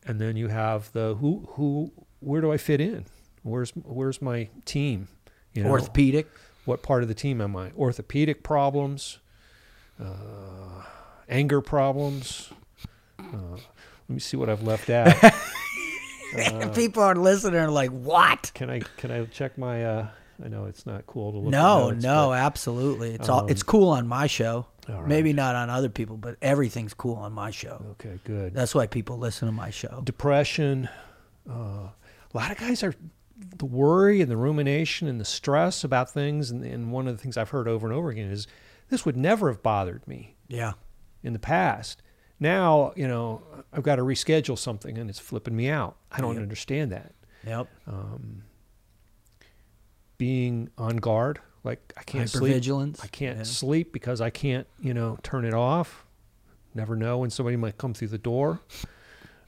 And then you have the who who where do I fit in? Where's where's my team? You know, Orthopedic. what part of the team am I? Orthopedic problems, uh, anger problems. Uh, let me see what I've left out. Uh, People are listening and like, what? can I can I check my? Uh, I know it's not cool to look. No, notes, no, absolutely. It's all um, it's cool on my show. but- right. Maybe not on other people, but everything's cool on my show. Okay, good. That's why people listen to my show. Depression. Uh, a lot of guys are the worry and the rumination and the stress about things, and, and one of the things I've heard over and over again is this would never have bothered me. Yeah. in the past. Now, you know, I've got to reschedule something and it's flipping me out. I don't Yep. understand that. Yep. Um, being on guard, like I can't sleep. I can't Yeah. sleep because I can't, you know, turn it off. Never know when somebody might come through the door.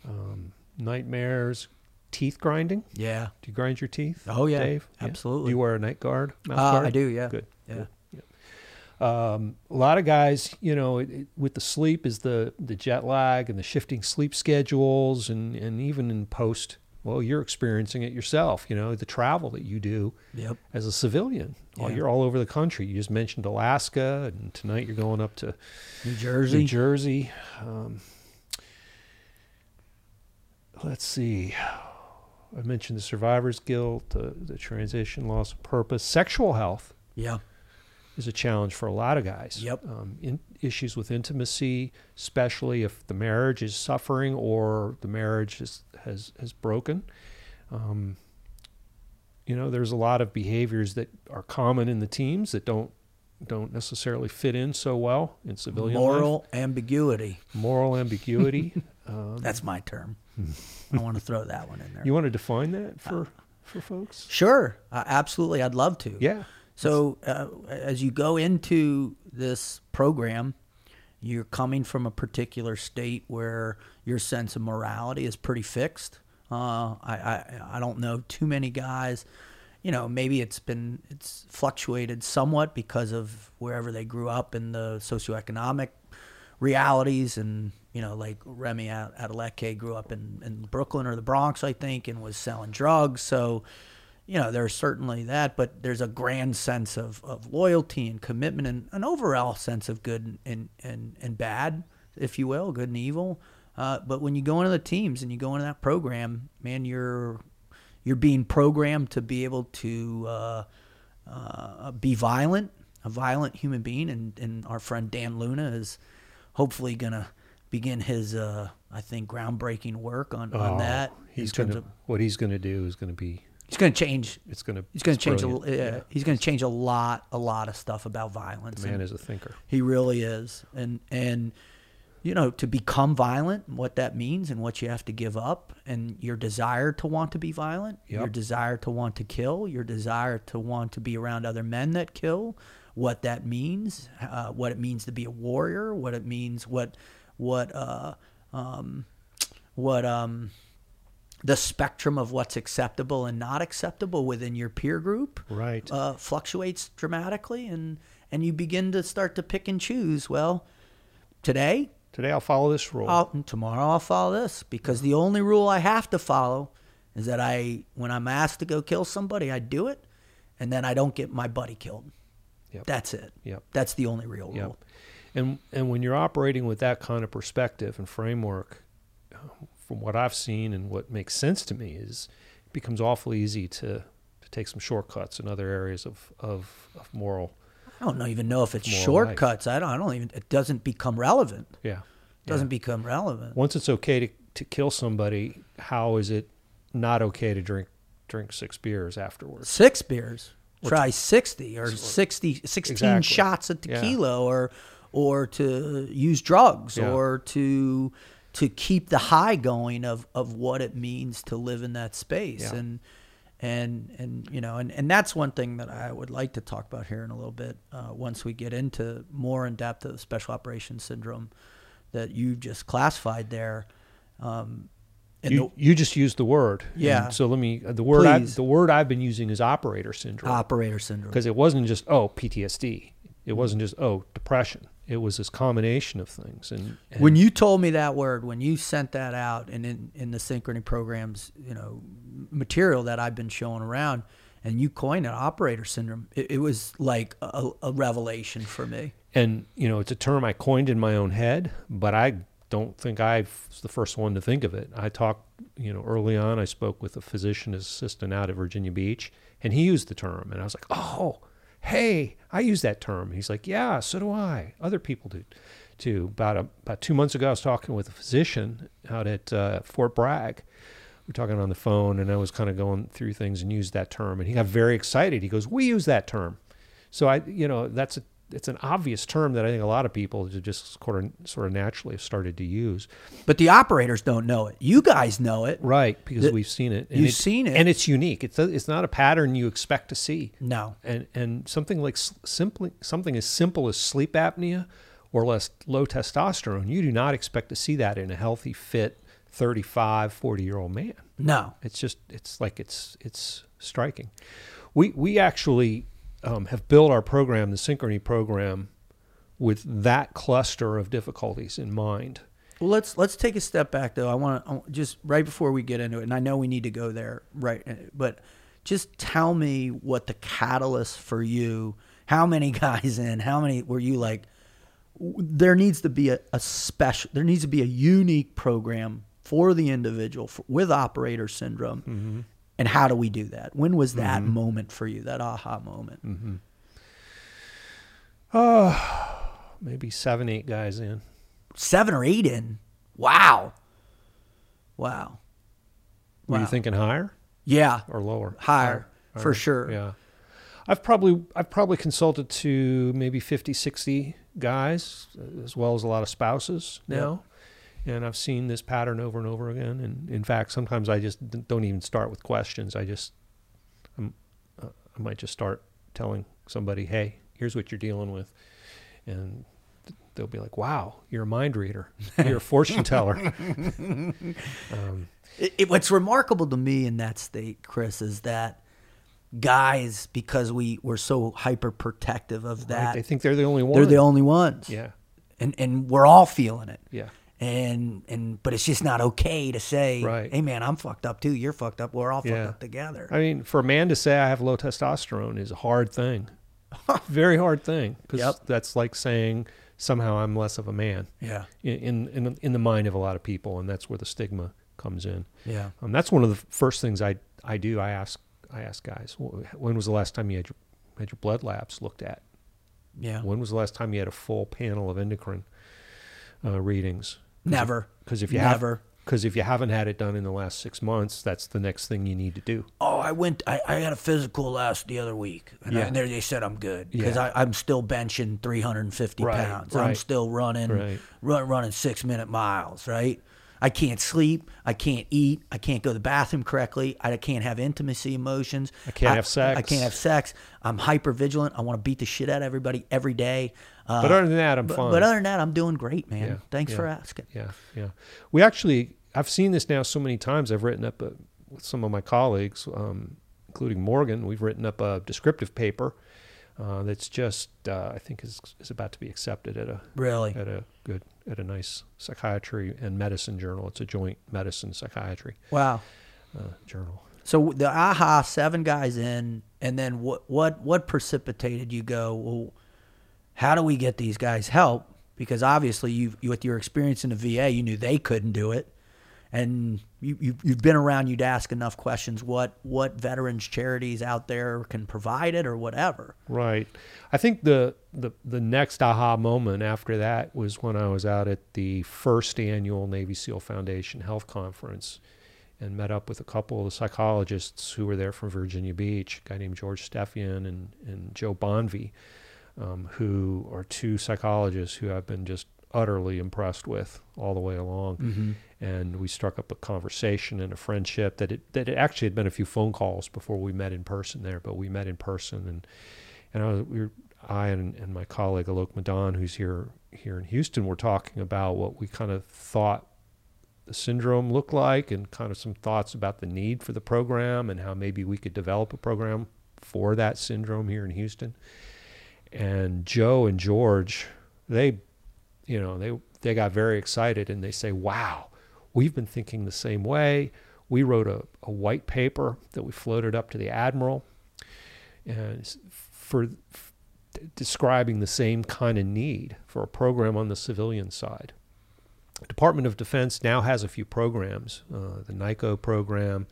Um, nightmares, teeth grinding. Yeah. Do you grind your teeth? Oh yeah. Dave? Yeah. Absolutely. Do you wear a night guard? Mouth uh, guard? I do. Yeah. Good. Yeah. Good. Um, a lot of guys, you know, it, it, with the sleep is the the jet lag and the shifting sleep schedules, and and even in post, well, you're experiencing it yourself. You know, the travel that you do Yep. as a civilian. Well, Yeah. you're all over the country. You just mentioned Alaska, and tonight you're going up to New Jersey. New Jersey. Um, let's see. I mentioned the survivor's guilt, the, the transition, loss of purpose, sexual health yeah. Is a challenge for a lot of guys. Yep. Um, in, issues with intimacy, especially if the marriage is suffering or the marriage is, has has broken. Um, you know, there's a lot of behaviors that are common in the teams that don't don't necessarily fit in so well in civilian life. Moral ambiguity. Moral ambiguity. um, That's my term. I want to throw that one in there. you want to define that for for folks? Sure. Uh, absolutely. I'd love to. Yeah. So uh, as you go into this program, you're coming from a particular state where your sense of morality is pretty fixed. Uh, I, I I don't know too many guys. You know, maybe it's been it's fluctuated somewhat because of wherever they grew up in the socioeconomic realities and you know like Remi Ad- Adeleke grew up in, in Brooklyn or the Bronx I think and was selling drugs so you know there's certainly that but there's a grand sense of, of loyalty and commitment and an overall sense of good and, and, and bad if you will good and evil uh, but when you go into the teams and you go into that program man you're you're being programmed to be able to uh, uh, be violent, a violent human being, and, and our friend Dan Luna is hopefully going to begin his, uh, I think, groundbreaking work on, on Oh, that. He's gonna. of, what he's going to do is going to be. He's going to change. It's going to. He's going to change. A, brilliant. yeah. He's going to change a lot, a lot of stuff about violence. The man and is a thinker. he really is, and and you know to become violent, what that means, and what you have to give up, and your desire to want to be violent, your desire to want to kill, your desire to want to be around other men that kill, what that means, uh, what it means to be a warrior, what it means, what what uh, um, what um, the spectrum of what's acceptable and not acceptable within your peer group Right. uh, fluctuates dramatically, and and you begin to start to pick and choose. Well, today, Today I'll follow this rule. I'll, tomorrow I'll follow this because the only rule I have to follow is that I, when I'm asked to go kill somebody, I do it, and then I don't get my buddy killed. Yep. That's it. Yep. That's the only real Yep. rule. And and when you're operating with that kind of perspective and framework, uh, from what I've seen and what makes sense to me is it becomes awful easy to to take some shortcuts in other areas of of, of moral I don't know, even know if it's More life. shortcuts. I don't. I don't even. It doesn't become relevant. Yeah. Doesn't become relevant. Once it's okay to, to kill somebody, how is it not okay to drink drink six beers afterwards? Six beers. Try sixty or 60, 16 Exactly. shots of Yeah. tequila, or or to use drugs, Yeah. or to to keep the high going of of what it means to live in that space Yeah. and. And and you know and, and that's one thing that I would like to talk about here in a little bit uh, once we get into more in depth of special operations syndrome that you just classified there. Um, and You, you just used the word. And Yeah. so let me the word I, the word I've been using is operator syndrome. operator syndrome. because it wasn't just oh PTSD. It wasn't just oh depression. It was this combination of things. And, and When you told me that word, when you sent that out, and in, in the Synchrony programs, you know, material that I've been showing around, and you coined it, operator syndrome, it, it was like a, a revelation for me. and you know it's a term I coined in my own head, but I don't think I was the first one to think of it. I talked, you know, early on. I spoke with a physician assistant out at Virginia Beach, and he used the term, and I was like, oh, hey, I use that term. He's like, yeah, so do I. Other people do too. About a, about two months ago, I was talking with a physician out at uh, Fort Bragg. We're talking on the phone, and I was kind of going through things and used that term, and he got very excited. He goes, "We use that term." So I, you know, that's a, it's an obvious term that I think a lot of people just sort of sort of naturally have started to use. But the operators don't know it. You guys know it. Right, because The- we've seen it. you've it- seen it. and it's unique. It's a, it's not a pattern you expect to see. No. And and something like simply something as simple as sleep apnea or less low testosterone, you do not expect to see that in a healthy, fit, 35, 40 year old man. No. It's just it's like it's it's striking. We we actually um, have built our program, the Synchrony program, with that cluster of difficulties in mind. Well, let's let's take a step back though. I want to just right before we get into it, and I know we need to go there, right? uh, But just tell me what the catalyst for you. How many guys in? How many were you like? There needs to be a, a special. There needs to be a unique program for the individual for, with operator syndrome. And how do we do that? When was that mm-hmm. moment for you? That aha moment? Mm-hmm. Uh, maybe seven, eight guys in. Seven or eight in. Wow. Wow. Were you thinking higher Yeah. or lower? Higher, for Higher. sure. Yeah. I've probably I've probably consulted to maybe 50, 60 guys, uh, as well as a lot of spouses now. And I've seen this pattern over and over again. And in fact, sometimes I just don't even start with questions. I just, I'm, uh, I might just start telling somebody, "Hey, here's what you're dealing with," and th- they'll be like, "Wow, you're a mind reader. You're a fortune teller." um, It, it- what's remarkable to me in that state, Chris, is that guys, because we were so hyper protective of right? that, They think they're the only ones. they're the only ones. Yeah. And and we're all feeling it. Yeah. And and but it's just not okay to say, Right. hey man, I'm fucked up too. You're fucked up. We're all fucked Yeah. up together. I mean, for a man to say I have low testosterone is a hard thing. Very hard thing because Yep. that's like saying somehow I'm less of a man yeah. in, in in the mind of a lot of people, and that's where the stigma comes in. Yeah. Um, that's one of the first things I I do. I ask I ask guys, when was the last time you had your had your blood labs looked at? Yeah. When was the last time you had a full panel of endocrine uh, readings? Never. Because if you Never. because if you haven't had it done in the last six months, that's the next thing you need to do. Oh, I went. I, I had a physical last the other week, and, I, and there they said I'm good because Yeah. I'm still benching 350 Right, pounds. I'm still running, Right. run, running six minute miles. Right. I can't sleep. I can't eat. I can't go to the bathroom correctly. I can't have intimacy emotions. I can't have sex. I can't have sex. I'm hyper vigilant. I want to beat the shit out of everybody every day. Uh, But other than that, I'm but, fine. but other than that, I'm doing great, man. Yeah, Thanks yeah. for asking. Yeah, yeah. We actually, I've seen this now so many times. I've written up a, with some of my colleagues, um, including Morgan. We've written up a descriptive paper uh, that's just, uh, I think, is is about to be accepted at a Really. at a good at a nice psychiatry and medicine journal. It's a joint medicine psychiatry Wow. uh, journal. So the aha seven guys in, and then what what what precipitated you go? Well, how do we get these guys help? Because obviously you, with your experience in the VA, you knew they couldn't do it, and you, you you've been around. You'd ask enough questions. What what veterans charities out there can provide it or whatever. Right. I think the the the next aha moment after that was when I was out at the first annual Navy SEAL Foundation Health Conference and met up with a couple of the psychologists who were there from Virginia Beach, a guy named George Stephan and, and Joe Bonvie, um, who are two psychologists who I've been just utterly impressed with all the way along. Mm-hmm. And we struck up a conversation and a friendship that it that it actually had been a few phone calls before we met in person there, but we met in person and and I was, we were, I and, and my colleague Alok Madan, who's here here in Houston, were talking about what we kind of thought the syndrome looked like and kind of some thoughts about the need for the program and how maybe we could develop a program for that syndrome here in Houston. And Joe and George, they, you know, they they got very excited and they say, "Wow, we've been thinking the same way." We wrote a, a white paper that we floated up to the admiral, and for, describing the same kind of need for a program on the civilian side. Department of Defense now has a few programs, uh, the NICoE program,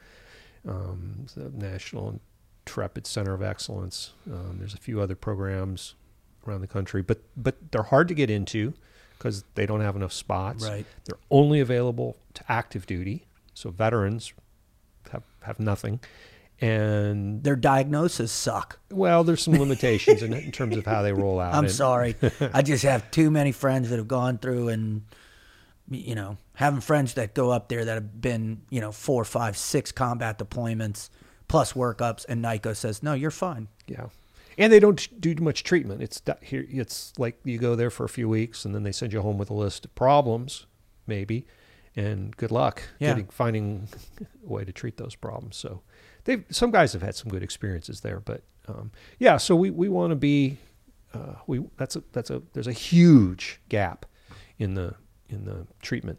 um, the National Intrepid Center of Excellence. Um, there's a few other programs around the country, but but they're hard to get into because they don't have enough spots. Right. They're only available to active duty, so veterans have have nothing. And Their diagnoses suck. well, there's some limitations in, in terms of how they roll out. I'm And- sorry. I just have too many friends that have gone through and you know, having friends that go up there that have been, you know, four, five, six combat deployments plus workups and NICoE says, No, you're fine. Yeah, and they don't do much treatment. It's here. It's like you go there for a few weeks, and then they send you home with a list of problems, maybe, and good luck Yeah. getting finding a way to treat those problems. So, they some guys have had some good experiences there, but um, yeah. So we we want to be uh, we that's a that's a there's a huge gap in the in the treatment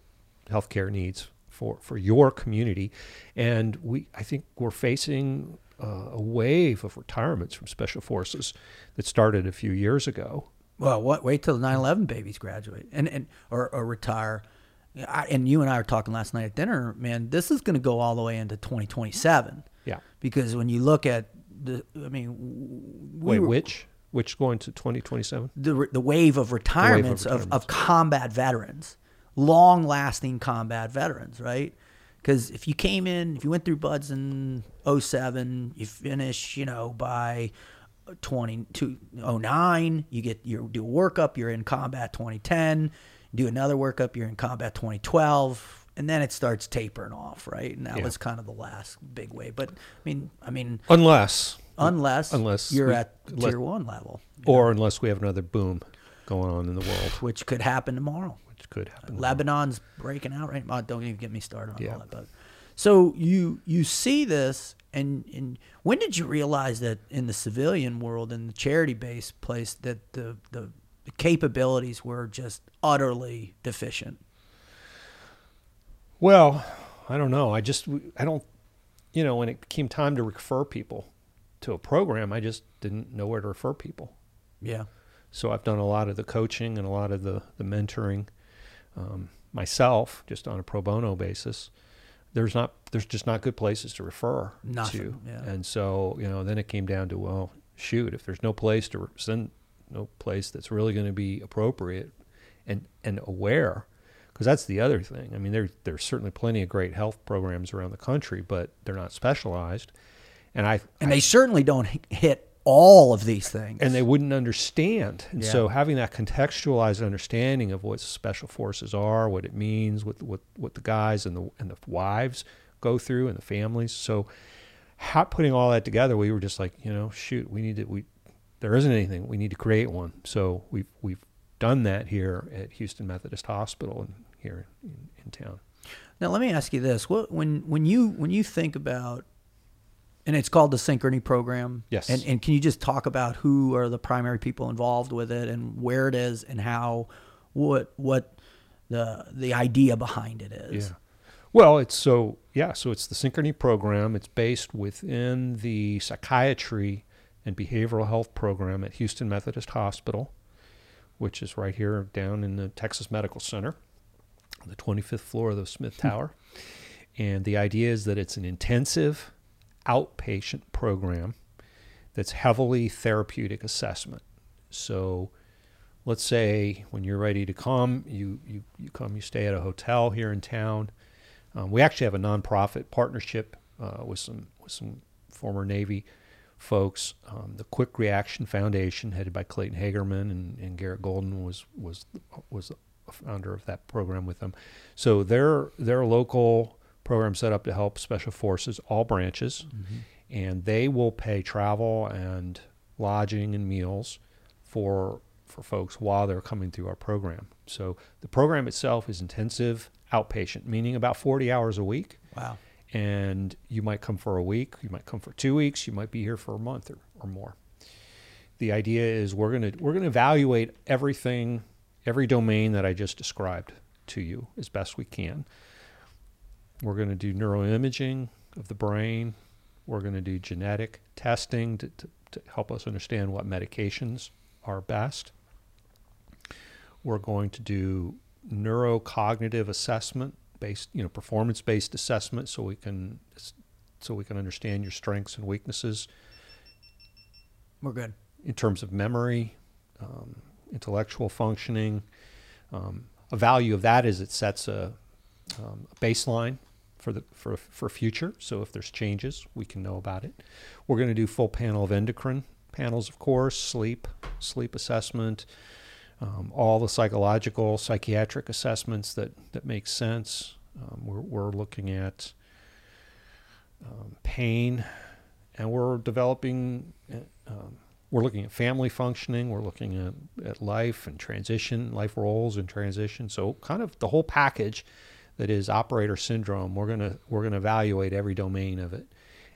healthcare needs for for your community, and we I think we're facing uh, a wave of retirements from special forces that started a few years ago. Well, what? Wait till the 9/11 babies graduate and and or, or retire. I, and you and I were talking last night at dinner, man. This is going to go all the way into 2027 Yeah. because when you look at the, I mean, we Wait, were- which which going to twenty twenty seven? the the wave of retirements of, of, retirements. combat veterans, long lasting combat veterans, right? Because if you came in, if you went through BUD/S in 07, you finish, you know, by 2009, you get you do a workup, you're in combat 2010, do another workup, you're in combat 2012, and then it starts tapering off, right? And that Yeah. was kind of the last big wave. But I mean, I mean, Unless unless Unless you're we- at unless- tier one level, or unless we have another boom going on in the world, which could happen tomorrow. Could happen. Lebanon's breaking out right now. Don't even get me started on Yeah. all that. But so you you see this, and and when did you realize that in the civilian world, in the charity based place, that the the, the capabilities were just utterly deficient? Well, I don't know. I just I don't you know, when it came time to refer people to a program, I just didn't know where to refer people. Yeah. So I've done a lot of the coaching and a lot of the the mentoring um, myself, just on a pro bono basis. There's not there's just not good places to refer Nothing, to, yeah. and so you know then it came down to well, shoot, if there's no place to send, no place that's really going to be appropriate and and aware, because that's the other thing. I mean, there there's certainly plenty of great health programs around the country, but they're not specialized, and I And I- they certainly don't hit all of these things. and they wouldn't understand. And Yeah. so having that contextualized understanding of what special forces are, what it means, what what what the guys and the and the wives go through and the families. So how, putting all that together, we were just like, you know, shoot, we need to we there isn't anything. We need to create one. So we've we've done that here at Houston Methodist Hospital and here in, in town. Now let me ask you this: what when when you when you think about, and it's called the Synchrony Program. Yes. And and can you just talk about who are the primary people involved with it and where it is and how, what what the the idea behind it is? Yeah. Well, it's so yeah, so it's the Synchrony program. It's based within the psychiatry and behavioral health program at Houston Methodist Hospital, which is right here down in the Texas Medical Center. on the 25th floor of the Smith Tower. and the idea is that it's an intensive outpatient program that's heavily therapeutic assessment. So let's say when you're ready to come, you, you, you come, you stay at a hotel here in town. Um, we actually have a nonprofit partnership uh, with some with some former Navy folks. Um, the Quick Reaction Foundation, headed by Clayton Hagerman and, and Garrett Golden, was was was a founder of that program with them. So they're they're local program set up to help special forces, all branches, mm-hmm. and they will pay travel and lodging and meals for for folks while they're coming through our program. So the program itself is intensive outpatient, meaning about 40 hours a week. Wow. And you might come for a week, you might come for two weeks, you might be here for a month or, or more. The idea is we're gonna we're gonna evaluate everything, every domain that I just described to you as best we can. We're gonna do neuroimaging of the brain. We're gonna do genetic testing to, to, to help us understand what medications are best. We're going to do neurocognitive assessment based, you know, performance based assessment so we can so we can understand your strengths and weaknesses. We're good. In terms of memory, um, intellectual functioning, um, a value of that is it sets a, um, a baseline for the for for future. So if there's changes, we can know about it. We're going to do full panel of endocrine panels, of course, sleep, sleep assessment, um, all the psychological, psychiatric assessments that, that make sense. Um, we're, we're looking at um, pain, and we're developing, uh, um, we're looking at family functioning, we're looking at, at life and transition, life roles and transition. So, kind of the whole package that is operator syndrome, we're going to we're going to evaluate every domain of it.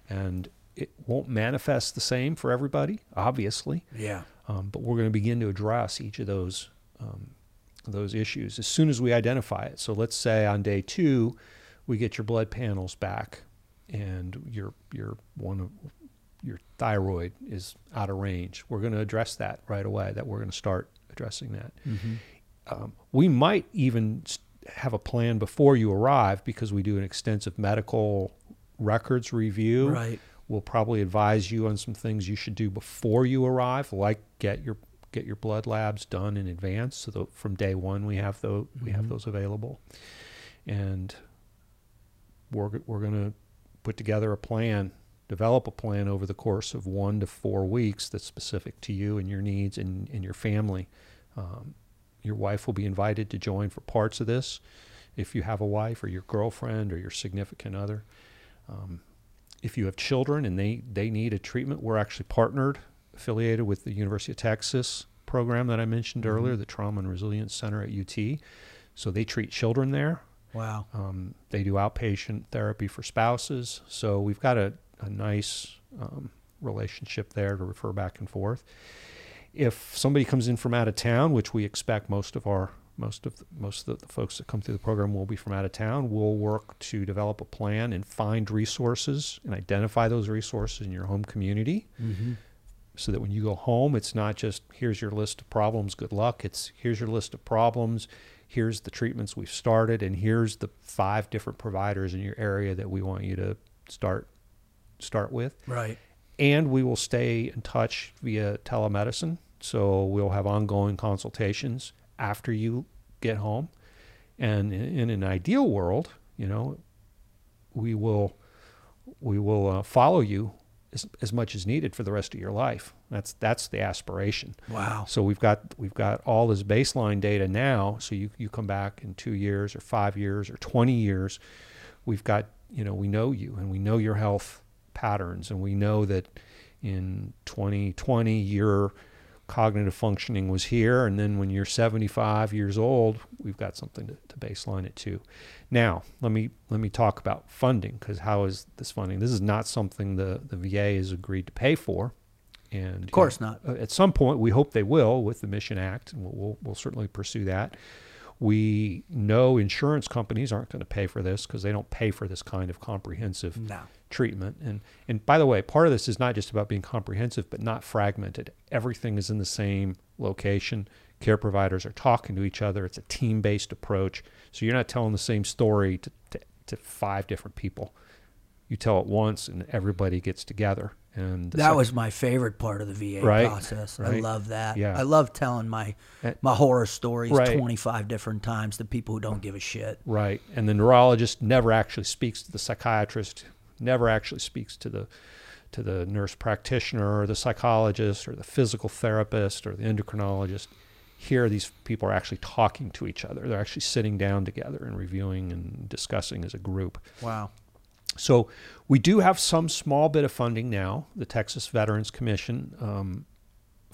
And it won't manifest the same for everybody, obviously. Yeah. Um, but we're going to begin to address each of those um, those issues as soon as we identify it. So let's say on day two, we get your blood panels back, and your your one of your thyroid is out of range. We're going to address that right away. That we're going to start addressing that. Mm-hmm. Um, we might even have a plan before you arrive because we do an extensive medical records review. Right We'll probably advise you on some things you should do before you arrive, like get your get your blood labs done in advance. So that from day one we have those we have mm-hmm. those available, and we're we're going to put together a plan, develop a plan over the course of one to four weeks that's specific to you and your needs and, and your family. Um, your wife will be invited to join for parts of this if you have a wife or your girlfriend or your significant other. Um, if you have children and they, they need a treatment, we're actually partnered, affiliated with the University of Texas program that I mentioned mm-hmm. earlier, the Trauma and Resilience Center at UT. So they treat children there. Wow. Um, they do outpatient therapy for spouses. So we've got a, a nice um, relationship there to refer back and forth. If somebody comes in from out of town, which we expect most of our most of the, most of the folks that come through the program will be from out of town. We'll work to develop a plan and find resources and identify those resources in your home community, mm-hmm. so that when you go home, it's not just here's your list of problems, good luck. It's here's your list of problems, here's the treatments we've started, and here's the five different providers in your area that we want you to start start with. Right. And we will stay in touch via telemedicine. So we'll have ongoing consultations after you get home. And in, in an ideal world, you know, we will we will uh, follow you as, as much as needed for the rest of your life. That's that's the aspiration. Wow. So we've got we've got all this baseline data now. So you you come back in two years or five years or twenty years, we've got you know we know you and we know your health patterns and we know that in 2020 you're cognitive functioning was here. And then when you're 75 years old, we've got something to, to baseline it to. Now, let me let me talk about funding because how is this funding? This is not something the, the VA has agreed to pay for. And of course know, not. Uh, at some point, we hope they will with the Mission Act, and we'll, we'll, we'll certainly pursue that. We know insurance companies aren't going to pay for this because they don't pay for this kind of comprehensive no. Treatment. And and by the way, part of this is not just about being comprehensive, but not fragmented. Everything is in the same location. Care providers are talking to each other. It's a team-based approach. So you're not telling the same story to, to, to five different people. You tell it once, and everybody gets together. And that second, was my favorite part of the VA right, process. Right. I love that. Yeah. I love telling my Uh, my horror stories Right. 25 different times to people who don't give a shit. Right. And the neurologist never actually speaks to the psychiatrist, never actually speaks to the to the nurse practitioner or the psychologist or the physical therapist or the endocrinologist. Here these people are actually talking to each other. They're actually sitting down together and reviewing and discussing as a group. Wow. So we do have some small bit of funding now. The Texas Veterans Commission um,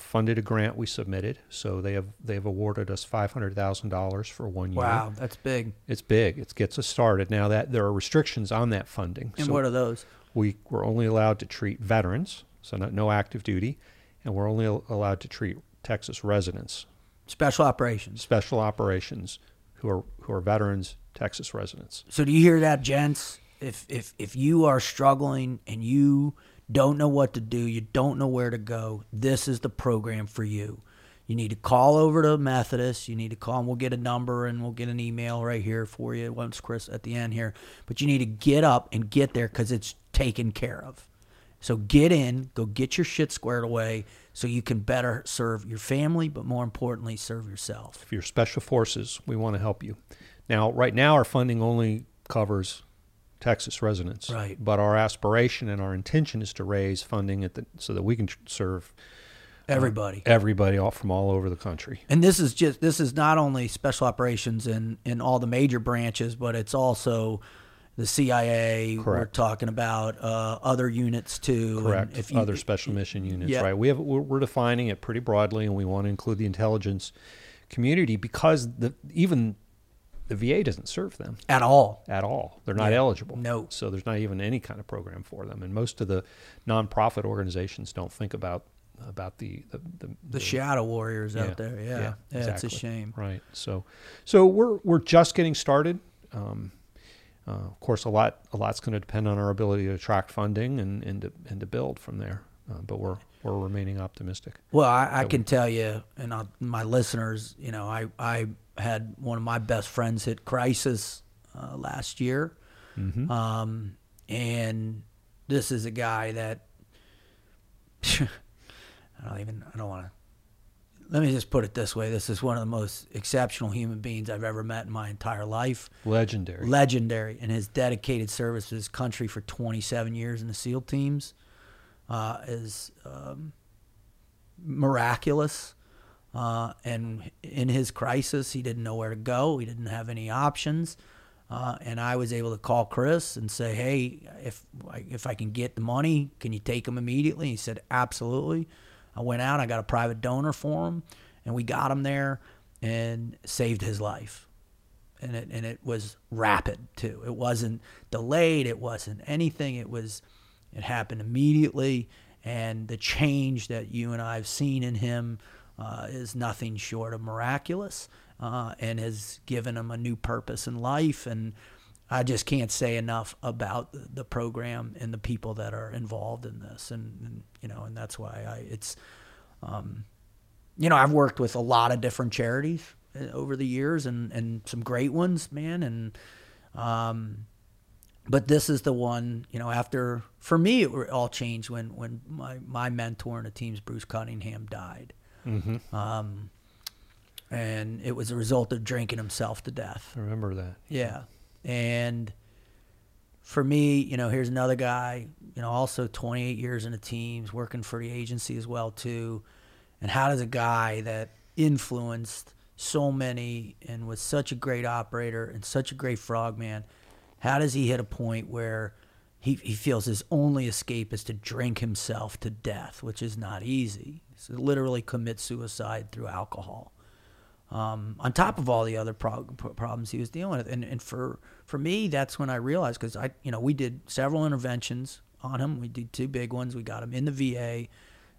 funded a grant we submitted, so they have they've awarded us five hundred thousand dollars for one year. Wow, that's big. It's big. It gets us started. Now that there are restrictions on that funding, And so what are those? we we're only allowed to treat veterans, so not, no active duty, and we're only allowed to treat Texas residents, Special operations. special operations who are who are veterans, Texas residents. So do you hear that, gents? If if if you are struggling and you don't know what to do, you don't know where to go, this is the program for you. You need to call over to Methodist. You need to call, and we'll get a number and we'll get an email right here for you once Chris at the end here. But you need to get up and get there because it's taken care of. So get in, go get your shit squared away, so you can better serve your family, but more importantly, serve yourself. If you're special forces, we want to help you. Now, right now, our funding only covers Texas residents, Right. But our aspiration and our intention is to raise funding at the so that we can serve Everybody. everybody all from all over the country. And this is just this is not only special operations in in all the major branches, but it's also the CIA. We're talking about uh, other units too. and Correct. If you, Other special mission units, yeah. right? We have we're, we're defining it pretty broadly, and we want to include the intelligence community because the even the VA doesn't serve them at all. at all. They're not Yeah. eligible. No. So there's not even any kind of program for them, and most of the nonprofit organizations don't think about about the the, the, The shadow warriors Yeah, out there. Yeah, yeah, yeah, it's a shame. Right. So, so we're we're just getting started. Um, uh, of course, a lot a lot's going to depend on our ability to attract funding and and to, and to build from there. Uh, but we're we're remaining optimistic. Well, I, I can tell you, and i my listeners, you know, I I had one of my best friends hit crisis uh, last year, Mm-hmm. um, and this is a guy that I don't even I don't want to. Let me just put it this way: this is one of the most exceptional human beings I've ever met in my entire life. Legendary. Legendary And his dedicated service to his country for 27 years in the SEAL teams uh, is um, miraculous. Uh, and in his crisis, he didn't know where to go. He didn't have any options. Uh, and I was able to call Chris and say, "Hey, if I- if I can get the money, can you take him immediately?" He said, "Absolutely." I went out. I got a private donor for him, and we got him there and saved his life. And it and it was rapid too. It wasn't delayed. It wasn't anything. It was it happened immediately, and the change that you and I have seen in him uh, is nothing short of miraculous, uh, and has given him a new purpose in life. And I just can't say enough about the, the program and the people that are involved in this. And, and you know, and that's why I it's, um, you know, I've worked with a lot of different charities uh, over the years, and and some great ones, man, and. Um, but this is the one you know after for me it all changed when when my my mentor in the teams bruce cunningham died Mm-hmm. um, and it was a result of drinking himself to death I remember that. yeah and for me you know here's another guy you know also 28 years in the teams working for the agency as well too and how does a guy that influenced so many and was such a great operator and such a great frogman how does he hit a point where he, he feels his only escape is to drink himself to death which is not easy so literally commit suicide through alcohol um, on top of all the other problems he was dealing with. And, and for for me, that's when I realized because I you know we did several interventions on him. We did two big ones. We got him in the VA,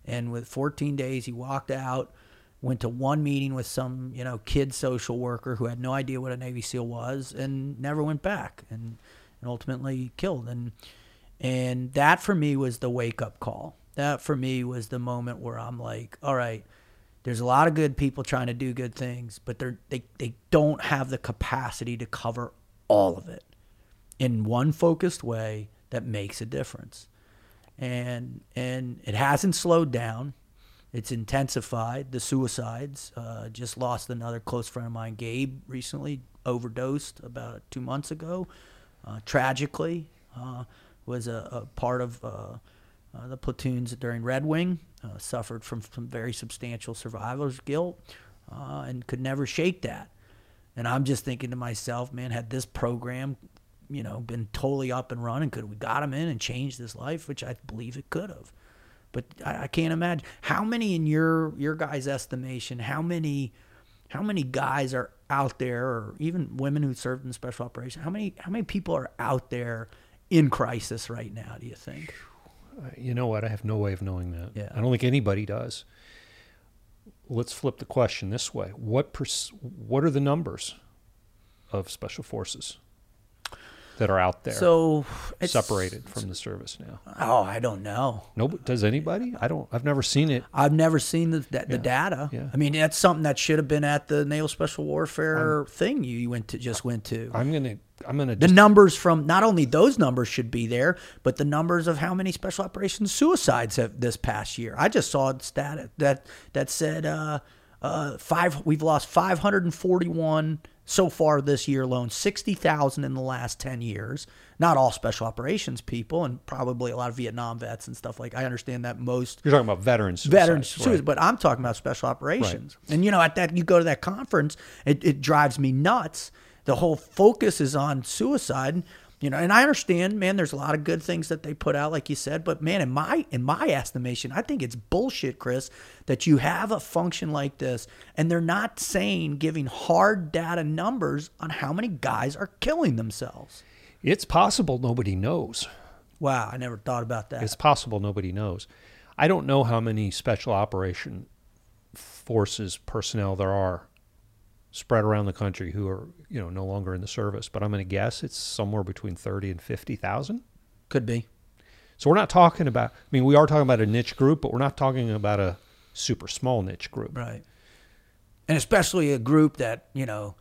and with 14 days, he walked out. Went to one meeting with some you know kid social worker who had no idea what a Navy SEAL was, and never went back, and and ultimately killed. And And that for me was the wake up call. That for me was the moment where I'm like, all right, there's a lot of good people trying to do good things, but they're, they, they don't have the capacity to cover all of it in one focused way that makes a difference. And, and it hasn't slowed down. It's intensified. The suicides. Uh, just lost another close friend of mine, Gabe, recently overdosed about two months ago. Uh, tragically, uh, was a, a, part of uh, uh, the platoons during Red Wing. Uh, suffered from some very substantial survivor's guilt and could never shake that. And I'm just thinking to myself, man, had this program, you know, been totally up and running, could we got him in and changed his life, which I believe it could have. But I, I can't imagine how many in your your guys' estimation, how many how many guys are out there, or even women who served in special operations, how many how many people are out there in crisis right now? Do you think? You know what? I have no way of knowing that. Yeah. I don't think anybody does. Let's flip the question this way: What pers- What are the numbers of special forces? That are out there so separated from the service now? Oh, I don't know. No, does anybody? I don't. I've never seen it. I've never seen the the, Yeah. data. Yeah. I mean, that's something that should have been at the naval special warfare thing you, went to just went to. I'm gonna. I'm gonna. the numbers from not only those numbers should be there, but the numbers of how many special operations suicides have this past year. I just saw a stat that that said uh, uh, five. We've lost 541 so far this year alone. 60,000 in the last 10 years. Not all special operations people, and probably a lot of Vietnam vets and stuff like. I understand that most you're talking about veterans. veterans right. but I'm talking about special operations. And you know, at that you go to that conference, it, it drives me nuts. The whole focus is on suicide. You know, and I understand, man. There's a lot of good things that they put out, like you said. But man, in my in my estimation, I think it's bullshit, Chris, that you have a function like this, and they're not saying giving hard data numbers on how many guys are killing themselves. It's possible nobody knows. Wow, I never thought about that. It's possible nobody knows. I don't know how many special operation forces personnel there are spread around the country who are, you know, no longer in the service, but I'm going to guess it's somewhere between 30 and 50,000. Could be. So we're not talking about I mean, we are talking about a niche group, but we're not talking about a super small niche group. Right. And especially a group that, you know,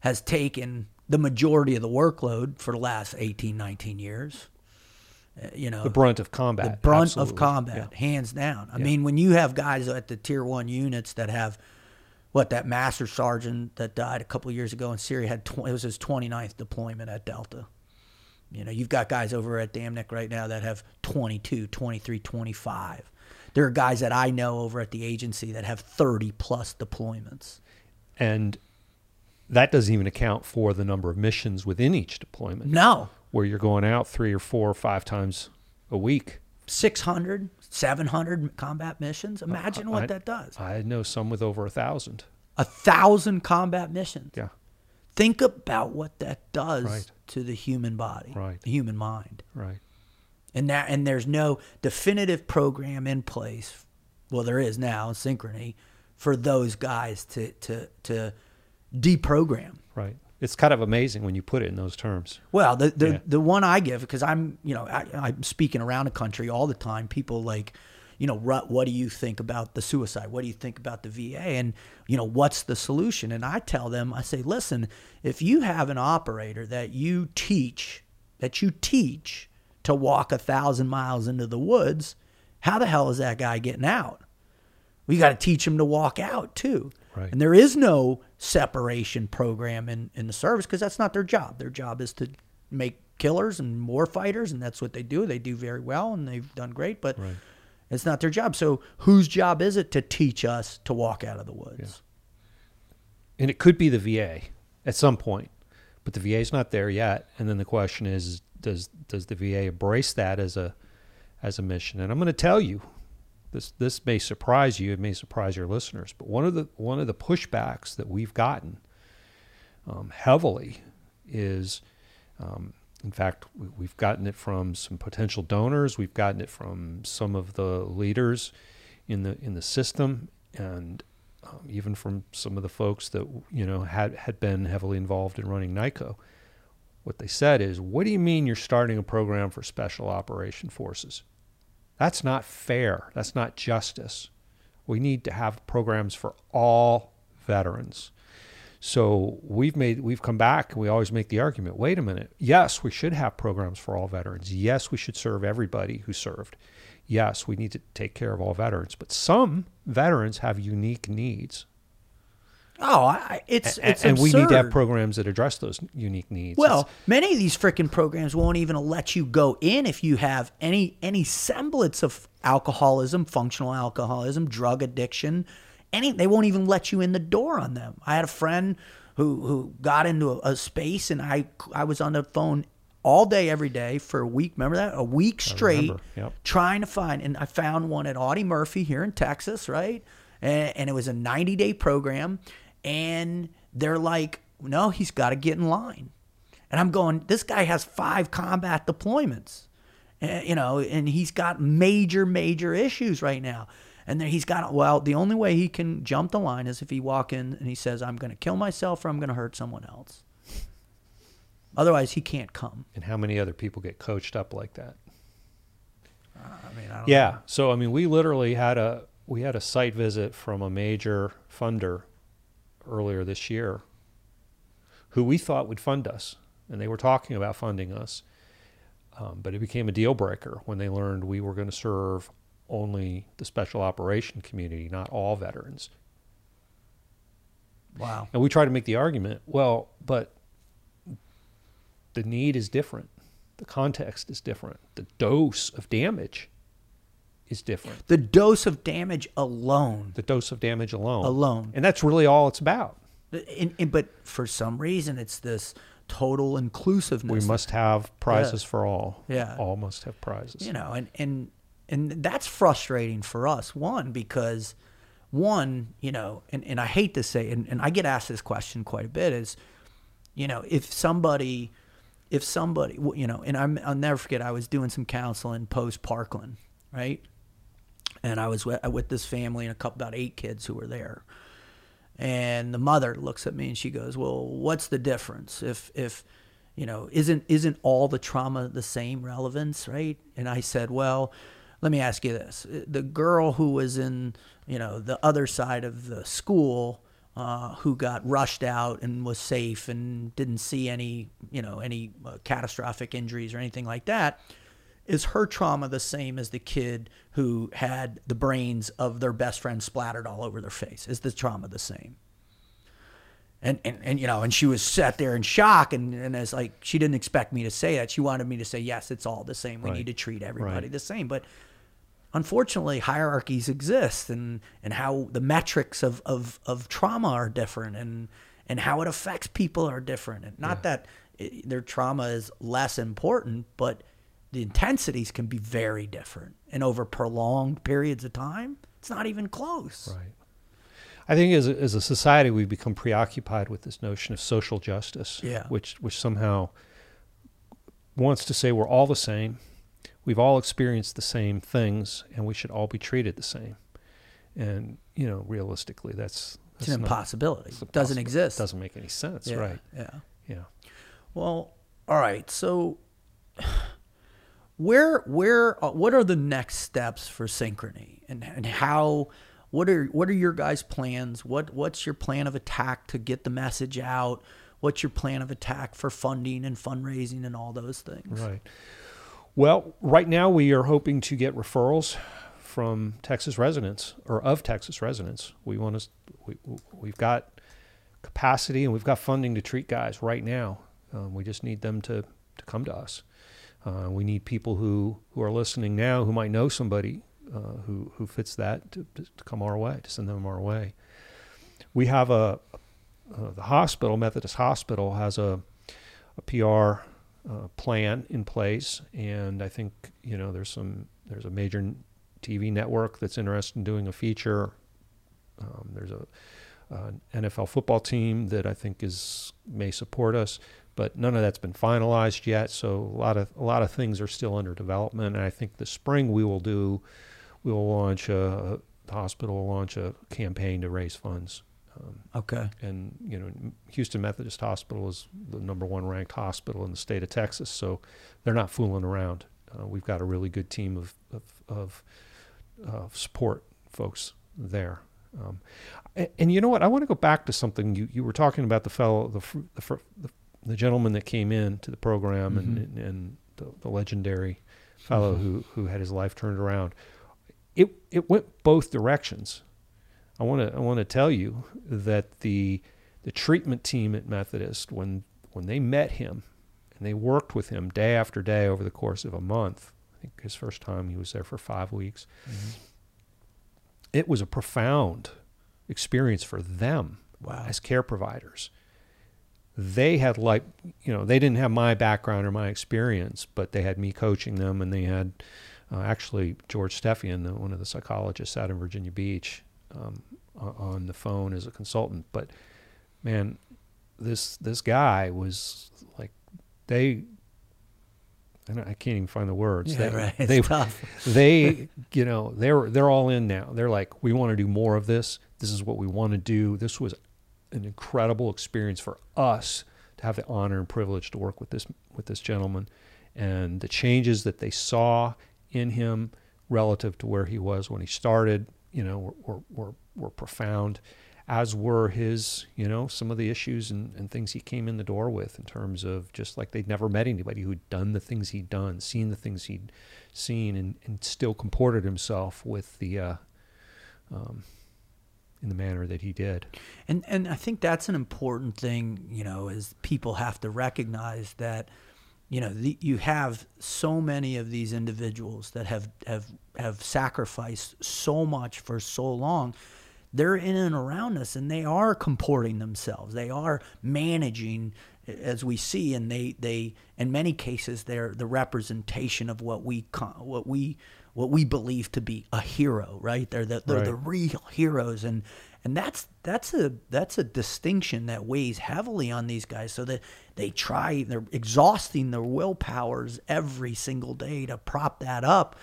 has taken the majority of the workload for the last 18, 19 years. Uh, You know, The brunt of combat. the brunt absolutely. of combat, Yeah. hands down. I Yeah. mean, when you have guys at the tier one units that have what that master sergeant that died a couple of years ago in Syria had tw- it was his 29th deployment at Delta. You know, you've got guys over at Dam Neck right now that have 22, 23, 25. There are guys that I know over at the agency that have 30 plus deployments. And that doesn't even account for the number of missions within each deployment No, where you're going out 3 or 4 or 5 times a week. 600, 700 combat missions. Imagine what I- that does. I know some with over a thousand. A thousand combat missions. Yeah, Think about what that does Right. to the human body, Right. the human mind. right. And that and there's no definitive program in place. Well, there is now, Synchrony, for those guys to to to deprogram. Right. It's kind of amazing when you put it in those terms. Well, the the, Yeah. the one I give because I'm you know I, I'm speaking around the country all the time. People like, you know, "Rut, what do you think about the suicide? What do you think about the VA? And you know, what's the solution? And I tell them, I say, listen, if you have an operator that you teach that you teach to walk a thousand miles into the woods, how the hell is that guy getting out? We got to teach him to walk out too. Right. And there is no separation program in, in the service because that's not their job. Their job is to make killers and war fighters, and that's what they do. They do very well, and they've done great, but Right. it's not their job. So whose job is it to teach us to walk out of the woods? And it could be the VA at some point, but the VA's not there yet. And then the question is, does does the VA embrace that as a as a mission? And I'm going to tell you, this this may surprise you. It may surprise your listeners. But one of the one of the pushbacks that we've gotten um, heavily is, um, in fact, we- we've gotten it from some potential donors. We've gotten it from some of the leaders in the in the system, and um, even from some of the folks that you know had had been heavily involved in running NICoE. what they said is, "What do you mean you're starting a program for special operation forces? That's not fair. That's not justice. We need to have programs for all veterans." So we've made we've come back and we always make the argument, wait a minute. Yes, we should have programs for all veterans. Yes, we should serve everybody who served. Yes, we need to take care of all veterans, but some veterans have unique needs. Oh, I, it's A- it's and we need to have programs that address those unique needs. Well, It's- many of these freaking programs won't even let you go in if you have any any semblance of alcoholism, functional alcoholism, drug addiction. Any they won't even let you in the door on them. I had a friend who who got into a, a space and I I was on the phone all day every day for a week. Remember that? A week straight yep. trying to find and I found one at Audie Murphy here in Texas, right? And, and it was a 90 day program and they're like, "No, he's got to get in line." And I'm going, this guy has five combat deployments, uh, you know, and he's got major, major issues right now. And then he's got, well, the only way he can jump the line is if he walk in and he says, I'm going to kill myself or I'm going to hurt someone else. Otherwise, he can't come. and how many other people get coached up like that? I mean, I don't Yeah. So I mean, we literally had a we had a site visit from a major funder earlier this year, who we thought would fund us, and they were talking about funding us, um, but it became a deal breaker when they learned we were going to serve only the special operation community, not all veterans. Wow. And we try to make the argument, well, but the need is different. The context is different. The dose of damage is different. The dose of damage alone, The dose of damage alone. alone. And that's really all it's about. And, and- but for some reason, it's this total inclusiveness. We must have prizes for all. Yeah. All must have prizes. you know and and and that's frustrating for us one because one you know and, and i hate to say and, and i get asked this question quite a bit is you know if somebody if somebody you know and I'm, i'll never forget i was doing some counseling post parkland right and i was with, with this family and a couple about eight kids who were there. And the mother looks at me and she goes well what's the difference? If if you know isn't isn't all the trauma the same relevance right? And i said well let me ask you this. The girl who was in you know the other side of the school uh, who got rushed out and was safe and didn't see any you know any uh, catastrophic injuries or anything like that is her trauma the same as the kid who had the brains of their best friend splattered all over their face? Is the trauma the same? And, and, and you know, and she was sat there in shock, and, and it's like she didn't expect me to say that. She wanted me to say, yes, it's all the same. We Right. need to treat everybody Right. the same. But unfortunately, hierarchies exist, and, and how the metrics of, of, of trauma are different, and, and how it affects people are different. And not that it, their trauma is less important, but the intensities can be very different. And over prolonged periods of time, it's not even close. Right. I think as a, as a society, we've become preoccupied with this notion of social justice, Yeah. which which somehow wants to say we're all the same, we've all experienced the same things, and we should all be treated the same. And you know, realistically, that's, It's an not- impossibility. it's It doesn't exist. Doesn't make any sense, yeah, right? Yeah. Yeah. Well, all right. So, where, where, uh, what are the next steps for Synchrony, and and how? What are what are your guys' plans? What what's your plan of attack to get the message out? What's your plan of attack for funding and fundraising and all those things? Right. Well, right now we are hoping to get referrals from Texas residents or of Texas residents. We want to. We, we've got capacity and we've got funding to treat guys right now. Um, we just need them to to come to us. Uh, we need people who who are listening now who might know somebody uh, who who fits that to, to come our way to send them our way. We have a uh, the hospital Methodist Hospital has a a PR uh, plan in place, and I think you know there's some there's a major TV network that's interested in doing a feature. Um, there's a an NFL football team that I think is may support us, but none of that's been finalized yet. So a lot of a lot of things are still under development, and I think this spring we will do we will launch a the hospital will launch a campaign to raise funds Um, Okay. and you know Houston Methodist Hospital is the number one ranked hospital in the state of Texas, so they're not fooling around. Uh, we've got a really good team of of, of uh, support folks there. Um, and, and you know what? I want to go back to something you, you were talking about the fellow the the, the, the gentleman that came in to the program and mm-hmm. and, and the, the legendary fellow mm-hmm. who who had his life turned around. It it went both directions. I want to I want to tell you that the the treatment team at Methodist when when they met him and they worked with him day after day over the course of a month. I think his first time he was there for 5 weeks. Mm-hmm. It was a profound experience for them Wow. as care providers. They had like, you know, they didn't have my background or my experience, but they had me coaching them, and they had uh, actually George Steffian, the, one of the psychologists out in Virginia Beach, um, on the phone as a consultant. But man, this this guy was like, they. I, I can't even find the words. Yeah, they, right. They, they you know they're they're all in now they're like we want to do more of this this is what we want to do this was an incredible experience for us to have the honor and privilege to work with this with this gentleman and the changes that they saw in him relative to where he was when he started you know were were, were, profound as were his you know some of the issues and, and things he came in the door with in terms of just like they'd never met anybody who'd done the things he'd done seen the things he'd seen and, and still comported himself with the uh, um, in the manner that he did And and I think that's an important thing, you know, is people have to recognize that, you know, the, you have so many of these individuals that have have have sacrificed so much for so long. They're in and around us, and they are comporting themselves. They are managing, as we see, and they they in many cases they're the representation of what we what we what we believe to be a hero, right? They're the they're the real heroes and and that's that's a that's a distinction that weighs heavily on these guys so that they try they're exhausting their willpowers every single day to prop that up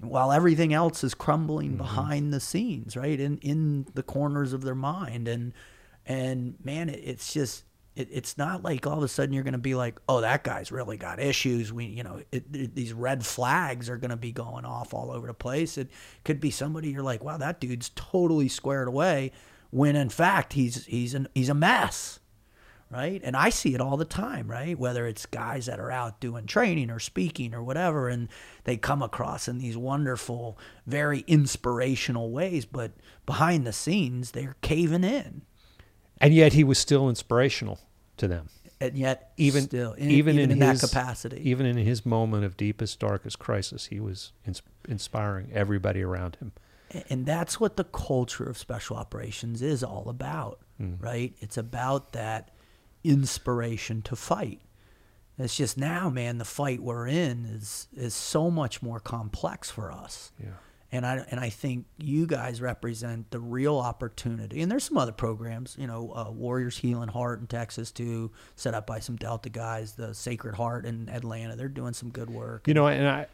while everything else is crumbling mm-hmm. behind the scenes right? In in the corners of their mind and and man it, it's just it, it's not like all of a sudden you're going to be like, oh, that guy's really got issues. We, you know, it, it, these red flags are going to be going off all over the place. It could be somebody you're like, wow, that dude's totally squared away, when in fact he's he's an, he's a mess, right? And I see it all the time, right? Whether it's guys that are out doing training or speaking or whatever, and they come across in these wonderful, very inspirational ways, but behind the scenes they're caving in and yet he was still inspirational to them and yet even still, in, even, even, in, in, his, that capacity. even in his moment of deepest darkest crisis he was ins- inspiring everybody around him and that's what the culture of special operations is all about, mm. right? It's about that inspiration to fight. It's just now, man, the fight we're in is is so much more complex for us. yeah And I and I think you guys represent the real opportunity. And there's some other programs, you know, uh, Warriors Healing Heart in Texas too, set up by some Delta guys. The Sacred Heart in Atlanta, they're doing some good work. You know, and I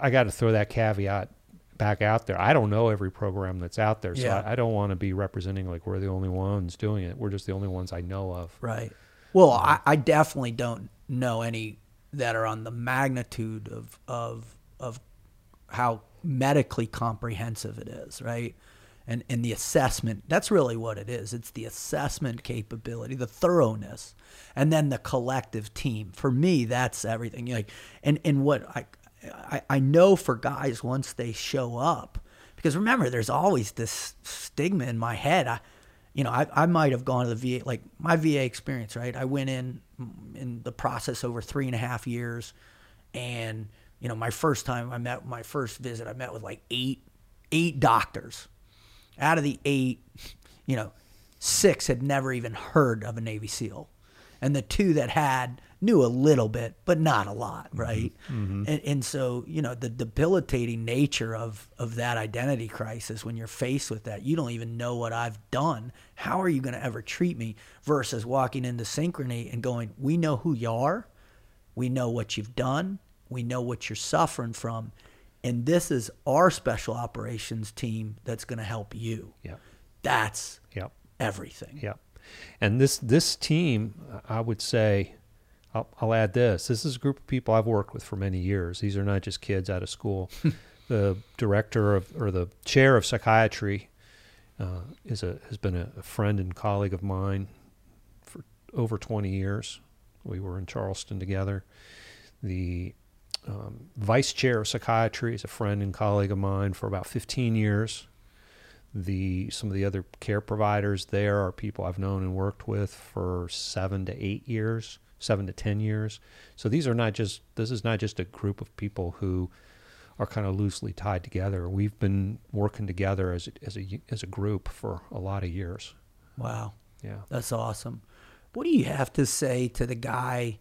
I got to throw that caveat back out there. I don't know every program that's out there, so Yeah. I, I don't want to be representing like we're the only ones doing it. We're just the only ones I know of. Right. Well, I, I definitely don't know any that are on the magnitude of of of how medically comprehensive it is, right? And and the assessment, that's really what it is. It's the assessment capability, the thoroughness, and then the collective team. For me, that's everything. Like and and what I I, I know for guys once they show up, because remember, there's always this stigma in my head. I, you know, I, I might have gone to the VA, like my VA experience, right? I went in in the process over three and a half years. And, you know, my first time I met, my first visit, I met with like eight, eight doctors. Out of the eight, you know, six had never even heard of a Navy SEAL. And the two that had knew a little bit, but not a lot, mm-hmm. right? Mm-hmm. And, and so, you know, the debilitating nature of, of that identity crisis when you're faced with that, you don't even know what I've done. How are you going to ever treat me? Versus walking into synchrony and going, we know who you are, we know what you've done, we know what you're suffering from, and this is our special operations team that's going to help you. Yep. That's Yep. everything. Yeah. And this this team, I would say, I'll, I'll add this. This is a group of people I've worked with for many years. These are not just kids out of school. the director of or the chair of psychiatry uh, is a has been a, a friend and colleague of mine for over 20 years. We were in Charleston together. The um, vice chair of psychiatry is a friend and colleague of mine for about 15 years. The some of the other care providers there are people I've known and worked with for seven to eight years, seven to ten years. So these are not just this is not just a group of people who are kind of loosely tied together. We've been working together as a, as a as a group for a lot of years. Wow. Yeah. That's awesome. What do you have to say to the guy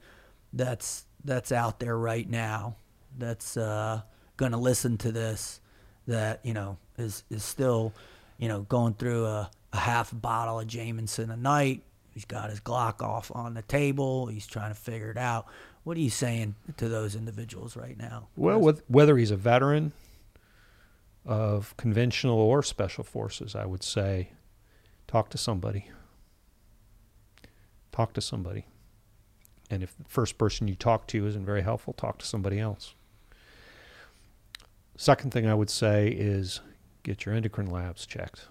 that's that's out there right now that's uh, going to listen to this that you know is is still you know going through a, a half bottle of Jameson a night. He's got his Glock off on the table. He's trying to figure it out. What are you saying to those individuals right now? Well, with, whether he's a veteran of conventional or special forces, I would say talk to somebody. Talk to somebody. And if the first person you talk to isn't very helpful, talk to somebody else. Second thing I would say is get your endocrine labs checked.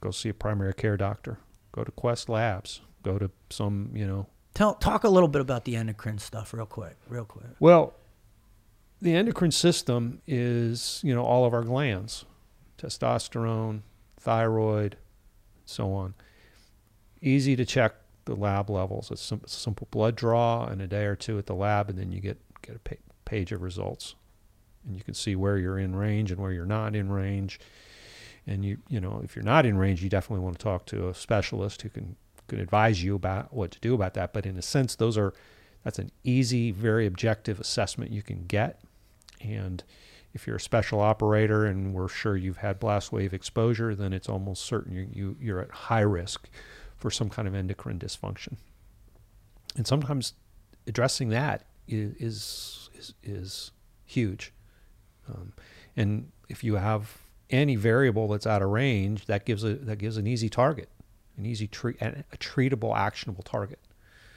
Go see a primary care doctor. Go to Quest Labs. Go to some, you know. Tell talk a little bit about the endocrine stuff real quick, real quick. Well, the endocrine system is, you know, all of our glands. Testosterone, thyroid, so on. Easy to check the lab levels. It's a simple blood draw and a day or two at the lab and then you get get a page of results and you can see where you're in range and where you're not in range. And you you know if you're not in range, you definitely want to talk to a specialist who can can advise you about what to do about that. But in a sense, those are that's an easy, very objective assessment you can get. And if you're a special operator and we're sure you've had blast wave exposure, then it's almost certain you, you you're at high risk for some kind of endocrine dysfunction. And sometimes addressing that is is is, is huge. Um, and if you have any variable that's out of range, that gives a that gives an easy target, an easy treat, a treatable, actionable target.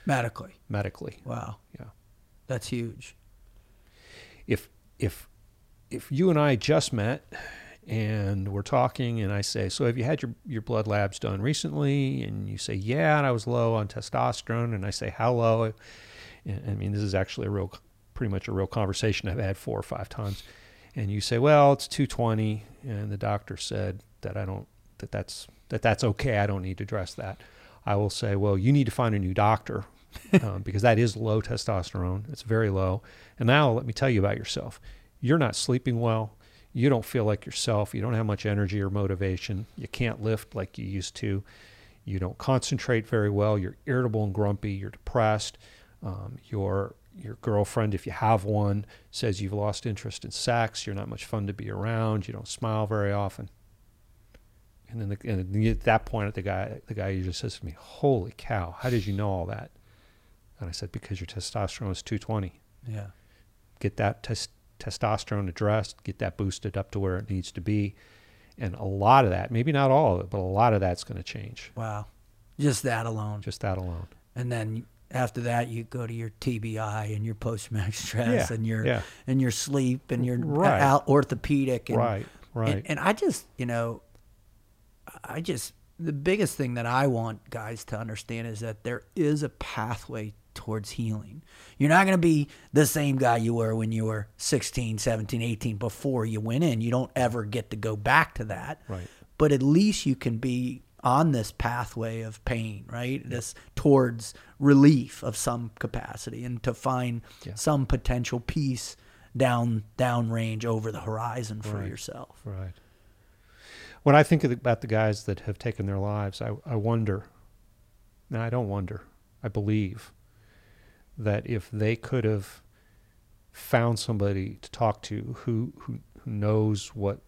Medically. Medically. Wow. Yeah. That's huge. If if if you and I just met and we're talking and I say, "So have you had your your blood labs done recently?" and you say, "Yeah," and I was low on testosterone and I say, "How low?" I mean, this is actually a real pretty much a real conversation I've had four or five times and you say, "Well, it's 220," and the doctor said that I don't that that's that that's okay. I don't need to address that. I will say, "Well, you need to find a new doctor um, because that is low testosterone. It's very low." And now let me tell you about yourself. You're not sleeping well. You don't feel like yourself. You don't have much energy or motivation. You can't lift like you used to. You don't concentrate very well. You're irritable and grumpy. You're depressed. Um, you're your girlfriend, if you have one, says you've lost interest in sex, you're not much fun to be around, you don't smile very often. And then the, and at that point, the guy, the guy usually says to me, "Holy cow! How did you know all that?" And I said, "Because your testosterone is 220. Yeah. Get that tes- testosterone addressed. Get that boosted up to where it needs to be, and a lot of that, maybe not all of it, but a lot of that's going to change. Wow. Just that alone. Just that alone. And then after that you go to your TBI and your post traumatic stress Yeah, and your yeah. and your sleep and your Right. orthopedic and, Right, right. and and I just you know I just the biggest thing that I want guys to understand is that there is a pathway towards healing. You're not going to be the same guy you were when you were 16, 17, 18 before you went in. You don't ever get to go back to that. Right. But at least you can be on this pathway of pain, right? This towards relief of some capacity and to find Yeah. some potential peace down downrange over the horizon for Right. yourself. Right. When I think the, about the guys that have taken their lives, I, I wonder. No, I don't wonder. I believe that if they could have found somebody to talk to who, who, who knows what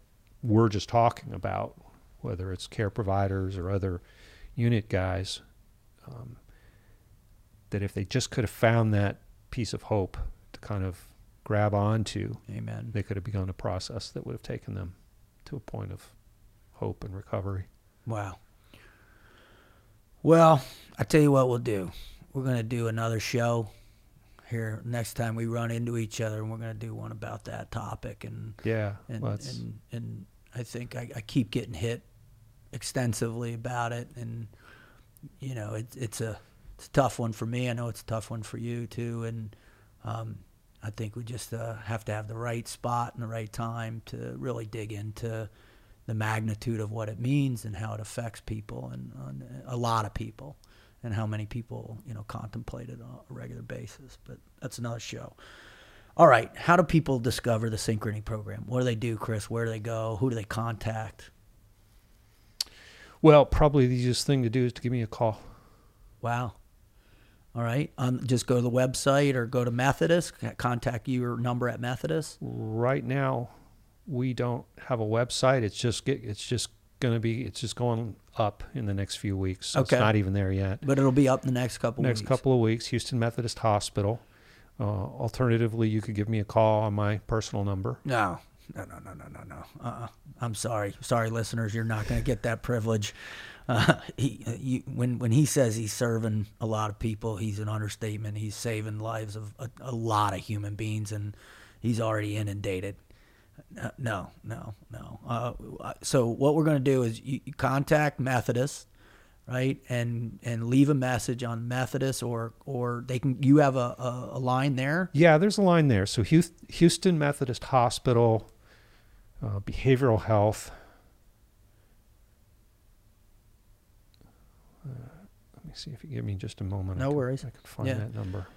we're just talking about, whether it's care providers or other unit guys, um, that if they just could have found that piece of hope to kind of grab onto, Amen. they could have begun a process that would have taken them to a point of hope and recovery. Wow. Well, I tell you what we'll do. We're going to do another show here next time we run into each other, and we're going to do one about that topic. And Yeah. and well, and, and I think I, I keep getting hit extensively about it, and you know it's it's a it's a tough one for me. I know it's a tough one for you too, and um, I think we just uh, have to have the right spot and the right time to really dig into the magnitude of what it means and how it affects people and on a lot of people and how many people you know contemplate it on a regular basis. But that's another show. All right, how do people discover the Synchrony program? What do they do, Chris? Where do they go? Who do they contact? well, probably the easiest thing to do is to give me a call. Wow. All right, um, just go to the website or go to Methodist. Contact your number at Methodist. Right now, we don't have a website. It's just get, it's just going to be it's just going up in the next few weeks. So Okay. It's not even there yet. But it'll be up in the next couple next weeks. couple of weeks, Houston Methodist Hospital. Uh, alternatively, you could give me a call on my personal number. No, no, no, no, no, no, no. Uh-uh. I'm sorry, sorry, listeners, you're not going to get that privilege. Uh, he, you, when when he says he's serving a lot of people, he's an understatement. He's saving lives of a, a lot of human beings, and he's already inundated. No, no, no. Uh, so what we're going to do is you, contact Methodist, right, and and leave a message on Methodist, or or they can. You have a, a, a line there. Yeah, there's a line there. So Houston Methodist Hospital, uh, behavioral health. Uh, let me see if you give me just a moment. I No can- worries. I can find Yeah. that number.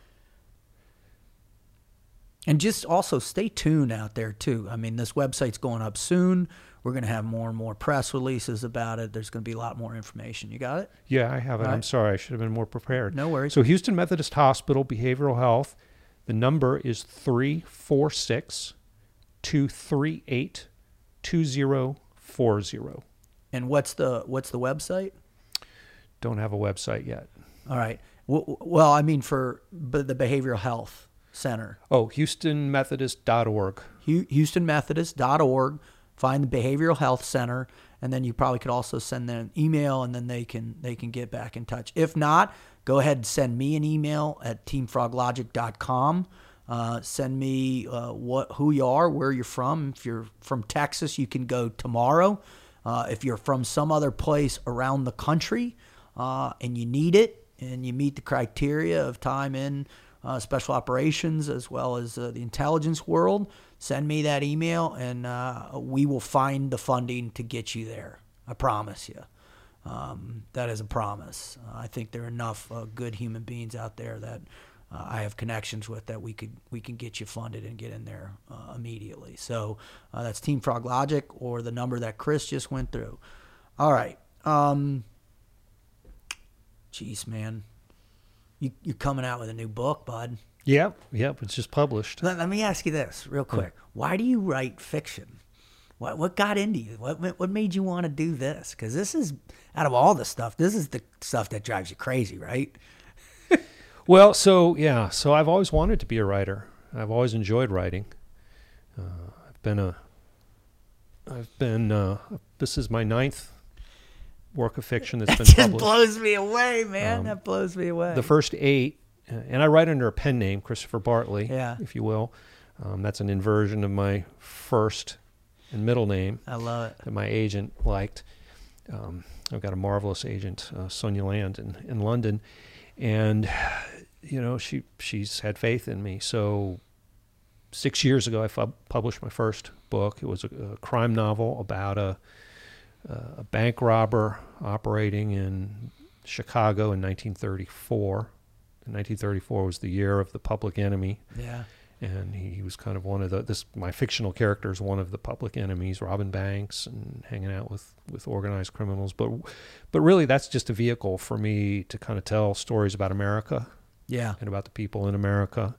And just also stay tuned out there too. I mean, this website's going up soon. We're going to have more and more press releases about it. There's going to be a lot more information. You got it? Yeah, I have it. All I'm sorry. I should have been more prepared. No worries. So Houston Methodist Hospital Behavioral Health, the number is 346 238 2040. and what's the what's the website? Don't have a website yet. All right. W- Well, I mean for the Behavioral Health Center, Oh, HoustonMethodist.org. HoustonMethodist.org. Find the Behavioral Health Center, and then you probably could also send them an email, and then they can they can get back in touch. If not, go ahead and send me an email at teamfroglogic.com. Uh, send me uh, what who you are, where you're from. If you're from Texas, you can go tomorrow. Uh, if you're from some other place around the country uh, and you need it and you meet the criteria of time in uh, special operations as well as uh, the intelligence world, send me that email and uh, we will find the funding to get you there. I promise you. Um, that is a promise. Uh, I think there are enough uh, good human beings out there that uh, I have connections with that we could we can get you funded and get in there immediately. So that's Team Frog Logic or the number that Chris just went through. All right. Um, jeez, man, you you're coming out with a new book, bud. Yep, yep. It's just published. Let, let me ask you this real quick. Why do you write fiction? What what got into you? What what made you want to do this? Because this is out of all the stuff, this is the stuff that drives you crazy, right? Well, so yeah, so I've always wanted to be a writer. I've always enjoyed writing. Uh, I've been a, I've been. Uh, this is my ninth work of fiction that's That been just published. blows me away, man. Um, that blows me away. The first eight, uh, and I write under a pen name, Christopher Bartley, Yeah. if you will. Um, that's an inversion of my first and middle name I love it. that my agent liked. Um, I've got a marvelous agent, uh, Sonia Land, in, in London, and you know she she's had faith in me. So six years ago, I published my first book. It was a, a crime novel about a a bank robber operating in Chicago in 1934. And 1934 was the year of the Public Enemy Yeah. and he, he was kind of one of the this my fictional character is one of the public enemies robbing banks and hanging out with with organized criminals but but really that's just a vehicle for me to kind of tell stories about america Yeah. and about the people in america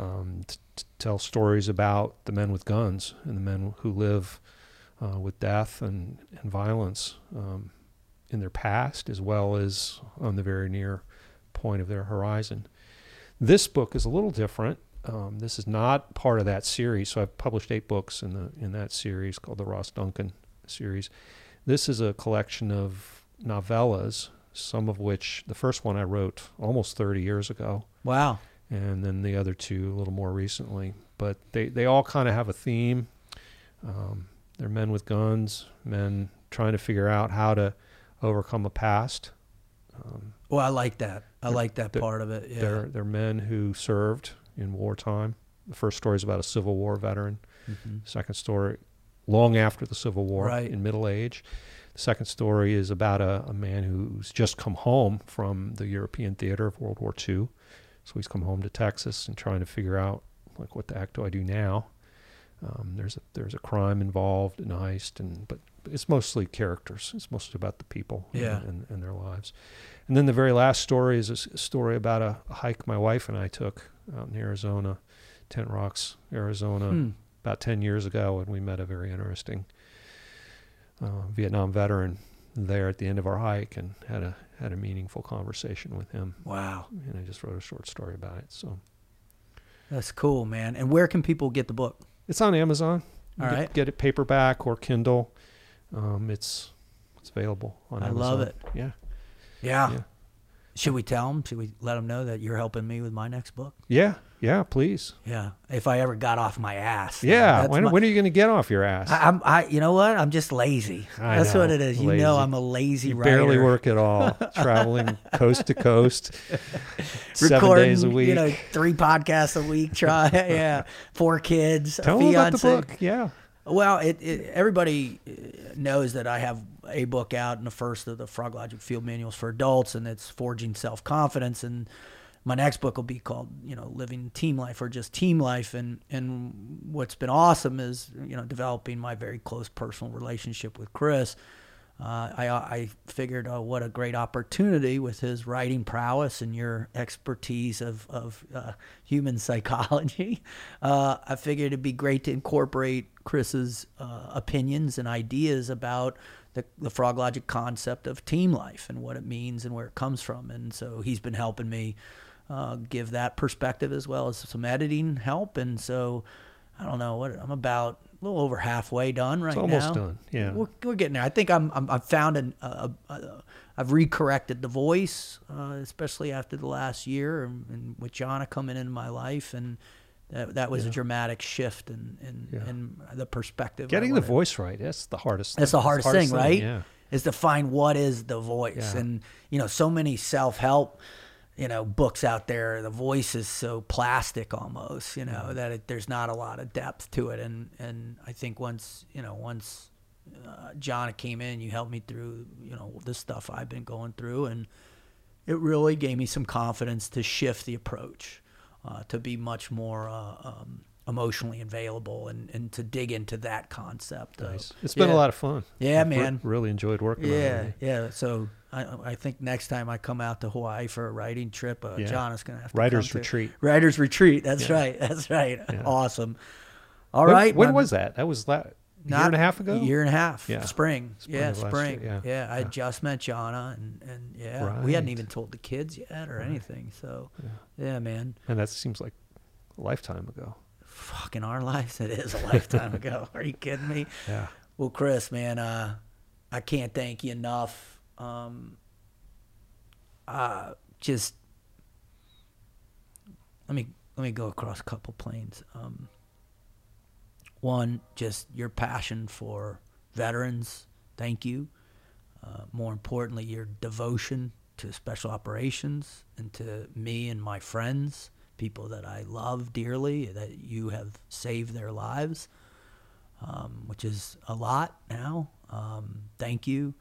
um, to, to tell stories about the men with guns and the men who live uh, with death and, and violence um, in their past as well as on the very near point of their horizon this book is a little different um, this is not part of that series. So I've published eight books in the in that series called the Ross Duncan series. This is a collection of novellas, some of which the first one I wrote almost 30 years ago, Wow. and then the other two a little more recently. But they, they all kind of have a theme. Um, they're men with guns, men trying to figure out how to overcome a past. Um, Well, I like that. I like that part of it. Yeah. They're they're men who served in wartime. The first story is about a Civil War veteran. Mhm. Second story, long after the Civil War, Right. in middle age. The second story is about a, a man who's just come home from the European theater of World War II. So he's come home to Texas and trying to figure out like what the heck do I do now? Um, there's a there's a crime involved, an heist, and but it's mostly characters. It's mostly about the people Yeah. and, and, and their lives. And then the very last story is a story about a, a hike my wife and I took out in Arizona, Tent Rocks, Arizona, Hmm. about 10 years ago, and we met a very interesting uh, Vietnam veteran there at the end of our hike and had a had a meaningful conversation with him. Wow. And I just wrote a short story about it. So That's cool, man. And where can people get the book? It's on Amazon. You All get, right. get it paperback or Kindle. Um, it's it's available on Amazon. I Amazon. love it. Yeah. Yeah. Yeah. Should we tell them? Should we let them know that you're helping me with my next book? Yeah. Yeah. Please. Yeah. If I ever got off my ass. Yeah. When, my- when are you going to get off your ass? I, I'm. I. You know what? I'm just lazy. I That's what know, it is. You lazy. know, I'm a lazy you writer. barely work at all. Traveling coast to coast, seven Recording, days a week. You know, three podcasts a week. Try. yeah. Four kids. a Tell them about the book. Yeah. Well, it, it everybody knows that I have a book out in the first of the Frog Logic Field Manuals for Adults, and it's Forging Self Confidence. And my next book will be called, you know, Living Team Life or just Team Life. And and what's been awesome is, you know, developing my very close personal relationship with Chris. Uh, I I figured, oh, what a great opportunity with his writing prowess and your expertise of of uh, human psychology. Uh, I figured it'd be great to incorporate Chris's uh, opinions and ideas about the, the frog logic concept of team life and what it means and where it comes from. And so he's been helping me uh, give that perspective as well as some editing help. And so I don't know what I'm about a little over halfway done right now. It's almost now. done. Yeah. We're, we're getting there. I think I'm, I'm I've found an uh, uh, I've recorrected the voice, uh, especially after the last year and, and with Jonna coming into my life, and that, that was a dramatic shift in in, Yeah. in the perspective. Getting the voice right. That's the hardest. That's the thing. hardest, It's thing, right? Yeah. Is to find what is the voice, Yeah. and you know, so many self help, you know, books out there. The voice is so plastic almost, you know, that it, there's not a lot of depth to it. And and I think once you know, once uh, John came in, you helped me through, you know, the stuff I've been going through, and it really gave me some confidence to shift the approach, uh, to be much more uh, um, emotionally available, and, and to dig into that concept. of- It's been yeah. a lot of fun. Yeah, I've re- man. really enjoyed working. Yeah, yeah. So I, I think next time I come out to Hawaii for a writing trip, uh, Yeah. John is going to have to Writers come retreat. Writers retreat. That's Yeah. right. That's right. Awesome. All When- right. When my- was that? That was la- a year not- and a half ago. Year and a half. Yeah. Spring. Spring yeah, spring. year, Yeah. yeah. I Yeah. just met Jonna, and and yeah, we hadn't even told the kids yet or Right. anything. So Yeah. yeah, man. And that seems like a lifetime ago. Fucking our lives. It is a lifetime ago. Are you kidding me? Yeah. Well, Chris, man, uh, I can't thank you enough. Um, uh, just let me let me go across a couple planes. Um, one, just your passion for veterans. Thank you. Uh, more importantly, your devotion to special operations and to me and my friends, people that I love dearly, that you have saved their lives um, which is a lot now. Um, thank you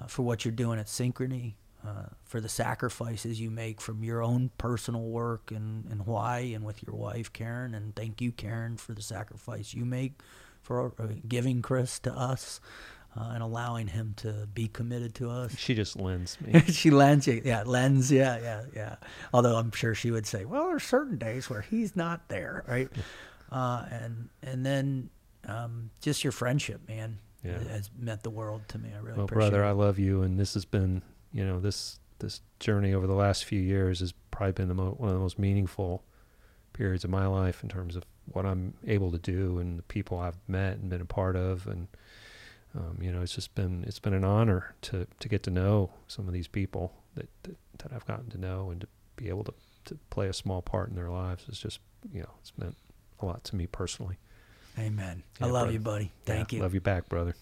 uh, for what you're doing at Synchrony, uh, for the sacrifices you make from your own personal work in, in Hawaii and with your wife, Karen. And thank you, Karen, for the sacrifice you make for uh, giving Chris to us uh, and allowing him to be committed to us. She just lends me. she lends you, yeah, lends, yeah, yeah, yeah. Although I'm sure she would say, well, there's certain days where he's not there, right? Uh, and and then um, just your friendship, man, Yeah. has meant the world to me. I really well, appreciate brother, I love you, and this has been, you know, this this journey over the last few years has probably been the mo- one of the most meaningful periods of my life in terms of what I'm able to do and the people I've met and been a part of, and um, you know, it's just been it's been an honor to to get to know some of these people that that, that I've gotten to know and to be able to to play a small part in their lives is just you know it's meant a lot to me personally. Amen. Yeah, I love brother. you, buddy. Thank Yeah, you. Love you back, brother.